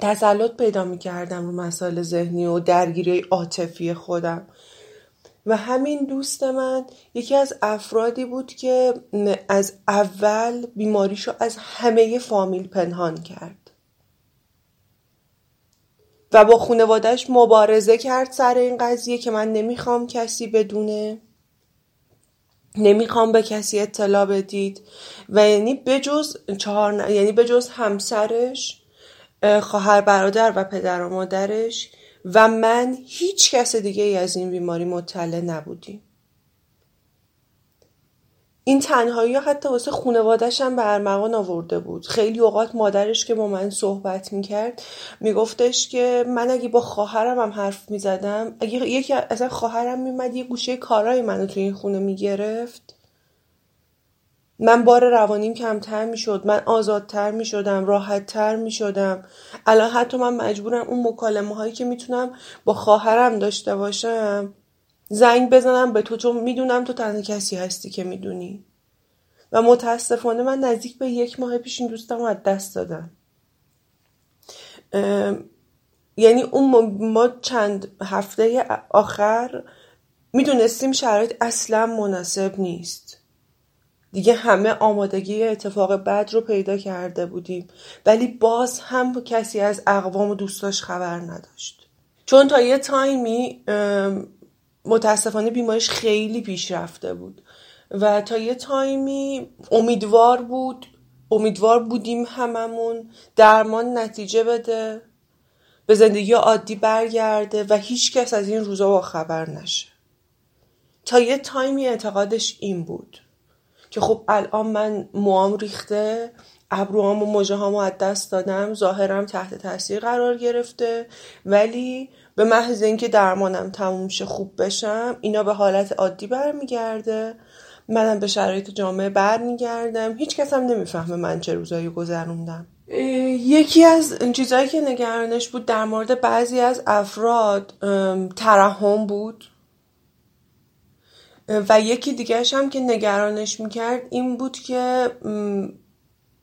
تسلط پیدا می‌کردم رو مسائل ذهنی و درگیری عاطفی خودم. و همین دوست من یکی از افرادی بود که از اول بیماریشو از همه فامیل پنهان کرد. و با خانوادهش مبارزه کرد سر این قضیه که من نمی‌خوام کسی بدونه نمی‌خوام به کسی اطلاع بدید. و یعنی بجز چهار یعنی بجز همسرش خواهر برادر و پدر و مادرش و من هیچ کس دیگه ای از این بیماری مطلع نبودیم. این تنهایی ها حتی واسه خونوادش هم به ارمغان آورده بود. خیلی اوقات مادرش که با من صحبت می‌کرد میگفتش که من اگه با خواهرم هم حرف می‌زدم اگه یکی اصلا خواهرم میمد یه گوشه کارای منو توی این خونه می‌گرفت. من بار روانیم کمتر می‌شد من آزادتر می‌شدم راحتتر می‌شدم. الان حتی من مجبورم اون مکالمه هایی که می‌تونم با خواهرم داشته باشم زنگ بزنم به تو چون می‌دونم تو تنها کسی هستی که می‌دونی. و متاسفانه من نزدیک به یک ماه پیش این دوستم از دست دادم. یعنی اون ما چند هفته آخر می‌دونستیم شرایط اصلا مناسب نیست. دیگه همه آمادگی اتفاق بد رو پیدا کرده بودیم. ولی باز هم کسی از اقوام و دوستاش خبر نداشت. چون تا یه تایمی متاسفانه بیماریش خیلی پیش رفته بود. و تا یه تایمی امیدوار بود امیدوار بودیم هممون درمان نتیجه بده به زندگی عادی برگرده و هیچ کس از این روزا با خبر نشه. تا یه تایمی اعتقادش این بود. که خب الان من موام ریخته ابروام و مجه هامو از دست دادم ظاهرم تحت تاثیر قرار گرفته ولی به محض اینکه درمانم تموم شه خوب بشم اینا به حالت عادی برمیگرده. منم به شرایط جامعه برمیگردم. هیچ کس هم نمی‌فهمه من چه روزایی گذروندم. یکی از چیزهایی که نگرانش بود در مورد بعضی از افراد ترحم بود. و یکی دیگرش هم که نگرانش می‌کرد این بود که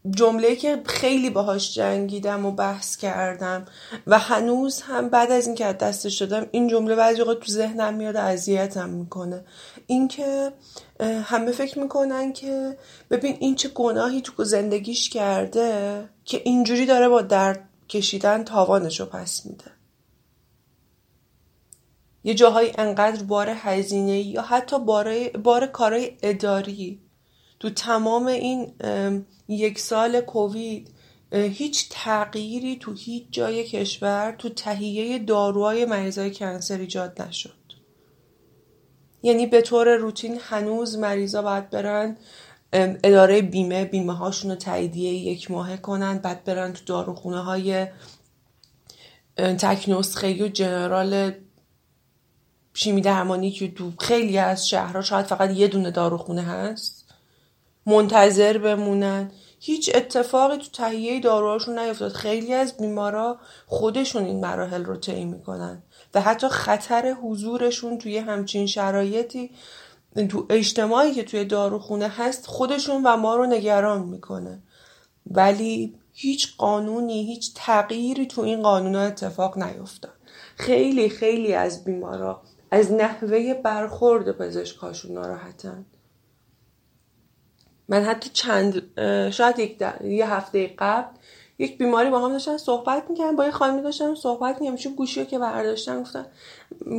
جمله که خیلی باهاش جنگیدم و بحث کردم و هنوز هم بعد از اینکه از دستش شدم این جمله بعضی وقت تو ذهنم میاد اذیتم می‌کنه. اینکه همه فکر می‌کنن که ببین این چه گناهی تو زندگیش کرده که اینجوری داره با درد کشیدن تاوانش رو پس میده. یه جاهای انقدر بار هزینه یا حتی بار, بار کارهای اداری. تو تمام این یک سال کووید هیچ تغییری تو هیچ جای کشور تو تهیه داروهای مریضای کنسر ایجاد نشد. یعنی به طور روتین هنوز مریضا باید برن اداره بیمه بیمه هاشون رو تاییدیه یک ماهه کنن بعد برن تو داروخونه های تک نسخه و جنرال شیمی درمانی که تو خیلی از شهرها شاید فقط یه دونه داروخونه هست منتظر بمونن. هیچ اتفاقی تو تهیه داروهاشون نیفتاد. خیلی از بیمارا خودشون این مراحل رو طی می‌کنن و حتی خطر حضورشون توی همچین شرایطی تو اجتماعی که توی داروخونه هست خودشون و ما رو نگران می‌کنه. ولی هیچ قانونی هیچ تغییری تو این قانون اتفاق نیفتاد. خیلی خیلی از بیمارا از نحوه برخورد پزشکاشون ناراحتن. من حتی چند شاید یک یه هفته قبل یک بیماری با هم داشتن صحبت می‌کنم با یه خانمی داشتم صحبت می‌کنم چون گوشی که برداشتم گفتم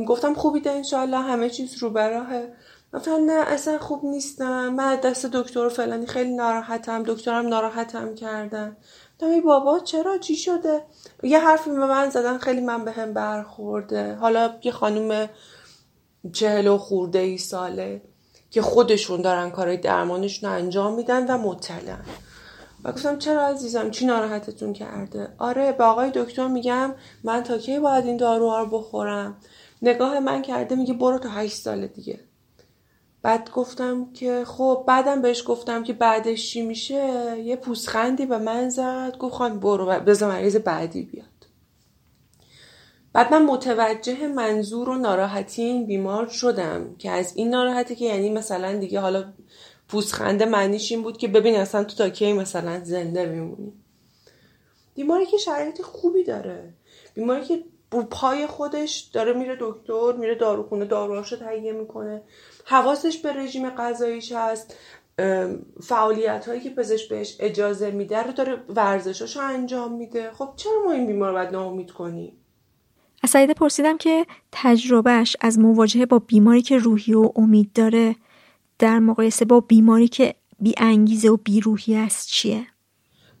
گفتم خوبی ده انشالله همه چیز رو براهه مثلا نه اصلا خوب نیستم. من دست دکتر فلانی خیلی ناراحتم دکترم ناراحتم کردن. ای بابا چرا؟ چی شده؟ یه حرفی به من زدن خیلی من به هم برخورده. حالا یه خانم چهل و خورده ای ساله که خودشون دارن کارهای درمانشون رو انجام میدن و مطلعن و گفتم چرا عزیزم چی ناراحتتون کرده؟ آره به آقای دکتر میگم من تا کی باید این داروها رو بخورم؟ نگاه من کرده میگه برو تا هشت سال دیگه. بعد گفتم که خب بعدم بهش گفتم که بعدش چی میشه؟ یه پوسخندی به من زد گفت خواهم برو بذار مریض بعدی بیاد. بعد من متوجه منظور و ناراحتی این بیمار شدم که از این ناراحتی که یعنی مثلا دیگه حالا پوسخنده معنیش این بود که ببین اصلا تو تا کی مثلا زنده میمونی. بیماری که شرایط خوبی داره. بیماری که رو پای خودش داره میره دکتر میره داروخونه داروهاشو تهیه می‌کنه. حواسش به رژیم غذاییش هست. فعالیت هایی که پزشک بهش اجازه میده رو داره ورزشاشو انجام میده. خب چرا ما این بیمار رو باید ناامید کنیم؟ از سعیده پرسیدم که تجربهش از مواجهه با بیماری که روحی و امید داره در مقایسه با بیماری که بی انگیزه و بی روحی است چیه؟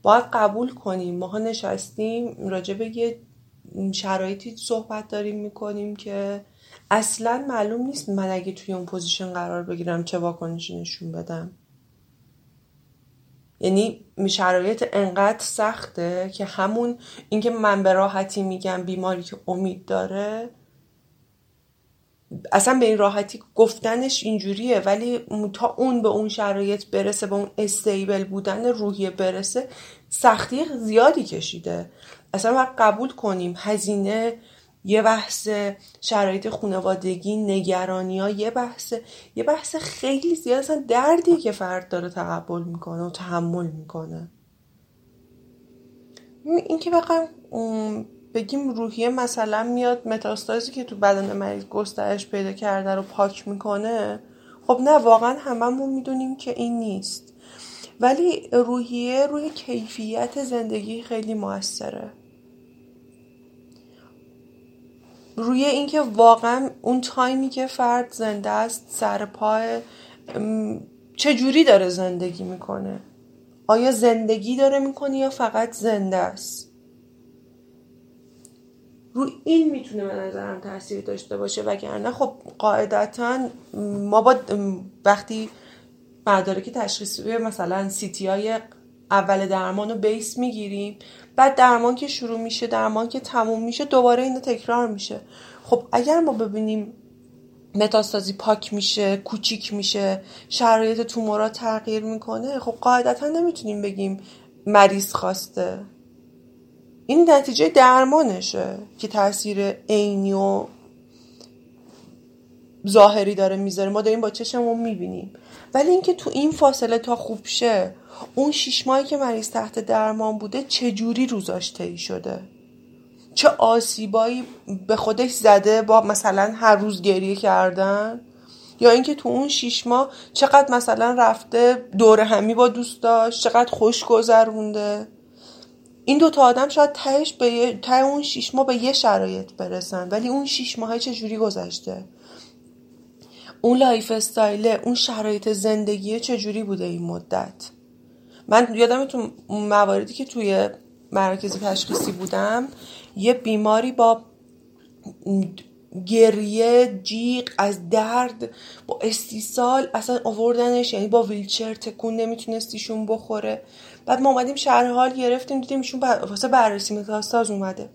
باید قبول کنیم ماها نشستیم راجع به یه شرایطی صحبت داریم می‌کنیم که اصلا معلوم نیست من اگه توی اون position قرار بگیرم چه واکنشی نشون بدم یعنی شرایط انقدر سخته که همون اینکه من به راحتی میگم بیماری که امید داره اصلا به این راحتی گفتنش اینجوریه ولی تا اون به اون شرایط برسه به اون استیبل بودن روحیه برسه سختی زیادی کشیده. اصلا باید قبول کنیم هزینه یه بحث شرایط خانوادگی نگرانی ها یه بحث یه بحث خیلی زیاد اصلا دردی که فرد داره تقبل می‌کنه و تحمل می‌کنه. این که بخوایم بگیم روحیه مثلا میاد متاستازی که تو بدن مریض گسترش پیدا کرده رو پاک می‌کنه خب نه واقعا هممون می‌دونیم که این نیست. ولی روحیه روی کیفیت زندگی خیلی موثره. روی اینکه واقعا اون تایمی که فرد زنده است سر پای چجوری داره زندگی می‌کنه؟ آیا زندگی داره می‌کنه یا فقط زنده است؟ رو این می‌تونه به نظرم تاثیر داشته باشه وگرنه خب قاعدتا ما با وقتی مدارک تشخیصی مثلا سیتی های اول درمان رو بیس می‌گیریم بعد درمان که شروع میشه درمان که تموم میشه دوباره اینو تکرار میشه. خب اگر ما ببینیم متاستازی پاک میشه کوچیک میشه شرایط تومورا تغییر می‌کنه خب قاعدتا نمی‌تونیم بگیم مریض خواسته. این نتیجه درمانشه که تاثیر عینی و ظاهری داره می‌ذاره. ما داریم با چشممون می‌بینیم. ولی اینکه تو این فاصله تا خوب شه اون شیش ماهی که مریض تحت درمان بوده چه جوری روزاش طی شده؟ چه آسیبایی به خودش زده با مثلا هر روز گریه کردن؟ یا اینکه تو اون شیش ماه چقدر مثلا رفته دور همی با دوستاش چقدر خوش گذرونده؟ این دوتا آدم شاید تهش به ته اون شیش ماه به یه شرایط برسن ولی اون شیش ماه چجوری گذشته؟ اون lifestyle ه اون شرایط زندگی چجوری بوده این مدت؟ من یادم تو مواردی که توی مرکز تشخیصی بودم یه بیماری با گریه جیغ از درد با استیصال اصلا آوردنش یعنی با ویلچر تکون نمیتونستیشون بخوره. بعد ما اومدیم شهر حال گرفتیم دیدیم ایشون واسه بررسی متاستاز اومده.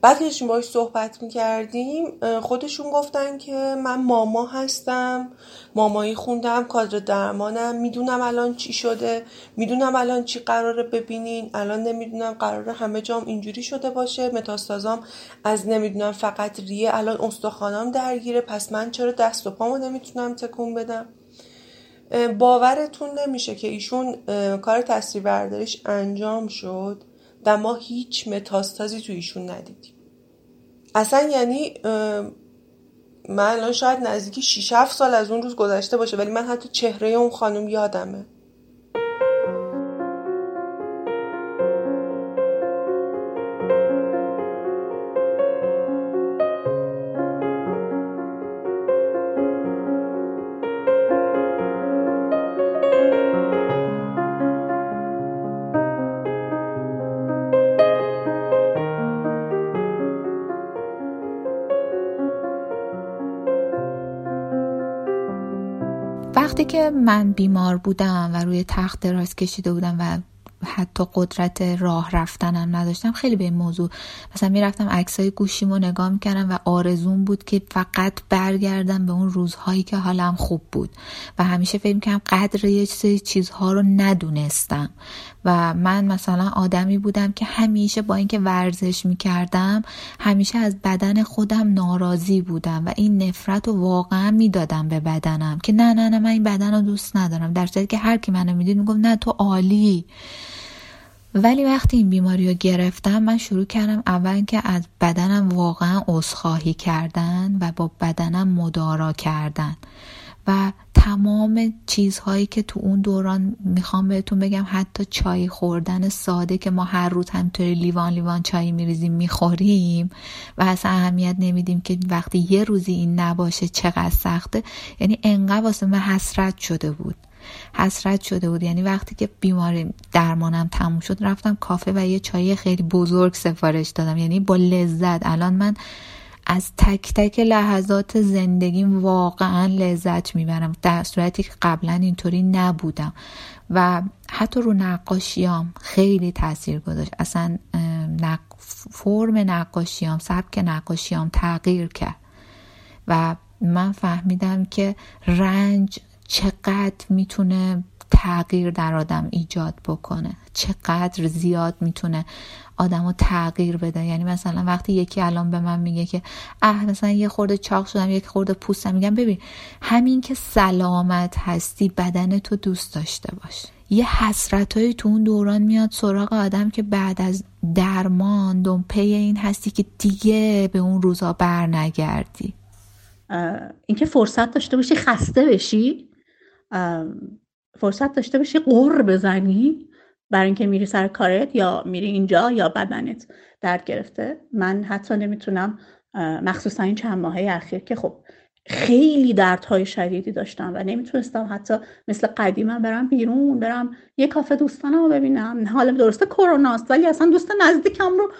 بعد که باهاش صحبت می‌کردیم خودشون گفتن که من ماما هستم مامایی خوندم کادر درمانم می‌دونم الان چی شده می‌دونم الان چی قراره ببینین الان نمی‌دونم قراره همه جام اینجوری شده باشه متاستازام از نمی‌دونم فقط ریه الان استخوانام درگیره پس من چرا دست و پامو نمی‌تونم تکون بدم؟ باورتون نمیشه که ایشون کار تصویر برداریش انجام شد. و ما هیچ متاستازی تو ایشون ندیدیم. اصلا یعنی من الان شاید نزدیکی 6 7 سال از اون روز گذشته باشه ولی من حتی چهره اون خانم یادمه. من بیمار بودم و روی تخت دراز کشیده بودم و حتی قدرت راه رفتنم نداشتم خیلی به این موضوع مثلا می‌رفتم عکسای گوشیمو نگاه می‌کردم و آرزون بود که فقط برگردم به اون روزهایی که حالم خوب بود. و همیشه فکر می‌کردم قدر یه چیزها رو ندونستم. و من مثلا آدمی بودم که همیشه با اینکه ورزش می‌کردم همیشه از بدن خودم ناراضی بودم و این نفرت رو واقعا می‌دادم به بدنم که نه نه نه من این بدن رو دوست ندارم. در صورتی که هر کی منو می‌دید می‌گفت نه تو عالی. ولی وقتی این بیماری رو گرفتم من شروع کردم اول که از بدنم واقعا عذرخواهی کردن و با بدنم مدارا کردن. و تمام چیزهایی که تو اون دوران می‌خوام بهتون بگم حتی چای خوردن ساده که ما هر روز همطوری لیوان لیوان چای میریزیم می‌خوریم و اصلا اهمیت نمیدیم که وقتی یه روزی این نباشه چقدر سخته. یعنی انقدر واسه من حسرت شده بود. حسرت شده بود. یعنی وقتی که بیماری درمانم تموم شد رفتم کافه و یه چای خیلی بزرگ سفارش دادم. یعنی با لذت. الان من از تک تک لحظات زندگیم واقعا لذت می‌برم. در صورتی که قبلا اینطوری نبودم. و حتی رو نقاشیام خیلی تاثیر گذاشت. اصلا نق... فرم نقاشیام سبک نقاشیام تغییر کرد. و من فهمیدم که رنج چقدر می‌تونه تغییر در آدم ایجاد بکنه. چقدر زیاد می‌تونه آدم رو تغییر بده. یعنی مثلا وقتی یکی الان به من میگه که اه مثلا یه خورده چاق شدم یک خورده پوستم. میگم ببین همین که سلامت هستی بدن تو دوست داشته باش. یه حسرت تو اون دوران میاد سراغ آدم که بعد از درمان دنپی این هستی که دیگه به اون روزا بر نگردی اینکه فرصت داشته باشی خسته بشی فرصت داشته باشی قر بزنی برای اینکه میری سر کارت یا میری اینجا یا بدنت درد گرفته. من حتی نمی‌تونم مخصوصا این چند ماهه اخیر که خب خیلی دردهای شدیدی داشتم و نمی‌تونستم حتی مثل قدیمم برم بیرون برم یه کافه دوستانم رو ببینم. حالا درسته کروناست ولی اصلا دوست نزدیکم رو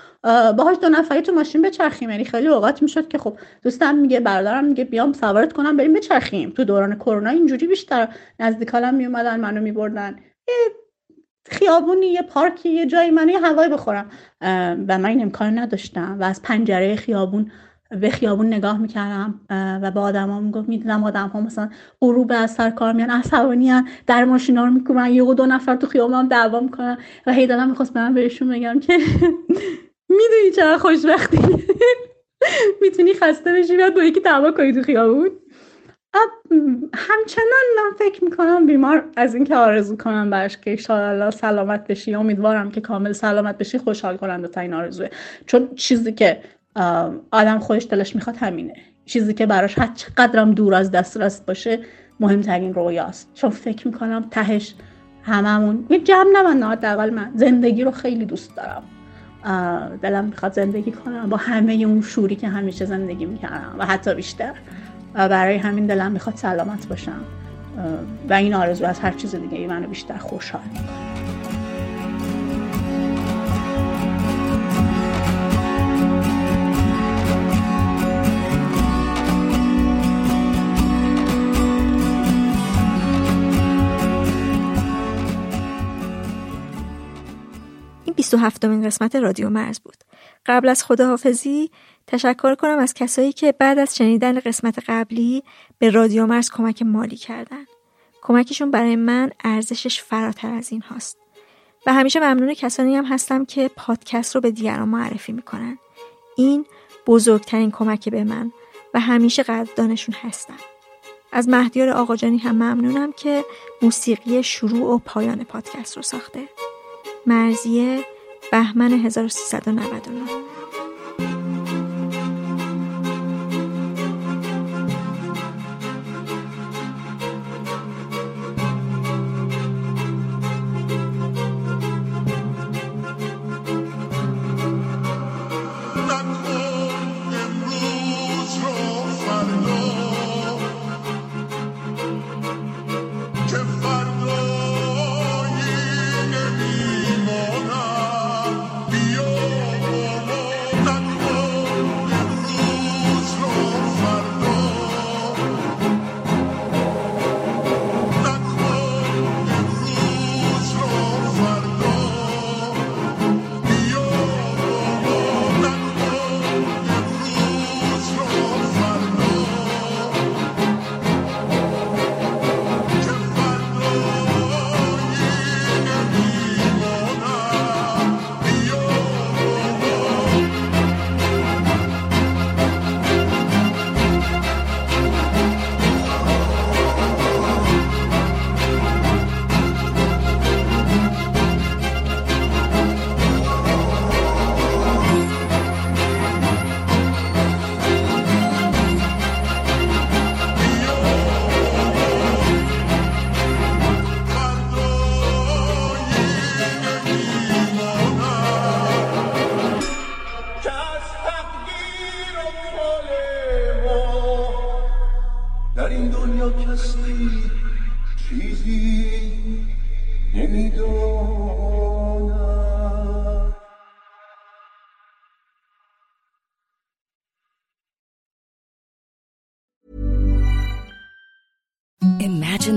باهاش دو نفری تو ماشین بچرخیم. یعنی خیلی اوقات می‌شد که خب دوستم میگه برادرم میگه بیام سوارت کنم بریم بچرخیم. تو دوران کرونا اینجوری بیشتر نزدیکالم میومدن منو میبردن. خیابونی یه پارکی یه جایی من یه هوایی بخورم. و من این امکان نداشتم. و از پنجره خیابون به خیابون نگاه می‌کردم و با آدما می‌گفت می‌دیدم آدم ها مثلا غروب از سر کار میان عصبانی در ماشینا رو می‌کنن یه دو نفر تو خیابون هم دعوا می‌کنن و هی دلم می‌خواست برم بهشون بگم که می‌دونی چرا خوشبختی؟ می‌تونی خسته بشی و با یکی دعوا کنی تو خیابون. همچنان من فکر می‌کنم بیمار از اینکه آرزو کنم برش که ایشالا سلامت بشی. امیدوارم که کامل سلامت بشی خوشحال کننده تا این آرزوه. چون چیزی که آدم خودش دلش می‌خواد همینه. چیزی که براش هر چقدرم دور از دسترس باشه مهمترین رویاست. چون فکر می‌کنم تهش هممون یه جمع نمن حداقل من. زندگی رو خیلی دوست دارم. دلم می‌خواد زندگی کنم. با همه اون شوری که همیشه زندگی می‌کردم و حتی بیشتر. و برای همین دلم می‌خواد سلامت باشم. و این آرزو از هر چیز دیگه ای منو بیشتر خوشحال می‌کنه. این 27 قسمت رادیو مرز بود. قبل از خداحافظی تشکر کنم از کسایی که بعد از شنیدن قسمت قبلی به رادیو مرز کمک مالی کردن. کمکشون برای من ارزشش فراتر از این هاست. و همیشه ممنون کسانی هم هستم که پادکست رو به دیگران معرفی می‌کنن. این بزرگترین کمک به من و همیشه قدردانشون هستم. از مهدیار آقاجانی هم ممنونم که موسیقی شروع و پایان پادکست رو ساخته. مرزیه بهمن 1399